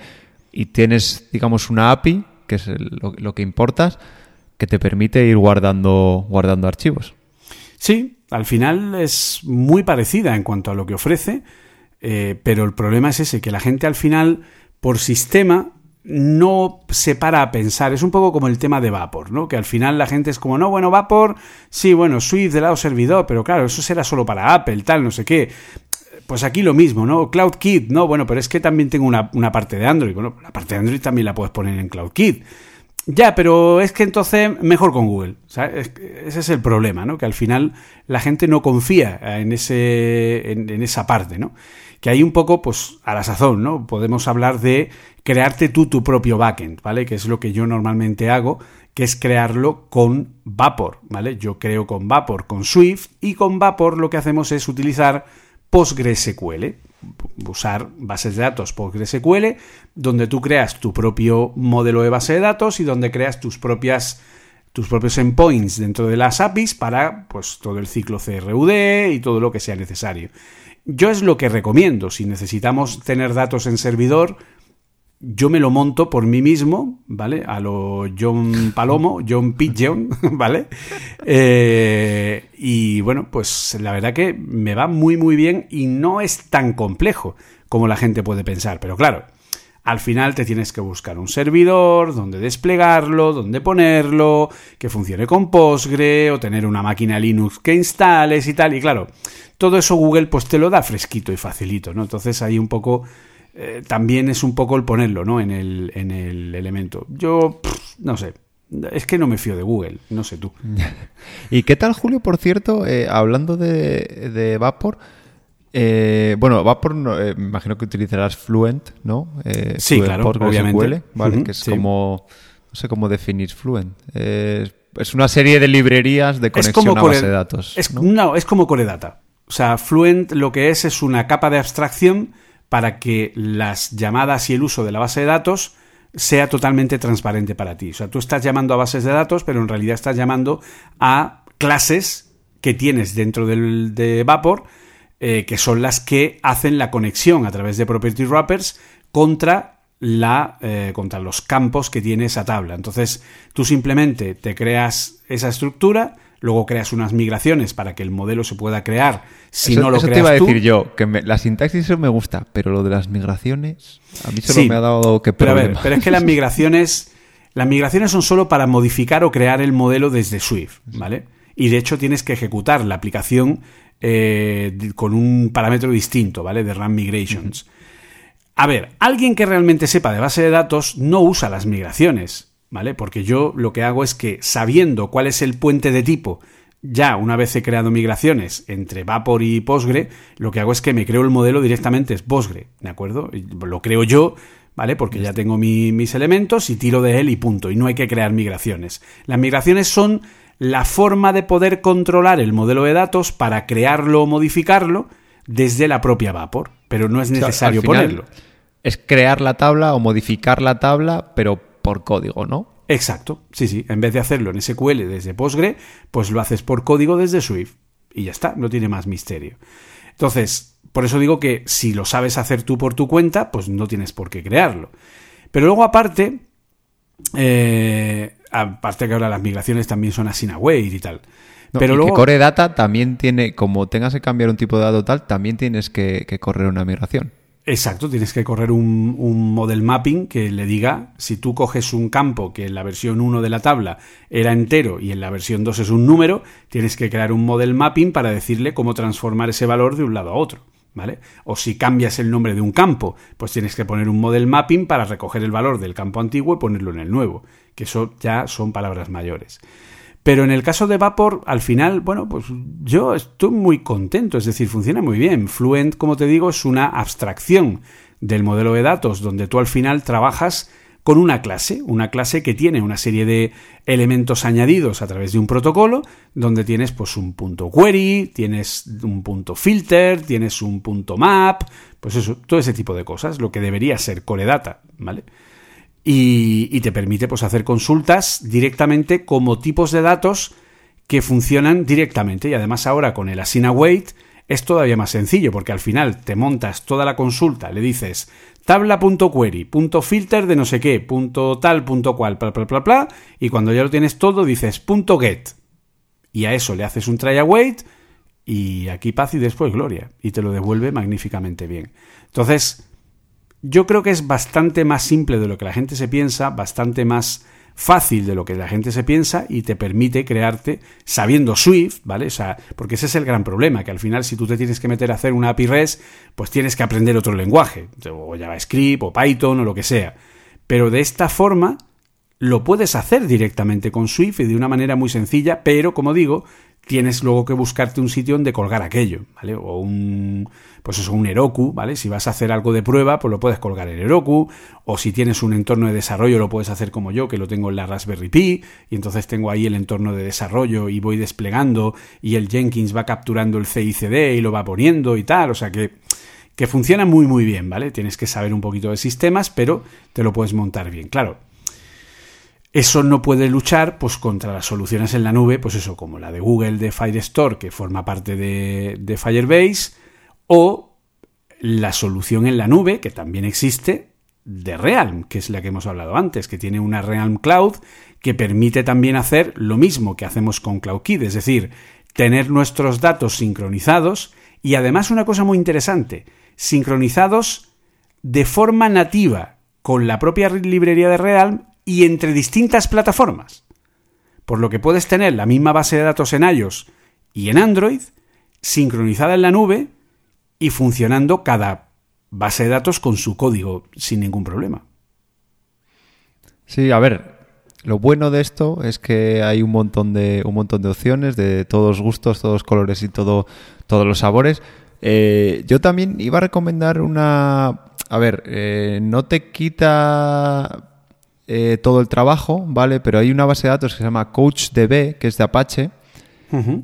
y tienes, digamos, una API que es lo, que importas, que te permite ir guardando, guardando archivos. Sí, al final es muy parecida en cuanto a lo que ofrece, eh, pero el problema es ese, que la gente al final, por sistema, no se para a pensar. Es un poco como el tema de Vapor, ¿no? Que al final la gente es como, no, bueno, Vapor, sí, bueno, Swift de lado servidor, pero claro, eso será solo para Apple, tal, no sé qué. Pues aquí lo mismo, ¿no? CloudKit, no, bueno, pero es que también tengo una, parte de Android. Bueno, la parte de Android también la puedes poner en CloudKit. Ya, pero es que entonces mejor con Google. Ese es el problema, ¿no? Que al final la gente no confía en, ese, en, esa parte, ¿no? Que hay un poco, pues, a la sazón, ¿no? Podemos hablar de crearte tú tu propio backend, ¿vale? Que es lo que yo normalmente hago, que es crearlo con Vapor, ¿vale? Yo creo con Vapor, con Swift, y con Vapor lo que hacemos es utilizar PostgreSQL usar bases de datos PostgreSQL, donde tú creas tu propio modelo de base de datos y donde creas tus propias tus propios endpoints dentro de las APIs para pues todo el ciclo CRUD y todo lo que sea necesario. Yo es lo que recomiendo, si necesitamos tener datos en servidor, yo me lo monto por mí mismo, ¿vale? A lo John Palomo, John Pigeon, ¿vale? Eh, y bueno, pues la verdad que me va muy muy bien y no es tan complejo como la gente puede pensar. Pero claro, al final te tienes que buscar un servidor, donde desplegarlo, donde ponerlo, que funcione con Postgre o tener una máquina Linux que instales y tal. Y claro, todo eso Google pues te lo da fresquito y facilito, ¿no? Entonces ahí un poco eh, también es un poco el ponerlo ¿no? en, el, en el elemento. Yo, no sé, es que no me fío de Google, no sé tú. ¿Y qué tal, Julio, por cierto, eh, hablando de, de Vapor? Eh, bueno, Vapor, me imagino que utilizarás Fluent, ¿no? sí, claro, obviamente. ¿vale? que es como, no sé cómo definir Fluent. es una serie de librerías de conexión a base de datos. Es, ¿no? es como Coredata. O sea, Fluent lo que es es una capa de abstracción para que las llamadas y el uso de la base de datos sea totalmente transparente para ti. O sea, tú estás llamando a bases de datos, pero en realidad estás llamando a clases que tienes dentro del, de Vapor, eh, que son las que hacen la conexión a través de property wrappers contra la, eh, contra los campos que tiene esa tabla. Entonces, tú simplemente te creas esa estructura, luego creas unas migraciones para que el modelo se pueda crear si no lo eso te iba a decir yo, que la sintaxis me gusta, pero lo de las migraciones a mí solo me ha dado que pero, a ver, pero es que las migraciones las migraciones son solo para modificar o crear el modelo desde Swift, ¿vale? Y de hecho tienes que ejecutar la aplicación eh, con un parámetro distinto, ¿vale? De Run Migrations. A ver, alguien que realmente sepa de base de datos no usa las migraciones. ¿Vale? Porque yo lo que hago es que sabiendo cuál es el puente de tipo, ya una vez he creado migraciones entre Vapor y Postgre, lo que hago es que me creo el modelo directamente es Postgre, ¿de acuerdo? Lo creo yo, ¿vale? Porque ya tengo mis elementos y tiro de él y punto, y no hay que crear migraciones. Las migraciones son la forma de poder controlar el modelo de datos para crearlo o modificarlo desde la propia Vapor, pero no es necesario ponerlo. Es crear la tabla o modificar la tabla, pero por código, ¿no? Exacto, sí, sí. En vez de hacerlo en SQL desde Postgre, pues lo haces por código desde Swift. Y ya está, no tiene más misterio. Entonces, por eso digo que si lo sabes hacer tú por tu cuenta, pues no tienes por qué crearlo. Pero luego aparte, eh, aparte que ahora las migraciones también son así await y tal. pero luego... que Core Data también tiene, como tengas que cambiar un tipo de dato tal, también tienes que correr una migración. Exacto, tienes que correr un, model mapping que le diga, si tú coges un campo que en la versión 1 de la tabla era entero y en la versión 2 es un número, tienes que crear un model mapping para decirle cómo transformar ese valor de un lado a otro. ¿Vale? O si cambias el nombre de un campo, pues tienes que poner un model mapping para recoger el valor del campo antiguo y ponerlo en el nuevo, que eso ya son palabras mayores. Pero en el caso de Vapor, al final, bueno, pues yo estoy muy contento, es decir, funciona muy bien. Fluent, como te digo, es una abstracción del modelo de datos donde tú al final trabajas con una clase, una clase que tiene una serie de elementos añadidos a través de un protocolo, donde tienes pues un punto query, tienes un punto filter, tienes un punto map, pues eso, todo ese tipo de cosas, lo que debería ser core data, ¿vale? Y, te permite pues, hacer consultas directamente como tipos de datos que funcionan directamente. Y además ahora con el Asina Wait es todavía más sencillo porque al final te montas toda la consulta, le dices tabla.query, punto filter de no sé qué, punto tal, punto cual, bla, bla, bla, bla, y cuando ya lo tienes todo dices punto get. Y a eso le haces un try await y aquí paz y después gloria. Y te lo devuelve magníficamente bien. Entonces, yo creo que es bastante más simple de lo que la gente se piensa, bastante más fácil de lo que la gente se piensa y te permite crearte sabiendo Swift, ¿vale? O sea, porque ese es el gran problema, que al final si tú te tienes que meter a hacer una API REST, pues tienes que aprender otro lenguaje, o JavaScript o Python o lo que sea. Pero de esta forma lo puedes hacer directamente con Swift y de una manera muy sencilla, pero como digo, tienes luego que buscarte un sitio donde colgar aquello, ¿vale? O un, pues eso, un Heroku, ¿vale? Si vas a hacer algo de prueba, pues lo puedes colgar en Heroku, o si tienes un entorno de desarrollo, lo puedes hacer como yo, que lo tengo en la Raspberry Pi, y entonces tengo ahí el entorno de desarrollo y voy desplegando, y el Jenkins va capturando el CICD y lo va poniendo y tal, o sea que, que funciona muy muy bien, ¿vale? Tienes que saber un poquito de sistemas, pero te lo puedes montar bien, claro. Eso no puede luchar pues, contra las soluciones en la nube, pues eso, como la de Google de Firestore, que forma parte de, Firebase, o la solución en la nube, que también existe, de Realm, que es la que hemos hablado antes, que tiene una Realm Cloud que permite también hacer lo mismo que hacemos con CloudKit, es decir, tener nuestros datos sincronizados y además una cosa muy interesante, sincronizados de forma nativa con la propia librería de Realm y entre distintas plataformas. Por lo que puedes tener la misma base de datos en iOS y en Android, sincronizada en la nube y funcionando cada base de datos con su código sin ningún problema. Sí, a ver, lo bueno de esto es que hay un montón de un montón de opciones de todos gustos, todos colores y todo todos los sabores. Eh, yo también iba a recomendar una, a ver, eh, no te quita eh, todo el trabajo, ¿vale? Pero hay una base de datos que se llama CoachDB, que es de Apache,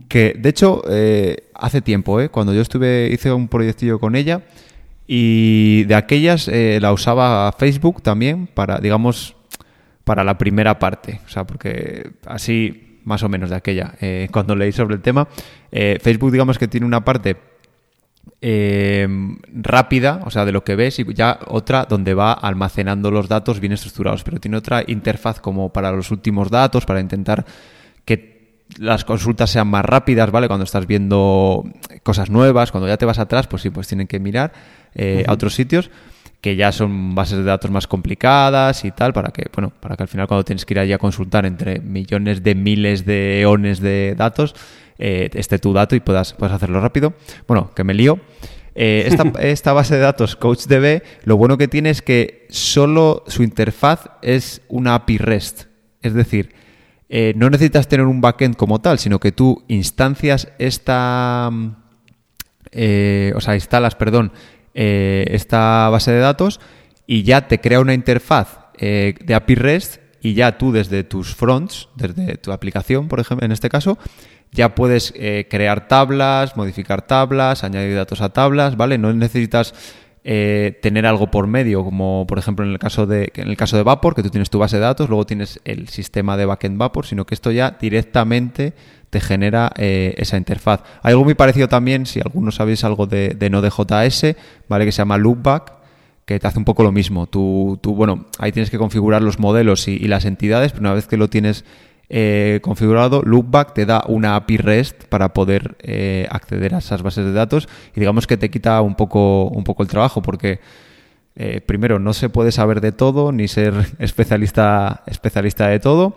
que de hecho eh, hace tiempo, ¿eh? Cuando yo estuve, hice un proyectillo con ella y de aquellas eh, la usaba Facebook también para, digamos, para la primera parte, o sea, porque así más o menos de aquella, cuando leí sobre el tema, Facebook digamos que tiene una parte eh, rápida, o sea, de lo que ves, y ya otra donde va almacenando los datos bien estructurados, pero tiene otra interfaz como para los últimos datos, para intentar que las consultas sean más rápidas, ¿vale? Cuando estás viendo cosas nuevas, cuando ya te vas atrás, pues sí, pues tienen que mirar eh, a otros sitios que ya son bases de datos más complicadas y tal, para que, bueno, para que al final cuando tienes que ir allí a consultar entre millones de miles de eones de datos, eh, esté tu dato y puedas, puedas hacerlo rápido. Bueno, que me lío. Eh, esta, base de datos CoachDB, lo bueno que tiene es que solo su interfaz es una API REST. Es decir, eh, no necesitas tener un backend como tal, sino que tú instancias esta. o sea, instalas, perdón, esta base de datos y ya te crea una interfaz de API REST y ya tú desde tus fronts, desde tu aplicación, por ejemplo, en este caso, ya puedes eh, crear tablas, modificar tablas, añadir datos a tablas, ¿vale? No necesitas eh, tener algo por medio, como por ejemplo en el caso de en el caso de Vapor, que tú tienes tu base de datos, luego tienes el sistema de backend Vapor, sino que esto ya directamente te genera eh, esa interfaz. Hay algo muy parecido también, si algunos sabéis algo de, de Node.js, ¿vale? Que se llama Loopback, que te hace un poco lo mismo. Tú, tú bueno, ahí tienes que configurar los modelos y, las entidades, pero una vez que lo tienes eh, configurado, Loopback te da una API REST para poder eh, acceder a esas bases de datos y digamos que te quita un poco, un poco el trabajo porque eh, primero no se puede saber de todo ni ser especialista, especialista de todo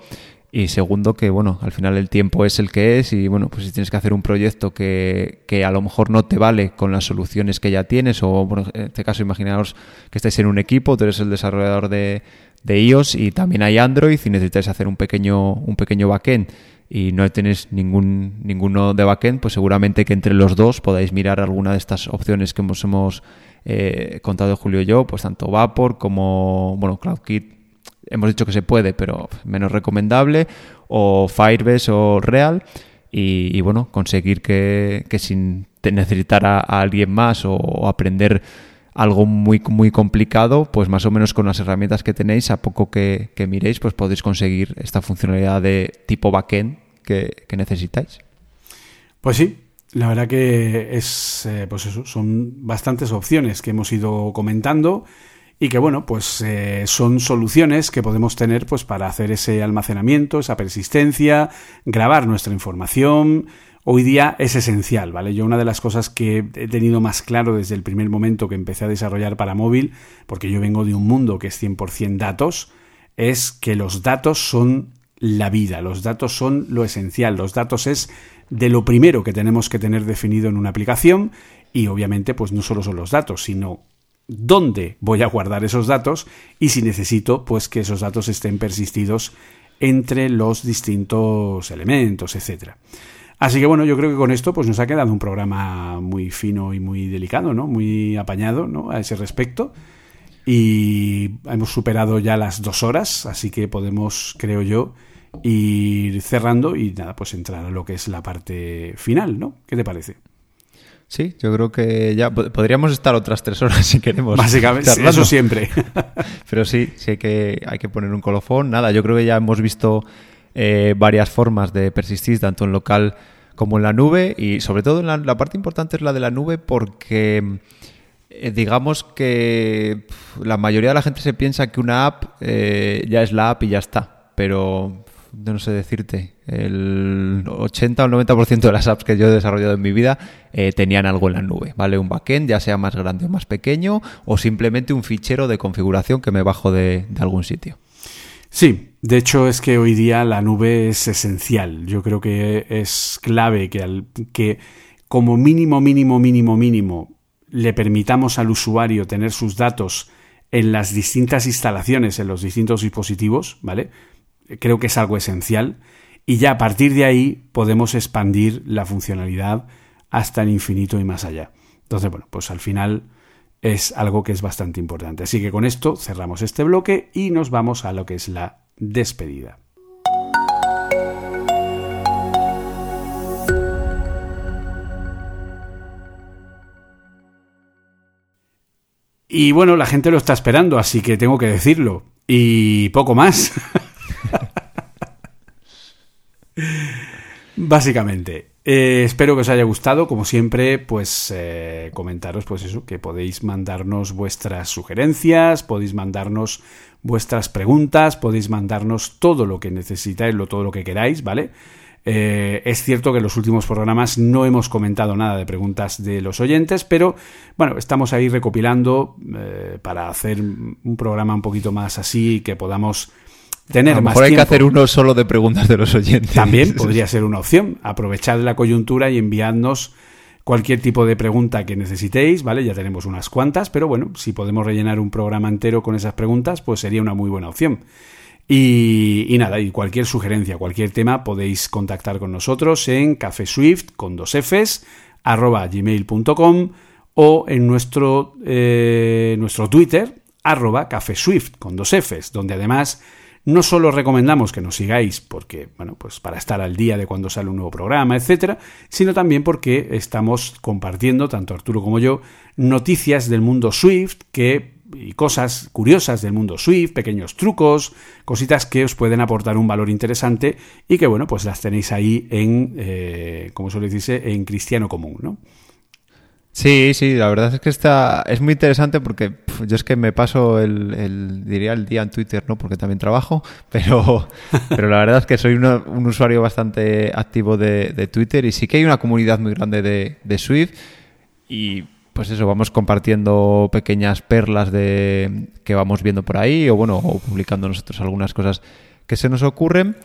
y segundo que bueno, al final el tiempo es el que es y bueno, pues si tienes que hacer un proyecto que, que a lo mejor no te vale con las soluciones que ya tienes o bueno, en este caso imaginaos que estáis en un equipo, tú eres el desarrollador de de iOS y también hay Android y necesitáis hacer un pequeño, un pequeño backend y no tenéis ningún, ninguno de backend, pues seguramente que entre los dos podáis mirar alguna de estas opciones que hemos, hemos eh, contado Julio y yo, pues tanto Vapor como, bueno, CloudKit hemos dicho que se puede, pero menos recomendable, o Firebase o Real, y, bueno, conseguir que, que sin necesitar a, alguien más o aprender algo muy, muy complicado, pues más o menos con las herramientas que tenéis, a poco que, miréis, pues podéis conseguir esta funcionalidad de tipo backend que, que necesitáis. Pues sí, la verdad que es, eh, pues eso, son bastantes opciones que hemos ido comentando y que bueno, pues eh, son soluciones que podemos tener pues para hacer ese almacenamiento, esa persistencia, grabar nuestra información, hoy día es esencial, ¿vale? Yo una de las cosas que he tenido más claro desde el primer momento que empecé a desarrollar para móvil, porque yo vengo de un mundo que es 100% datos, es que los datos son la vida, los datos son lo esencial, los datos es de lo primero que tenemos que tener definido en una aplicación y obviamente pues no solo son los datos, sino dónde voy a guardar esos datos y si necesito pues que esos datos estén persistidos entre los distintos elementos, etcétera. Así que bueno, yo creo que con esto pues nos ha quedado un programa muy fino y muy delicado, ¿no? Muy apañado, ¿no? A ese respecto. Y hemos superado ya las dos horas, así que podemos, creo yo, ir cerrando y nada, pues entrar a lo que es la parte final, ¿no? ¿Qué te parece? Sí, yo creo que ya podríamos estar otras tres horas si queremos. Básicamente, eso siempre. Pero sí, sí que hay que poner un colofón. Nada, yo creo que ya hemos visto eh, varias formas de persistir, tanto en local como en la nube. Y sobre todo en la, parte importante es la de la nube porque eh, digamos que la mayoría de la gente se piensa que una app eh, ya es la app y ya está. Pero no sé decirte, el 80 o el 90% de las apps que yo he desarrollado en mi vida eh, tenían algo en la nube, ¿vale? Un backend, ya sea más grande o más pequeño, o simplemente un fichero de configuración que me bajo de, algún sitio. Sí, de hecho es que hoy día la nube es esencial. Yo creo que es clave que, al, que como mínimo, mínimo, mínimo, mínimo le permitamos al usuario tener sus datos en las distintas instalaciones, en los distintos dispositivos, ¿vale? creo que es algo esencial y ya a partir de ahí podemos expandir la funcionalidad hasta el infinito y más allá. Entonces, bueno, pues al final es algo que es bastante importante. Así que con esto cerramos este bloque y nos vamos a lo que es la despedida. Y bueno, la gente lo está esperando, así que tengo que decirlo. Y poco más. Básicamente, eh, espero que os haya gustado. Como siempre, pues eh, comentaros, pues eso, que podéis mandarnos vuestras sugerencias, podéis mandarnos vuestras preguntas, podéis mandarnos todo lo que necesitáis, todo lo que queráis, ¿vale? Eh, es cierto que en los últimos programas no hemos comentado nada de preguntas de los oyentes, pero bueno, estamos ahí recopilando para hacer un programa un poquito más así que podamos tener a lo mejor hay que hacer uno solo de preguntas de los oyentes. También podría ser una opción. Aprovechad la coyuntura y enviadnos cualquier tipo de pregunta que necesitéis, ¿vale? Ya tenemos unas cuantas, pero bueno, si podemos rellenar un programa entero con esas preguntas, pues sería una muy buena opción. Y, nada, y cualquier sugerencia, cualquier tema, podéis contactar con nosotros en cafeswift con dos Fs, arroba gmail.com o en nuestro, eh, nuestro Twitter, arroba cafeswift con dos Fs, donde además no solo recomendamos que nos sigáis porque, bueno, pues para estar al día de cuando sale un nuevo programa, etcétera, sino también porque estamos compartiendo, tanto Arturo como yo, noticias del mundo Swift que y cosas curiosas del mundo Swift, pequeños trucos, cositas que os pueden aportar un valor interesante y que, bueno, pues las tenéis ahí en, eh, como suele decirse, en cristiano común, ¿no? Sí, sí, la verdad es que está, es muy interesante porque yo es que me paso el, diría el día en Twitter, ¿no? Porque también trabajo, pero, pero la verdad es que soy un usuario bastante activo de, Twitter y sí que hay una comunidad muy grande de, Swift y pues eso, vamos compartiendo pequeñas perlas de que vamos viendo por ahí o bueno, o publicando nosotros algunas cosas que se nos ocurren.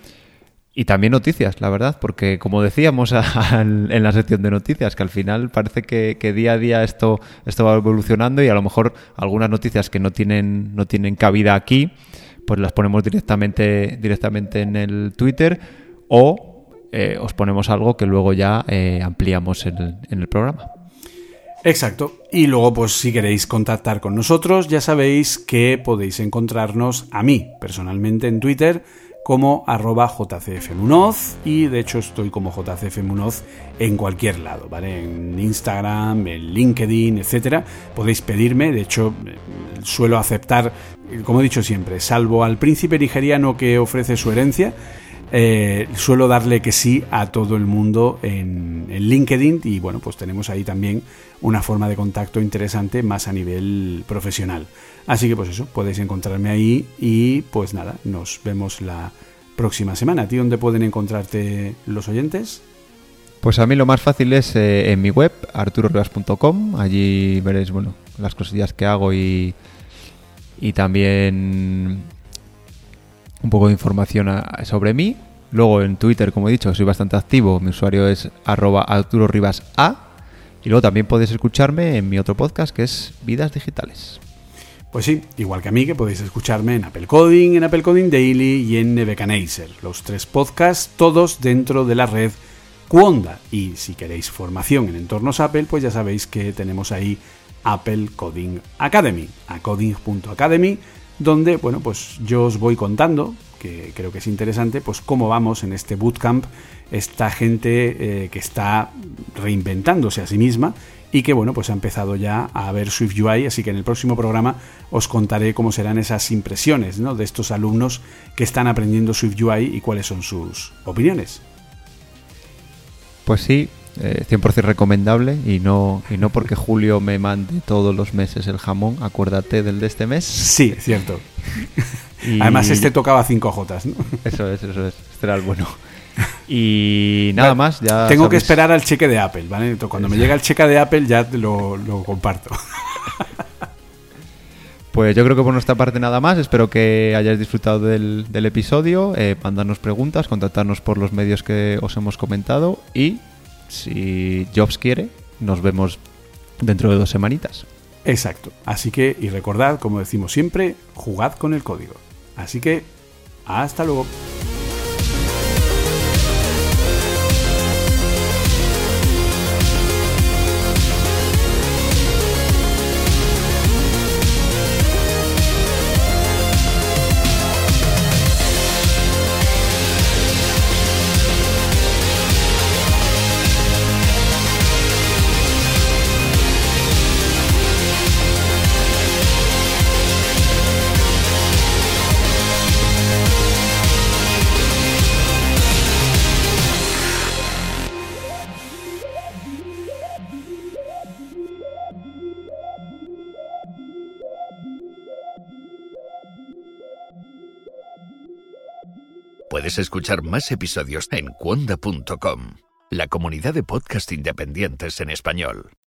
Y también noticias, la verdad, porque como decíamos en la sección de noticias, que al final parece que, día a día esto, esto va evolucionando y a lo mejor algunas noticias que no tienen, no tienen cabida aquí, pues las ponemos directamente, directamente en el Twitter o eh, os ponemos algo que luego ya eh, ampliamos en en el programa. Exacto. Y luego, pues si queréis contactar con nosotros, ya sabéis que podéis encontrarnos a mí personalmente en Twitter como arroba jcfmunoz y de hecho estoy como jcfmunoz en cualquier lado, ¿vale? En Instagram, en LinkedIn, etcétera. Podéis pedirme, de hecho eh, suelo aceptar, como he dicho siempre, salvo al príncipe nigeriano que ofrece su herencia, eh, suelo darle que sí a todo el mundo en, LinkedIn y bueno, pues tenemos ahí también una forma de contacto interesante más a nivel profesional. Así que pues eso, podéis encontrarme ahí y pues nada, nos vemos la próxima semana. ¿A ti dónde pueden encontrarte los oyentes? Pues a mí lo más fácil es eh, en mi web, arturorivas.com. Allí veréis, bueno, las cosillas que hago y, y también un poco de información sobre mí. Luego en Twitter, como he dicho, soy bastante activo. Mi usuario es arroba Arturo Y luego también podéis escucharme en mi otro podcast que es Vidas Digitales. Pues sí, igual que a mí, que podéis escucharme en Apple Coding, en Apple Coding Daily y en Nebecanaser. Los tres podcasts, todos dentro de la red Quonda. Y si queréis formación en entornos Apple, pues ya sabéis que tenemos ahí Apple Coding Academy, a coding.academy, donde, bueno, pues yo os voy contando, que creo que es interesante, pues cómo vamos en este bootcamp, esta gente eh, que está reinventándose a sí misma y que bueno, pues ha empezado ya a ver Swift UI, así que en el próximo programa os contaré cómo serán esas impresiones ¿no? de estos alumnos que están aprendiendo Swift UI y cuáles son sus opiniones. Pues sí, 100% eh, recomendable y no, y no porque Julio me mande todos los meses el jamón, acuérdate del de este mes. Sí, cierto. Además este tocaba 5 Jotas, ¿no? Eso es, eso es, este era el bueno. Y nada más, ya. Tengo que esperar al cheque de Apple, ¿vale? Cuando me llega el cheque de Apple ya lo, lo comparto. Pues yo creo que por nuestra parte nada más. Espero que hayáis disfrutado del, del episodio. Eh, mandarnos preguntas, contactarnos por los medios que os hemos comentado. Y si Jobs quiere, nos vemos dentro de dos semanitas. Exacto. Así que, y recordad, como decimos siempre, jugad con el código. Así que, hasta luego. Puedes escuchar más episodios en cuonda.com, la comunidad de podcast independientes en español.